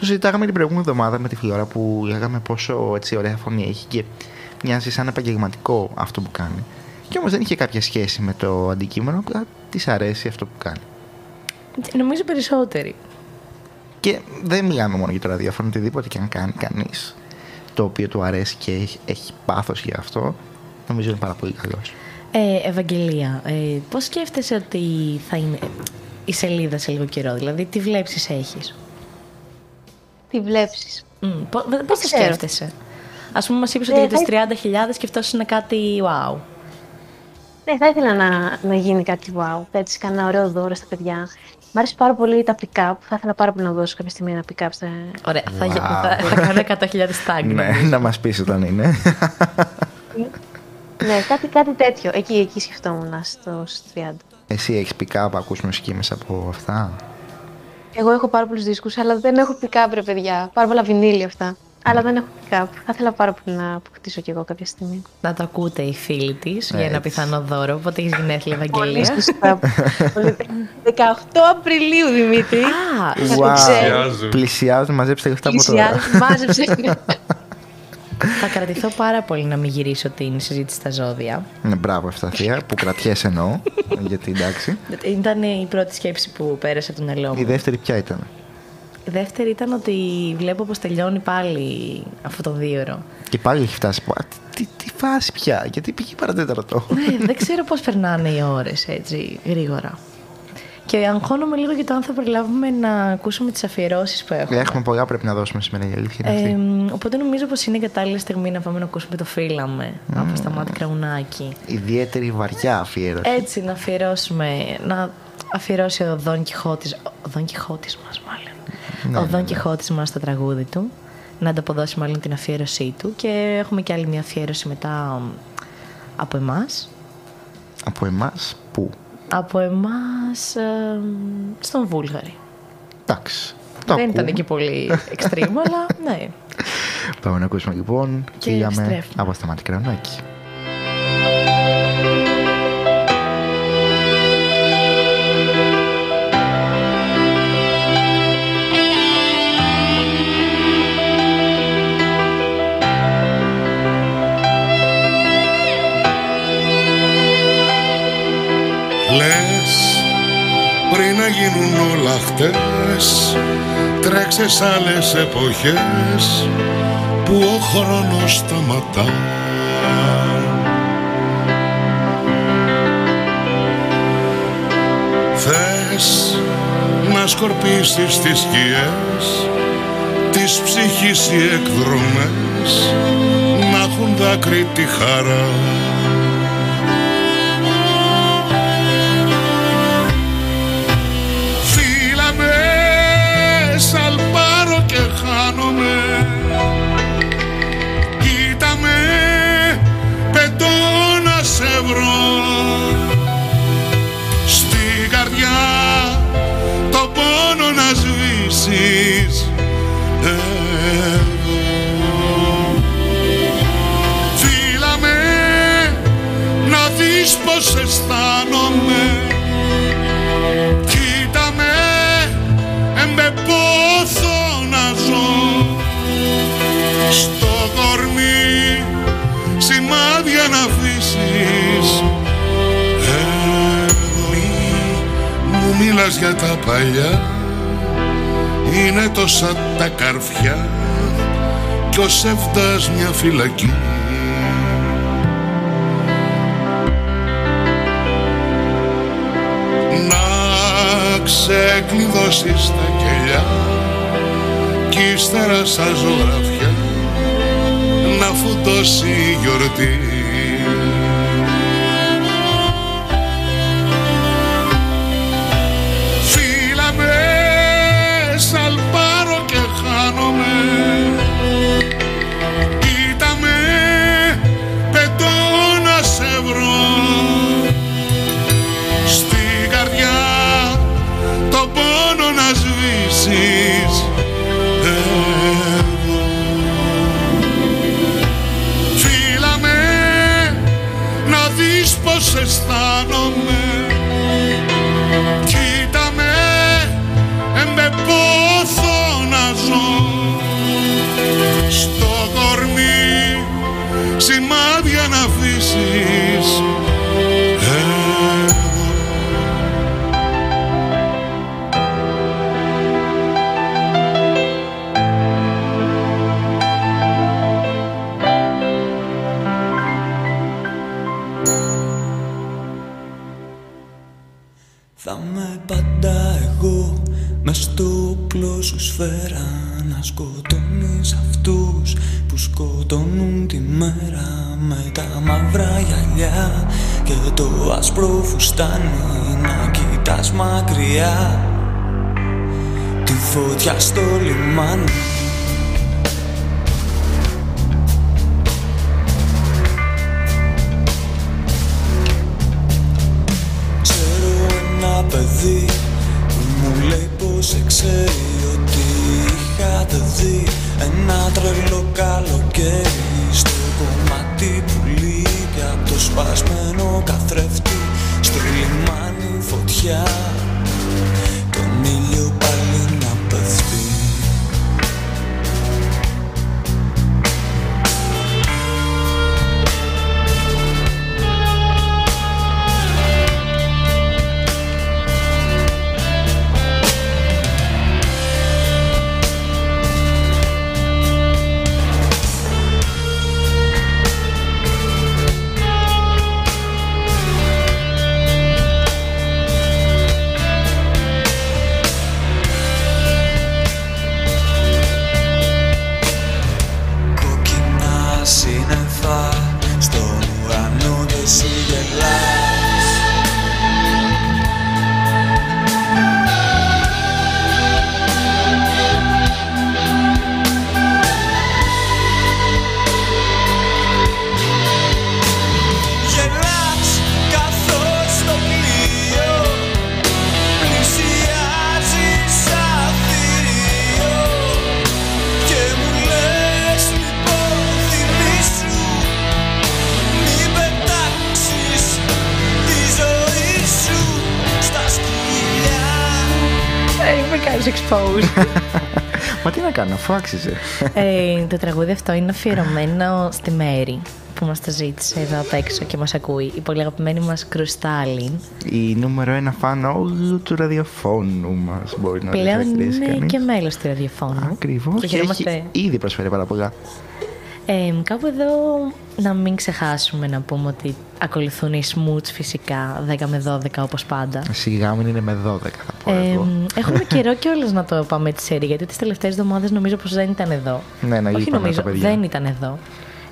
C: Το συζητάγαμε την προηγούμενη εβδομάδα με τη Φλώρα που λέγαμε πόσο έτσι, ωραία φωνή έχει και μοιάζει σαν επαγγελματικό αυτό που κάνει. Και όμως δεν είχε κάποια σχέση με το αντικείμενο, απλά της αρέσει αυτό που κάνει.
B: Νομίζω περισσότεροι.
C: Και δεν μιλάμε μόνο για το ραδιόφωνο, οτιδήποτε και αν κάνει κανείς το οποίο του αρέσει και έχει, έχει πάθος για αυτό, νομίζω είναι πάρα πολύ καλός.
B: Ε, Ευαγγελία, ε, πώς σκέφτεσαι ότι θα είναι η σελίδα σε λίγο καιρό, δηλαδή τι βλέψεις έχεις;
F: Τι βλέψεις.
B: Mm, πώς πώς το
F: ξέρω.
B: σκέφτεσαι; Ας πούμε μας είπες
F: Ε,
B: ότι για
F: θα-
B: τις 30.000 σκεφτόσουν κάτι wow.
F: Ναι, θα ήθελα να, να γίνει κάτι wow, έτσι, κανένα ωραίο δώρο στα παιδιά. Μ' άρεσε πάρα πολύ τα pick-up. Θα ήθελα πάρα πολύ να δώσω κάποια στιγμή ένα pick-up στα...
B: Ωραία, θα,
C: Wow.
B: θα, θα κάνω 100.000 tag.
C: Ναι,
B: νομίζω.
C: να μας πεις όταν είναι.
F: ναι, κάτι, κάτι τέτοιο. Εκεί, εκεί σκεφτόμουν στο στους 30.
C: Εσύ έχεις pick-up, ακούς μουσική μέσα από αυτά;
F: Εγώ έχω πάρα πολλούς δίσκους, αλλά δεν έχω pick-up, ρε παιδιά. Πάρα πολλά βινίλια αυτά. Αλλά δεν έχω pick-up. Θα ήθελα πάρα πολύ να αποκτήσω κι εγώ κάποια στιγμή.
B: Να το ακούτε οι φίλοι της για ένα
C: Έτσι.
B: πιθανό δώρο. Οπότε έχει γενέθλια, Ευαγγελία.
F: Σωστά. 18 Απριλίου, Δημήτρη.
B: Α,
F: Θα το
C: Wow.
F: ξέρεις.
D: Πλησιάζουν.
C: Πλησιάζουν, μαζέψτε λεφτά από τώρα.
F: Πλησιάζει, μάζεψε.
B: θα κρατηθώ πάρα πολύ να μην γυρίσω την συζήτηση στα ζώδια.
C: Ναι, μπράβο, Ευσταθία, που κρατιέσαι εννοώ. γιατί εντάξει.
B: Ήταν η πρώτη σκέψη που πέρασε από το μυαλό
C: Η
B: μου.
C: δεύτερη ποια ήταν;
B: Η δεύτερη ήταν ότι βλέπω πως τελειώνει πάλι αυτό το δίωρο.
C: Και πάλι έχει φτάσει. πω, «Α, Τι, τι, τι φάση πια, γιατί πήγε παρατέταρτο.
B: ναι, δεν ξέρω πώς περνάνε οι ώρες έτσι γρήγορα. Και αγχώνομαι λίγο για το αν θα προλάβουμε να ακούσουμε τις αφιερώσεις που έχουμε.
C: Έχουμε πολλά πρέπει να δώσουμε σήμερα η αλήθεια είναι
B: Ε,
C: αυτή.
B: μ, οπότε νομίζω πως είναι η κατάλληλη στιγμή να πάμε να ακούσουμε το φύλαμε από στα μάτια Κραουνάκη.
C: Ιδιαίτερη βαριά αφιέρωση.
B: Έτσι να αφιερώσουμε, να αφιερώσει ο Δον Κιχώτης, ο Δον Κιχώτης μας μάλλον.
C: Ναι,
B: ο
C: ναι,
B: Δον
C: ναι.
B: Κιχώτης μας στο τραγούδι του, να ανταποδώσει μάλλον την αφιέρωσή του και έχουμε και άλλη μια αφιέρωση μετά μ, από εμάς.
C: Από εμάς πού;
B: Από εμάς ε, μ, στον Βούλγαρη.
C: Εντάξει. Το
B: Δεν ήταν
C: ακούμε.
B: εκεί πολύ extreme, αλλά ναι.
C: Πάμε να ακούσουμε λοιπόν.
B: Και
C: Φύγαμε
B: επιστρέφουμε.
C: από σταμάτη κρανάκι.
K: Λες πριν να γίνουν όλα χτες Τρέξες σ' άλλες εποχές Που ο χρόνος σταματά. Θες να σκορπίσεις τις σκιές Της ψυχής οι εκδρομές Να έχουν δάκρυ τη χαρά σβήσεις εδώ Φύλαμε, να δεις πως αισθάνομαι. Κοίτα με, εμπε πόθο να ζω. Στο κορμί σημάδια να αφήσεις. Εδώ μη μου μιλάς για τα παλιά Είναι τόσα τα καρφιά κι ως έφτας μια φυλακή. Να ξεκλειδώσεις τα κελιά κι ύστερα σαν ζωγραφιά να φουτώσει η γιορτή
A: Θα με πάντα εγώ μες στο όπλο σου σφαίρα Να σκοτώνεις αυτούς που σκοτώνουν τη μέρα Με τα μαύρα γυαλιά
H: και το άσπρο φουστάνι να κοιτάς μακριά. Τη φωτιά στο λιμάνι παιδί που μου λέει πως ξέρει ότι είχατε δει ένα τρελό καλοκαίρι στο κομμάτι που λείπει από το σπασμένο καθρέφτη στο λιμάνι φωτιά
C: αφού άξιζε.
B: ε, το τραγούδι αυτό είναι αφιερωμένο στη Μέρη που μας το ζήτησε εδώ απ' έξω και μας ακούει. Η πολύ αγαπημένη μας Κρουστάλιν.
C: Η νούμερο ένα φαν όλου του ραδιοφώνου μας μπορεί να
B: Πλέον
C: χαρακτηρίσει
B: είναι
C: κανείς.
B: και μέλος του ραδιοφώνου.
C: Ακριβώς.
B: Και
C: Και
B: χαιρόμαστε.
C: έχει ήδη προσφέρει πάρα πολλά.
B: Ε, κάπου εδώ να μην ξεχάσουμε να πούμε ότι ακολουθούν οι Smoots φυσικά 10 με 12 όπως πάντα.
C: Σιγά μην είναι με 12 θα πω
B: Ε,
C: εγώ.
B: έχουμε καιρό κιόλας να το πάμε τη σέρη γιατί τις τελευταίες εβδομάδες νομίζω πως δεν ήταν εδώ.
C: Ναι, να
B: Όχι
C: λείπανε
B: νομίζω,
C: τα παιδιά.
B: δεν ήταν εδώ.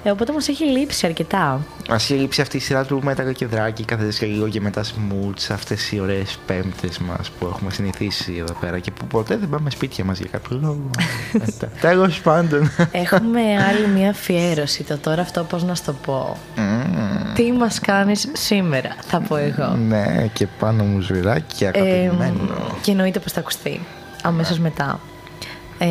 B: Ε, οπότε μας έχει λείψει αρκετά.
C: Μας έχει λείψει αυτή η σειρά του Μέτακα και Δράκη, κάθε και λίγο και μετά Σμούτ, αυτές οι ωραίες πέμπτες μας που έχουμε συνηθίσει εδώ πέρα και που ποτέ δεν πάμε σπίτια μας για κάποιο λόγο. Τέλο πάντων.
B: Έχουμε άλλη μια αφιέρωση. Το τώρα αυτό πώς να σου το πω.
C: Μμμ.
B: Τι μας κάνεις σήμερα, θα πω εγώ.
C: Ναι, και πάνω μου σβηράκι
B: Ε,
C: αγαπημένο.
B: και εννοείται πως θα ακουστεί αμέσως μετά. Ε,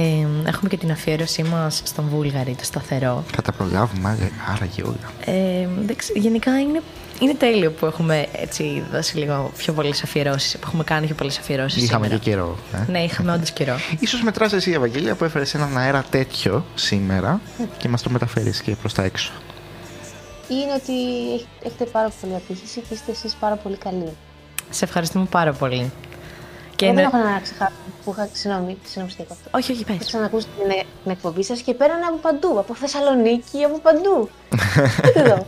B: έχουμε και την αφιέρωσή μας στον Βούλγαρη, το σταθερό.
C: Θα τα προλάβουμε άρα- άραγε όλα.
B: Ε, δεν ξε- γενικά είναι, είναι τέλειο που έχουμε έτσι δώσει λίγο πιο πολλές αφιερώσεις, που έχουμε κάνει πιο πολλές αφιερώσεις
C: Είχαμε
B: σήμερα.
C: και καιρό. Ε.
B: Ναι, είχαμε όντως καιρό.
C: Ίσως μετράς εσύ Ευαγγελία που έφερες έναν αέρα τέτοιο σήμερα και μας το μεταφέρεις και προς τα έξω.
F: Είναι ότι έχ- έχετε πάρα πολύ απήχηση και είστε εσείς πάρα πολύ καλοί.
B: Σε ευχαριστούμε πάρα πολύ. Και
F: Εγώ δεν
B: εννο-
F: έχω να ξεχάσω που είχα, συγγνώμη, συγγνώμη στο αυτό.
B: Όχι, όχι, πες.
F: Είχα ξανακούσει την, ε- την εκπομπή σας και πέρανε από παντού, από Θεσσαλονίκη, από παντού. Ούτε εδώ.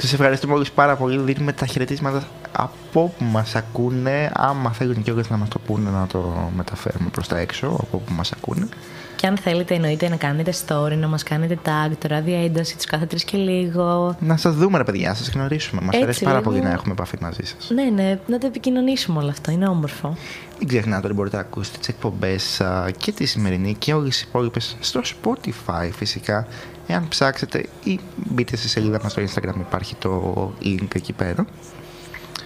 C: Τους ευχαριστούμε όλους πάρα πολύ. Δίνουμε τα χαιρετίσματα από όπου μας ακούνε. Άμα θέλουν και όλες να μας το πούνε να το μεταφέρουμε προς τα έξω από όπου μας ακούνε.
B: Και αν θέλετε, εννοείται να κάνετε story, να μας κάνετε tag, το ράδιο ένταση τους κάθε τρεις και λίγο.
C: Να σας δούμε ρε παιδιά, να σας γνωρίσουμε. Μας
B: Έτσι,
C: αρέσει πάρα
B: λίγο.
C: πολύ να έχουμε επαφή μαζί σας.
B: Ναι, ναι, να το επικοινωνήσουμε όλο αυτό, είναι όμορφο.
C: Μην ξεχνάτε ότι μπορείτε να ακούσετε τις εκπομπές α, και τη σημερινή και όλες τις υπόλοιπες στο Spotify φυσικά. Εάν ψάξετε ή μπείτε στη σελίδα μας στο Instagram υπάρχει το link εκεί πέρα.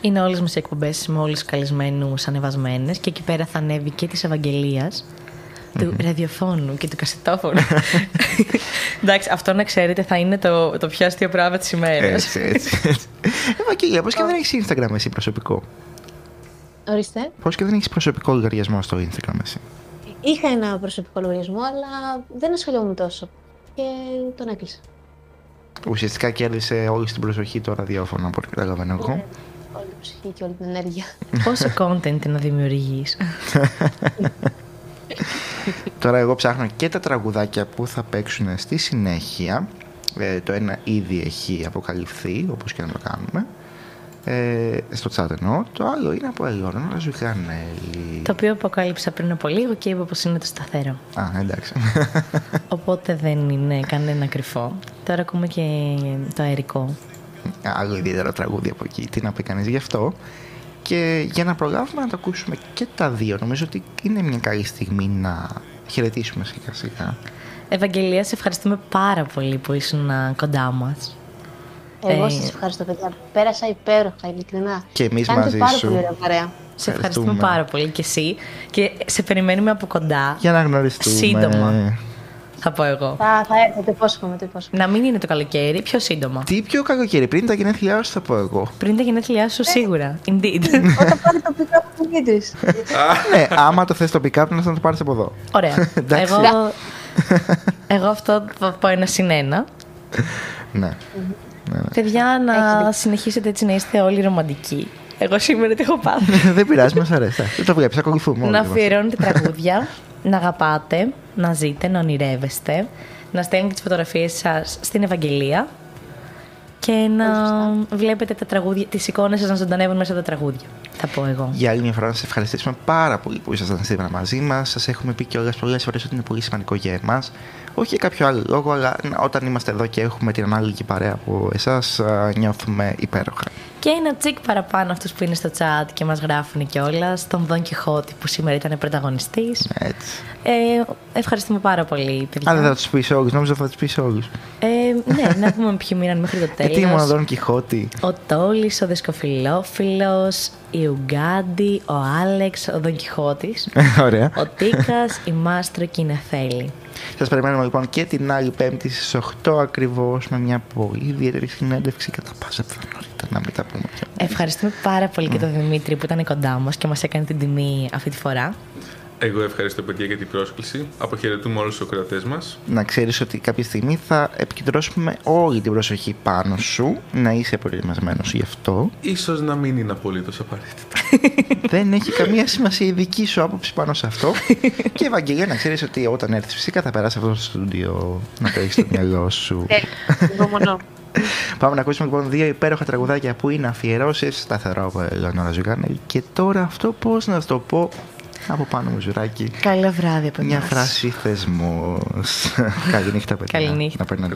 B: Είναι όλες μας οι εκπομπές με όλους τους καλεσμένους ανεβασμένες και εκεί πέρα θα ανέβει και της Ευαγγελίας, του ραδιοφώνου και του κασετόφωνου. Εντάξει, αυτό να ξέρετε θα είναι το, το πιο αστείο πράγμα της ημέρας.
C: Έτσι, έτσι. έτσι. Ευαγγελία, πώς και δεν έχεις Instagram εσύ προσωπικό.
F: Ορίστε.
C: Πώς και δεν έχεις προσωπικό λογαριασμό στο Instagram εσύ.
F: Είχα ένα προσωπικό λογαριασμό, αλλά δεν ασχολιόμουν τόσο. Και τον έκλεισα.
C: Ουσιαστικά κέρδισε όλη την προσοχή το ραδιόφωνο από ό,τι καταλαβαίνω εγώ.
F: Όλη την ψυχή και όλη την ενέργεια.
B: Πόσο content να δημιουργείς.
C: Τώρα εγώ ψάχνω και τα τραγουδάκια που θα παίξουν στη συνέχεια. Ε, το ένα ήδη έχει αποκαλυφθεί, όπως και να το κάνουμε. Ε, στο chat εννοώ. Το άλλο είναι από Ελεονόρα Ζουγανέλη.
B: το οποίο αποκάλυψα πριν από λίγο και είπα πως είναι το σταθερό.
C: Α, εντάξει.
B: Οπότε δεν είναι κανένα κρυφό. Τώρα ακούμε και το αερικό.
C: άλλο ιδιαίτερο τραγούδι από εκεί. Τι να πει κανείς γι' αυτό. Και για να προλάβουμε να το ακούσουμε και τα δύο, νομίζω ότι είναι μια καλή στιγμή να χαιρετήσουμε σιγά σιγά.
B: Ευαγγελία, σε ευχαριστούμε πάρα πολύ που ήσουν α, κοντά μας.
F: Εγώ
B: Ε,
F: σας ευχαριστώ, παιδιά. Πέρασα υπέροχα, ειλικρινά.
C: Και εμείς
F: Κάνετε
C: μαζί
F: πάρα
C: σου.
F: πολύ ωραία παρέα.
B: Σε ευχαριστούμε
C: Ευχαριστούμε.
B: πάρα πολύ και εσύ. Και σε περιμένουμε από κοντά.
C: Για να γνωριστούμε.
B: Σύντομα. Θα πω εγώ.
F: Θα, θα έρθω, το υπόσχομαι, το υπόσχομαι.
B: Να μην είναι το καλοκαίρι, πιο σύντομα.
C: Τι πιο καλοκαίρι, πριν τα γενέθλιά σου θα πω εγώ.
B: Πριν τα γενέθλιά σου, σίγουρα. Indeed.
F: Όταν πάρει το pick-up του Δημήτρης.
C: ναι, άμα το θες το pick-up να το πάρεις από εδώ.
B: Ωραία.
C: Εντάξει.
B: εγώ, εγώ αυτό θα πω ένα συν ένα.
C: ναι.
B: Παιδιά, να συνεχίσετε έτσι να είστε όλοι ρομαντικοί. Εγώ σήμερα τι έχω πάθει.
C: Δεν πειράζει, μας αρέσει. Δεν το βλέπεις, ακολουθούμε όλοι
B: να
C: μας.
B: αφιερώνετε τραγούδια, να αγαπάτε, να ζείτε, να ονειρεύεστε, να στέλνετε τις φωτογραφίες σας στην Ευαγγελία και να βλέπετε τα τραγούδια, τις εικόνες σας να ζωντανεύουν μέσα από τα τραγούδια. Θα πω εγώ.
C: Για άλλη μια φορά να σας ευχαριστήσουμε πάρα πολύ που ήσασταν σήμερα μαζί μας. Σας έχουμε πει κιόλα πολλές φορές ότι είναι πολύ σημαντικό για εμάς. Όχι για κάποιο άλλο λόγο, αλλά όταν είμαστε εδώ και έχουμε την ανάλογη παρέα από εσάς, νιώθουμε υπέροχα.
B: Και ένα τσικ παραπάνω αυτούς που είναι στο chat και μας γράφουν κιόλα, τον Δον Κιχώτη που σήμερα ήταν πρωταγωνιστής.
C: Έτσι.
B: Ε, ευχαριστούμε πάρα πολύ, παιδιά.
C: Αν δεν θα τους πεις όλους, νόμιζα θα τους πεις όλους.
B: Ε, ναι, να πούμε ποιοι μείναν μέχρι το τέλος.
C: Γιατί ήμουν Δον Κιχώτη.
B: Ο Τόλης, ο Δεσκοφιλόφιλος, η Ουγκάντι, ο Άλεξ, ο Δον Κιχώτης,
C: Ωραία.
B: ο Τίκας, η Μάστρο και η Νεφέλη.
C: Σας περιμένουμε λοιπόν και την άλλη Πέμπτη στις 8 ακριβώς με μια πολύ ιδιαίτερη συνέντευξη κατά πάσα πιθανότητα να μην τα πούμε πιο.
B: Ευχαριστούμε πάρα πολύ και τον Δημήτρη που ήταν κοντά μας και μας έκανε την τιμή αυτή τη φορά.
D: Εγώ ευχαριστώ παιδιά για την πρόσκληση. Αποχαιρετούμε όλους τους κρατές μας.
C: Να ξέρεις ότι κάποια στιγμή θα επικεντρώσουμε όλη την προσοχή πάνω σου, να είσαι προετοιμασμένος γι' αυτό.
D: Ίσως να μην είναι απολύτως απαραίτητα.
C: Δεν έχει καμία σημασία η δική σου άποψη πάνω σε αυτό. και Ευαγγελία, να ξέρεις ότι όταν έρθεις φυσικά θα περάσεις αυτό στο στούντιο να το έχεις στο μυαλό σου.
F: Υπομονώ.
C: Πάμε να ακούσουμε λοιπόν δύο υπέροχα τραγουδάκια που είναι αφιερώσεις σταθερά από Ελεονόρα Ζουγάνελ. Και τώρα αυτό πώς να το πω από πάνω μου ζουράκι.
B: Καλό βράδυ από
C: Μια
B: εμάς.
C: φράση θεσμός. Καληνύχτα, παιδιά.
B: Καληνύχτα.
C: Να